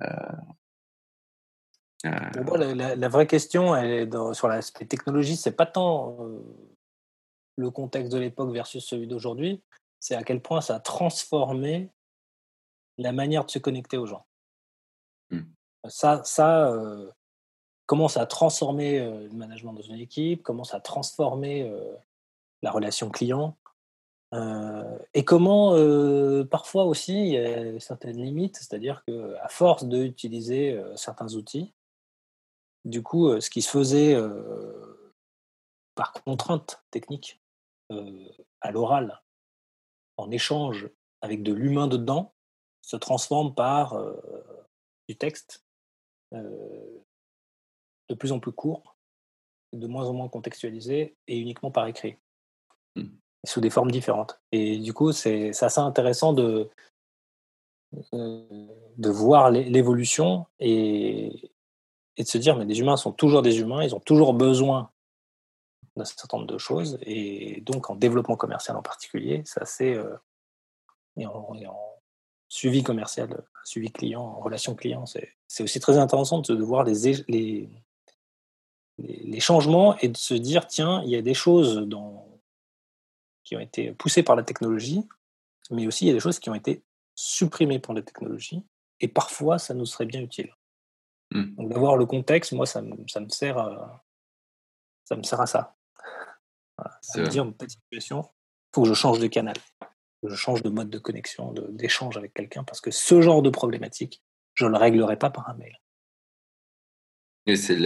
euh, euh, la, vraie question elle est sur l'aspect technologie, c'est pas tant euh, le contexte de l'époque versus celui d'aujourd'hui, c'est à quel point ça a transformé la manière de se connecter aux gens. Mmh. Ça, ça euh, comment ça a transformé le management dans une équipe, comment ça a transformé la relation client, et comment parfois aussi il y a certaines limites, c'est-à-dire qu'à force d'utiliser certains outils, du coup, euh, ce qui se faisait euh, par contrainte technique euh, à l'oral, en échange avec de l'humain dedans, se transforme par du texte de plus en plus court, de moins en moins contextualisé et uniquement par écrit, mmh. sous des formes différentes. Et du coup, c'est assez intéressant de, de voir l'évolution et, et de se dire, mais les humains sont toujours des humains, ils ont toujours besoin d'un certain nombre de choses, et donc en développement commercial en particulier, ça c'est, euh, suivi commercial, suivi client, relation client, c'est aussi très intéressant de, voir les, les, les, changements et de se dire, tiens, il y a des choses dans, qui ont été poussées par la technologie, mais aussi il y a des choses qui ont été supprimées par la technologie, et parfois ça nous serait bien utile. Mmh. Donc d'avoir le contexte, moi, ça, ça me sert à, ça me sert à ça. Dire, une situation, il faut que je change de canal, que je change de mode de connexion, d'échange avec quelqu'un, parce que ce genre de problématique, je ne le réglerai pas par un mail. Et c'est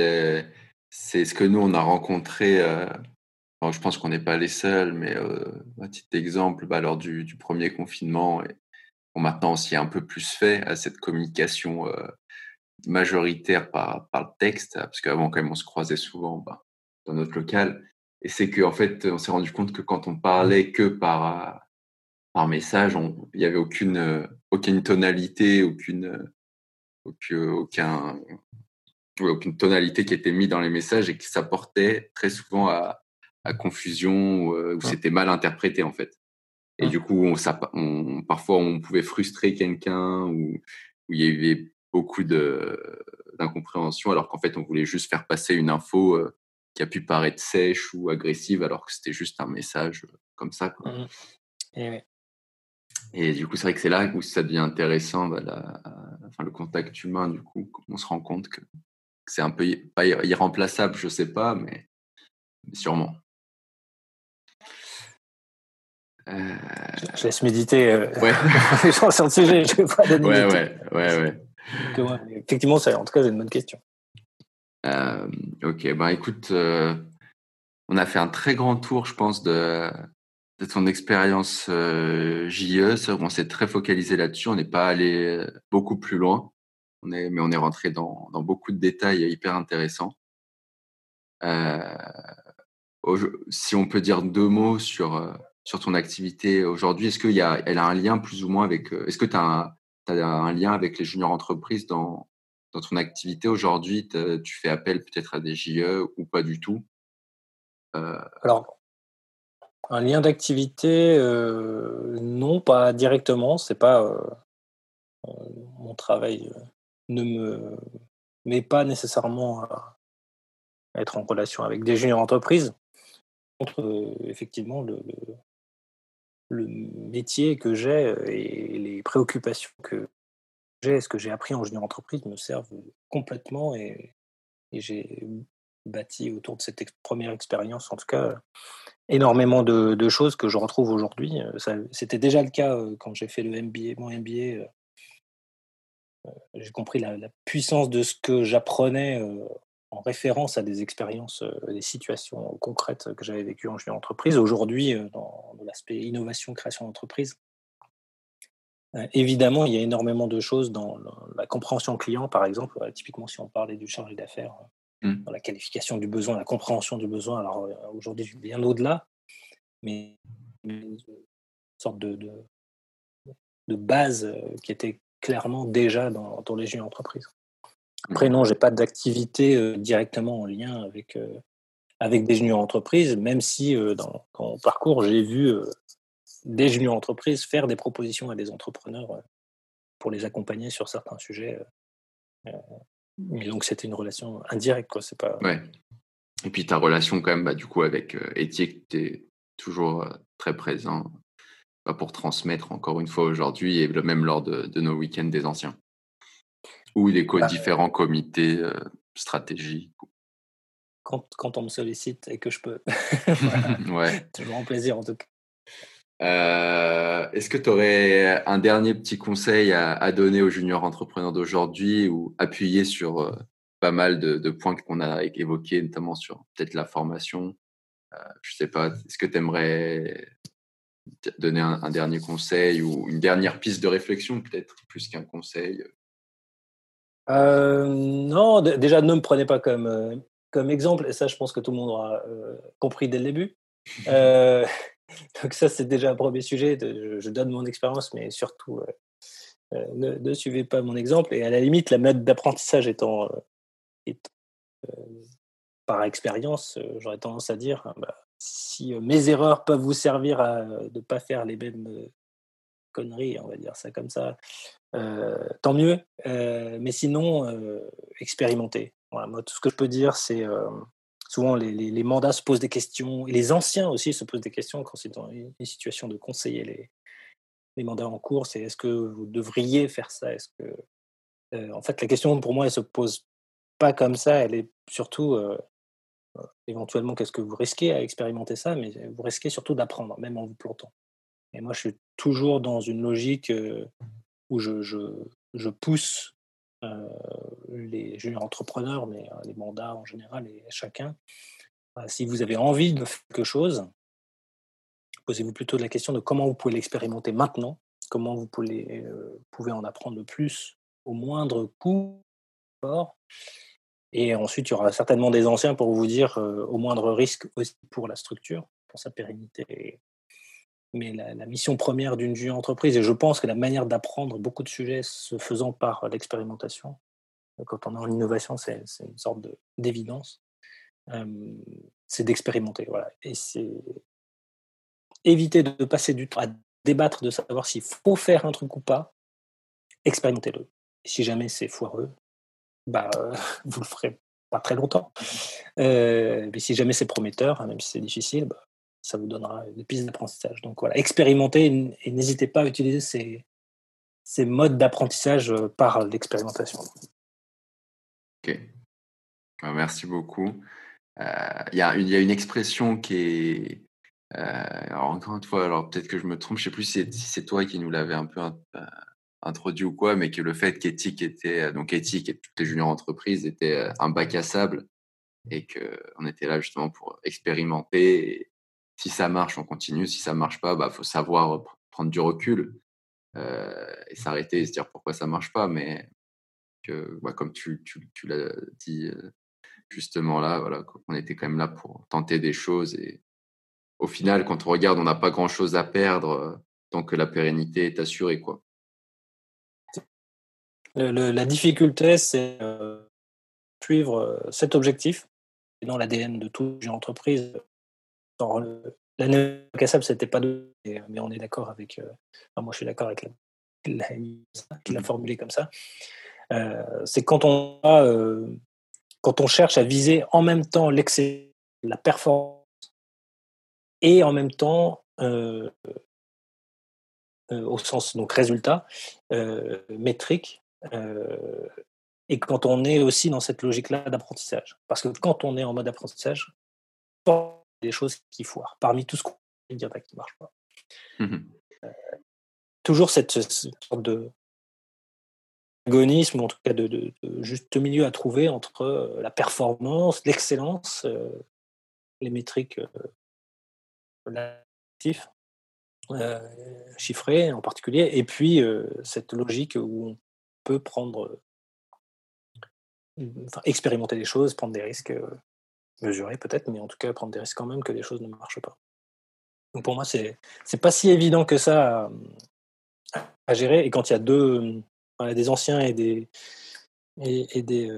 c'est ce que nous, on a rencontré. Euh, je pense qu'on n'est pas les seuls, mais euh, un petit exemple, bah, lors du, du, premier confinement, et bon, maintenant on s'y est un peu plus fait à cette communication euh, majoritaire par, par le texte, parce qu'avant, quand même, on se croisait souvent bah, dans notre local. Et c'est qu'en fait, on s'est rendu compte que quand on parlait que par, par message, il n'y avait aucune, aucune tonalité, aucune, aucun, aucune tonalité qui était mise dans les messages et que ça portait très souvent à, à confusion ou, euh, c'était mal interprété en fait. Et du coup, on, ça, on, parfois, on pouvait frustrer quelqu'un ou où il y avait beaucoup d'incompréhension alors qu'en fait, on voulait juste faire passer une info euh, qui a pu paraître sèche ou agressive alors que c'était juste un message euh, comme ça. Mmh Et, Et, du coup, c'est vrai que c'est là où ça devient intéressant, bah, enfin, le contact humain, du coup, on se rend compte que, c'est un peu pas irremplaçable, je sais pas, mais, sûrement. Euh... Je, laisse méditer euh, ouais. les [LAUGHS] gens sur le sujet, je vais pas donner ouais, ouais, ouais, ouais, Effectivement, ça, en tout cas, c'est une bonne question. Euh, ok, bah écoute, euh, on a fait un très grand tour, je pense, de, de ton expérience euh, JE. On s'est très focalisé là-dessus. On n'est pas allé beaucoup plus loin, on est, mais on est rentré dans, dans beaucoup de détails hyper intéressants. si on peut dire deux mots sur, sur ton activité aujourd'hui, est-ce qu'elle a, a un lien plus ou moins avec. Est-ce que tu as, un lien avec les juniors entreprises dans, ton activité aujourd'hui, tu fais appel peut-être à des JE ou pas du tout? Euh Alors, un lien d'activité, euh, non, pas directement. C'est pas euh, mon travail ne me met pas nécessairement à être en relation avec des juniors entreprises. Contre, effectivement, le, métier que j'ai et les préoccupations que ce que j'ai appris en junior entreprise me servent complètement et, j'ai bâti autour de cette première expérience, en tout cas, énormément de, choses que je retrouve aujourd'hui. Euh, c'était déjà le cas euh, quand j'ai fait le MBA, mon MBA. Euh, j'ai compris la, puissance de ce que j'apprenais en référence à des expériences, des situations concrètes que j'avais vécues en junior entreprise. Aujourd'hui, dans, dans l'aspect innovation, création d'entreprise, euh, évidemment, il y a énormément de choses dans la compréhension client, par exemple. typiquement, si on parlait du chargé d'affaires, euh, mmh. dans la qualification du besoin, la compréhension du besoin. Alors euh, aujourd'hui, bien au-delà, mais une sorte de, de, base qui était clairement déjà dans, dans les jeunes entreprises. Après, non, je n'ai pas d'activité directement en lien avec, avec des juniors entreprises, même si dans, mon parcours, j'ai vu des juniors entreprises faire des propositions à des entrepreneurs euh, pour les accompagner sur certains sujets. Euh, euh, mais donc c'était une relation indirecte, quoi. C'est pas. Ouais. Et puis ta relation quand même, bah, du coup, avec euh, Éthique, tu es toujours très présent pour transmettre encore une fois aujourd'hui et même lors de, nos week-ends des anciens. Ou des bah différents comités stratégiques. Quand, quand, on me sollicite et que je peux. [LAUGHS] ouais. Toujours un plaisir en tout cas. Euh, est-ce que tu aurais un dernier petit conseil à, donner aux juniors entrepreneurs d'aujourd'hui ou appuyer sur euh, pas mal de, points qu'on a évoqués, notamment sur peut-être la formation? Euh, Je sais pas, est-ce que tu aimerais donner un, dernier conseil ou une dernière piste de réflexion, peut-être plus qu'un conseil? Non, déjà ne me prenez pas comme, comme exemple, et ça je pense que tout le monde aura compris dès le début. [LAUGHS] [LAUGHS] Donc ça, c'est déjà un premier sujet. je, donne mon expérience, mais surtout, euh, euh, ne, suivez pas mon exemple. Et à la limite, la méthode d'apprentissage étant, euh, par expérience, j'aurais tendance à dire, bah, si mes erreurs peuvent vous servir à ne pas faire les mêmes connerie, on va dire ça comme ça, tant mieux. mais sinon, expérimenter. Voilà, moi, tout ce que je peux dire, c'est souvent les, mandats se posent des questions, et les anciens aussi se posent des questions quand c'est dans une, situation de conseiller les, les mandats en cours, c'est est-ce que vous devriez faire ça? Est-ce que, en fait, la question pour moi, elle se pose pas comme ça. Elle est surtout éventuellement qu'est-ce que vous risquez à expérimenter ça, mais vous risquez surtout d'apprendre, même en vous plantant. Et moi, je suis toujours dans une logique où je, pousse les juniors entrepreneurs, mais les mandats en général et chacun. si vous avez envie de faire quelque chose, posez-vous plutôt la question de comment vous pouvez l'expérimenter maintenant, comment vous pouvez, pouvez en apprendre le plus au moindre coût. Et ensuite, il y aura certainement des anciens pour vous dire au moindre risque aussi pour la structure, pour sa pérennité. Mais la, mission première d'une junior entreprise, et je pense que la manière d'apprendre beaucoup de sujets se faisant par l'expérimentation, quand on est en innovation, c'est une sorte d'évidence, c'est d'expérimenter. Voilà. Et c'est éviter de passer du temps à débattre de savoir s'il faut faire un truc ou pas, expérimentez-le. Si jamais c'est foireux, bah, euh, [LAUGHS] vous le ferez pas très longtemps. Euh, mais si jamais c'est prometteur, hein, même si c'est difficile, bah, ça vous donnera des pistes d'apprentissage. Donc voilà, expérimentez et n'hésitez pas à utiliser ces, ces modes d'apprentissage euh, par l'expérimentation. Ok. Bah, merci beaucoup. Il y, a une, expression qui est. encore une fois, alors peut-être que je me trompe, je ne sais plus si c'est toi qui nous l'avais un peu introduit ou quoi, mais que le fait qu'éthique était, euh, donc éthique et toutes les juniors entreprises étaient euh, un bac à sable et qu'on était là justement pour expérimenter. Si ça marche, on continue. Si ça marche pas, bah faut savoir prendre du recul euh, et s'arrêter et se dire pourquoi ça marche pas. Mais que, bah, comme tu, tu, tu l'as dit justement là, voilà, on était quand même là pour tenter des choses et au final, quand on regarde, on n'a pas grand chose à perdre tant que la pérennité est assurée, quoi la difficulté, c'est euh, suivre euh, cet objectif. dans l'ADN de toute entreprise. L'année ce c'était pas de. Mais on est d'accord avec. Euh, moi, je suis d'accord avec la, qui l'a formulé comme ça. c'est quand on quand on cherche à viser en même temps l'excès, la performance et en même temps au sens donc résultat métrique euh, et quand on est aussi dans cette logique-là d'apprentissage. Parce que quand on est en mode apprentissage, il y a des choses qui foirent. Parmi tout ce qu'on peut dire qui ne marche pas. Mmh euh, toujours cette, sorte de agonisme, ou en tout cas de, juste milieu à trouver entre euh, la performance, l'excellence, les métriques chiffrées en particulier, et puis cette logique où on peut prendre, enfin, expérimenter des choses, prendre des risques, mesurés peut-être, mais en tout cas prendre des risques quand même que les choses ne marchent pas. Donc pour moi, c'est c'est pas si évident que ça à, gérer. Et quand il y a deux, des anciens et des et, des,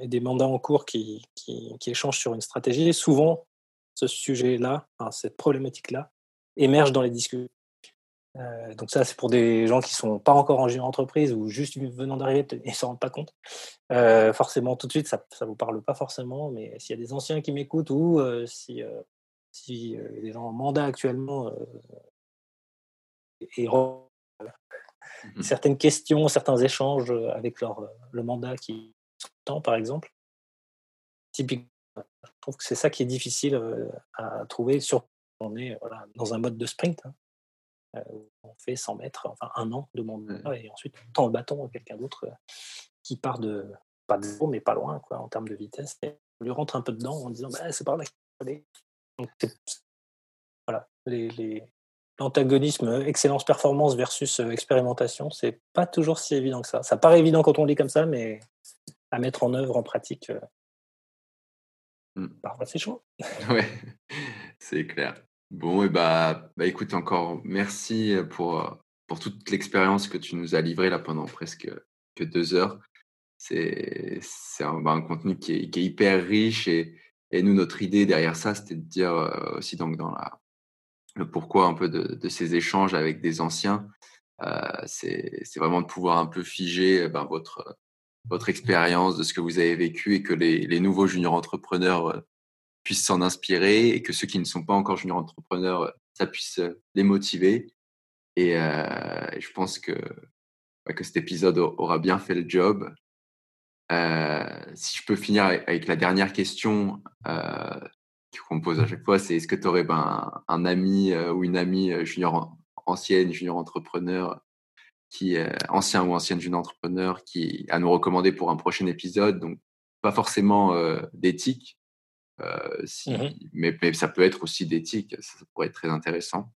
et des mandats en cours qui, qui, qui, échangent sur une stratégie, souvent ce sujet-là, cette problématique-là, émerge dans les discussions. Euh, donc ça, c'est pour des gens qui sont pas encore en entreprise ou juste venant d'arriver et ne s'en rendent pas compte. Euh, forcément, tout de suite, ça ne vous parle pas forcément, mais s'il y a des anciens qui m'écoutent ou euh, si, si des gens en mandat actuellement et, mmh certaines questions, certains échanges avec leur, le mandat qui temps, par exemple, typiquement, je trouve que c'est ça qui est difficile à trouver, surtout quand on est voilà, dans un mode de sprint. Hein. Euh, on fait 100 mètres, enfin un an de mandat, et ensuite on tend le bâton à quelqu'un d'autre euh, qui part de, pas de zéro, mais pas loin quoi, en termes de vitesse. Et on lui rentre un peu dedans en disant bah, c'est par là Donc, voilà, l'antagonisme excellence performance versus euh, expérimentation, c'est pas toujours si évident que ça. Ça paraît évident quand on lit comme ça, mais à mettre en œuvre en pratique, mmh. parfois c'est chaud. [LAUGHS] Ouais, c'est clair. Bon, et bah, bah écoute, encore merci pour, toute l'expérience que tu nous as livrée là pendant presque que deux heures. C'est un, bah, un, contenu qui est, hyper riche et, nous, notre idée derrière ça, c'était de dire aussi dans la, le pourquoi un peu de, ces échanges avec des anciens. c'est vraiment de pouvoir un peu figer ben, votre, expérience, de ce que vous avez vécu et que les nouveaux juniors entrepreneurs puissent s'en inspirer et que ceux qui ne sont pas encore juniors entrepreneurs, ça puisse les motiver. Et je pense que, que cet épisode aura bien fait le job. si je peux finir avec la dernière question qu'on me pose à chaque fois, c'est est-ce que tu aurais ben, un, ami ou une amie junior ancienne, junior entrepreneur, qui ancien ou ancienne junior entrepreneur, qui à nous recommander pour un prochain épisode, donc pas forcément d'éthique, si, mmh mais, mais, ça peut être aussi d'éthique, ça, ça, pourrait être très intéressant.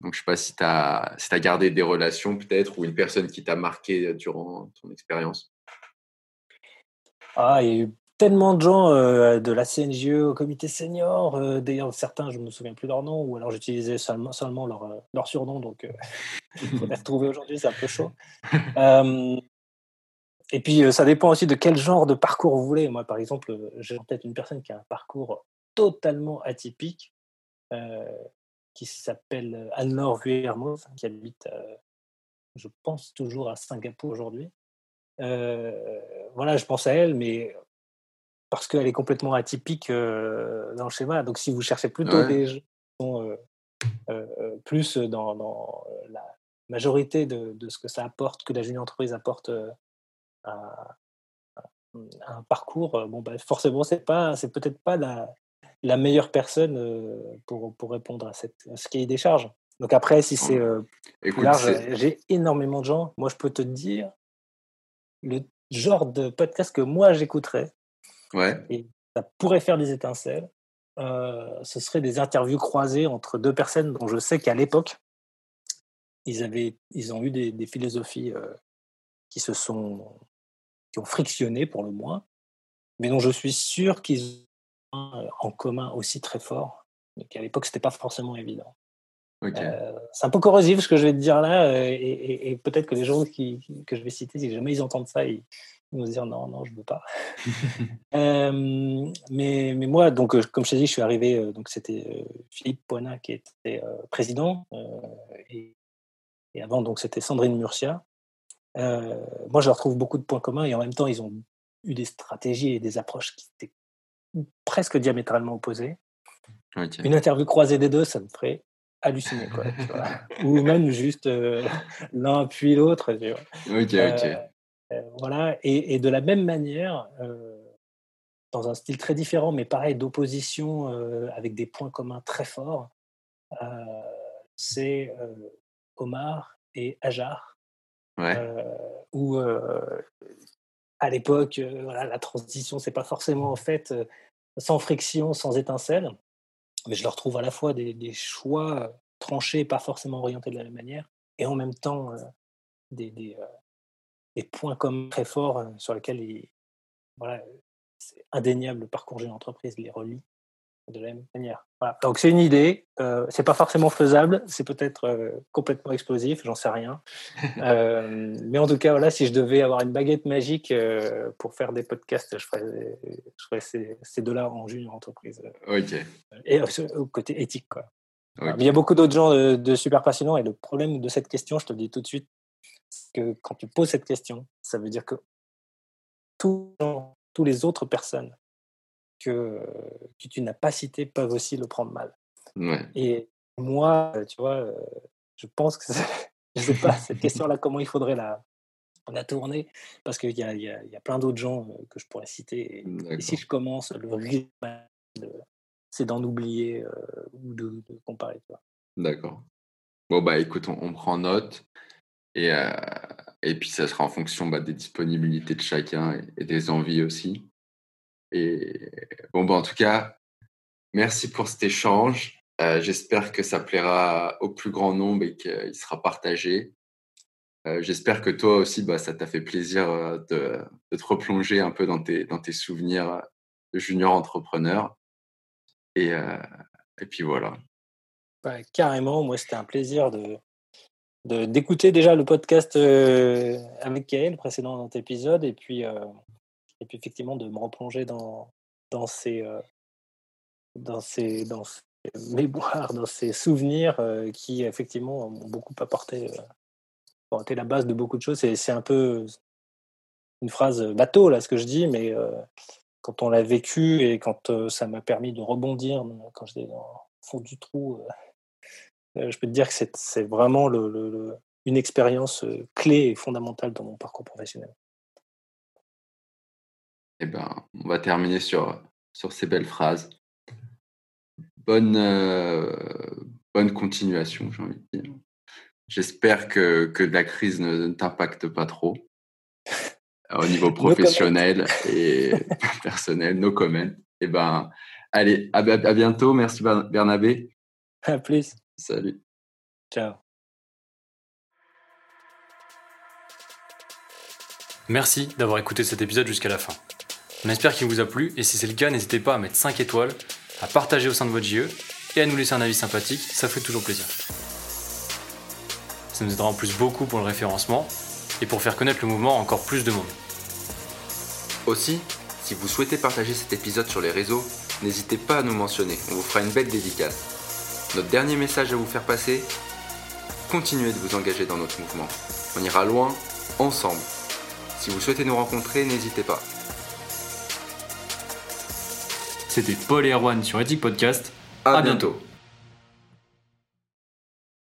Donc, je ne sais pas si tu as, si as gardé des relations peut-être ou une personne qui t'a marqué durant ton expérience? Ah, il y a eu tellement de gens euh, de la CNGE au comité senior. Euh, d'ailleurs, certains, je ne me souviens plus leur nom, ou alors j'utilisais seulement, seulement leur, euh, leur surnom. Donc, il faut [LAUGHS] les retrouver aujourd'hui, c'est un peu chaud. [LAUGHS] et puis, ça dépend aussi de quel genre de parcours vous voulez. Moi, par exemple, j'ai peut-être une personne qui a un parcours totalement atypique qui s'appelle Anne-Laure Vuillermoz, qui habite, je pense, toujours à Singapour aujourd'hui. voilà, je pense à elle, mais parce qu'elle est complètement atypique dans le schéma. Donc, si vous cherchez plutôt des gens qui sont plus dans, la majorité de, ce que ça apporte, que la junior entreprise apporte à, un parcours, bon, bah, forcément, c'est pas, c'est peut-être pas la, la meilleure personne pour, pour répondre à, cette, ce qui est des charges. Donc après, si c'est large, j'ai énormément de gens. Moi, je peux te dire le genre de podcast que moi j'écouterais. Ouais. Et ça pourrait faire des étincelles. ce serait des interviews croisées entre deux personnes dont je sais qu'à l'époque, ils, avaient, ils ont eu des, des philosophies qui se sont qui ont frictionné pour le moins, mais dont je suis sûr qu'ils euh, en commun aussi très fort, mais qu'à l'époque, c'était pas forcément évident. Euh, c'est un peu corrosif ce que je vais te dire là, euh, et, peut-être que les gens qui, que je vais citer, si jamais ils entendent ça, ils, vont se dire non, non, je veux pas. [LAUGHS] mais, mais moi, donc, comme je t'ai dit, je suis arrivé, donc c'était Philippe Poina qui était président, et, et, avant, donc c'était Sandrine Murcia. Moi, je leur trouve beaucoup de points communs, et en même temps, ils ont eu des stratégies et des approches qui étaient presque diamétralement opposés. Une interview croisée des deux, ça me ferait halluciner. Quoi, Ou même juste euh, [LAUGHS] l'un puis l'autre. Ok, euh, euh, voilà. Et, de la même manière, dans un style très différent, mais pareil, d'opposition avec des points communs très forts, c'est Omar et Ajar. Où à l'époque, voilà, la transition, c'est pas forcément en fait sans friction, sans étincelle. Mais je leur trouve à la fois des, choix tranchés, pas forcément orientés de la même manière, et en même temps des, des, points comme très forts sur lesquels voilà, c'est indéniable le parcours d'une entreprise les relie de la même manière. Donc c'est une idée, euh, c'est pas forcément faisable, c'est peut-être euh, complètement explosif, j'en sais rien. [LAUGHS] Euh, mais en tout cas, voilà, si je devais avoir une baguette magique euh, pour faire des podcasts, je ferais, je ferais ces, ces deux-là en junior entreprise. Ok. Et au côté éthique, quoi. Mais il y a beaucoup d'autres gens de, super passionnants et le problème de cette question, je te le dis tout de suite, c'est que quand tu poses cette question, ça veut dire que tous les autres personnes que, que tu n'as pas cité peuvent aussi le prendre mal. Et moi, tu vois, je pense que [LAUGHS] je sais pas cette [LAUGHS] question-là comment il faudrait la, la tourner? Parce qu'il y a, y, a, y a, plein d'autres gens que je pourrais citer. Et, si je commence, le risque, c'est d'en oublier ou de, comparer. D'accord. Bon, bah écoute, on, prend note. Et, et puis, ça sera en fonction bah, des disponibilités de chacun et des envies aussi. Et bon, bah, en tout cas, merci pour cet échange. Euh, j'espère que ça plaira au plus grand nombre et qu'il sera partagé. Euh, j'espère que toi aussi, bah, ça t'a fait plaisir euh, de, te replonger un peu dans tes, dans tes souvenirs de junior entrepreneur. Et, et puis voilà. carrément, moi, c'était un plaisir de, d'écouter déjà le podcast avec Kael, précédent épisode, et puis et puis effectivement de me replonger dans, dans ces, euh, dans ces, dans ces [LAUGHS] mémoires, dans ces souvenirs euh, qui effectivement m'ont beaucoup apporté euh, été la base de beaucoup de choses. C'est un peu une phrase bateau, là, ce que je dis, mais quand on l'a vécu et quand ça m'a permis de rebondir quand j'étais dans fond du trou, je peux te dire que c'est vraiment le, une expérience clé et fondamentale dans mon parcours professionnel. Eh ben, on va terminer sur, sur ces belles phrases. Bonne, bonne continuation, j'ai envie de dire. J'espère que, que la crise ne, t'impacte pas trop au niveau [LAUGHS] professionnel et [LAUGHS] personnel, no comment. Eh ben, allez, à, à bientôt. Merci Bernabé. À plus. Salut. Ciao. Merci d'avoir écouté cet épisode jusqu'à la fin. On espère qu'il vous a plu et si c'est le cas, n'hésitez pas à mettre 5 étoiles, à partager au sein de votre JE et à nous laisser un avis sympathique, ça fait toujours plaisir. Ça nous aidera en plus beaucoup pour le référencement et pour faire connaître le mouvement à encore plus de monde. Aussi, si vous souhaitez partager cet épisode sur les réseaux, n'hésitez pas à nous mentionner, on vous fera une belle dédicace. Notre dernier message à vous faire passer, continuez de vous engager dans notre mouvement. On ira loin, ensemble. Si vous souhaitez nous rencontrer, n'hésitez pas. C'était Paul et Erwan sur Ethic Podcast. À, bientôt.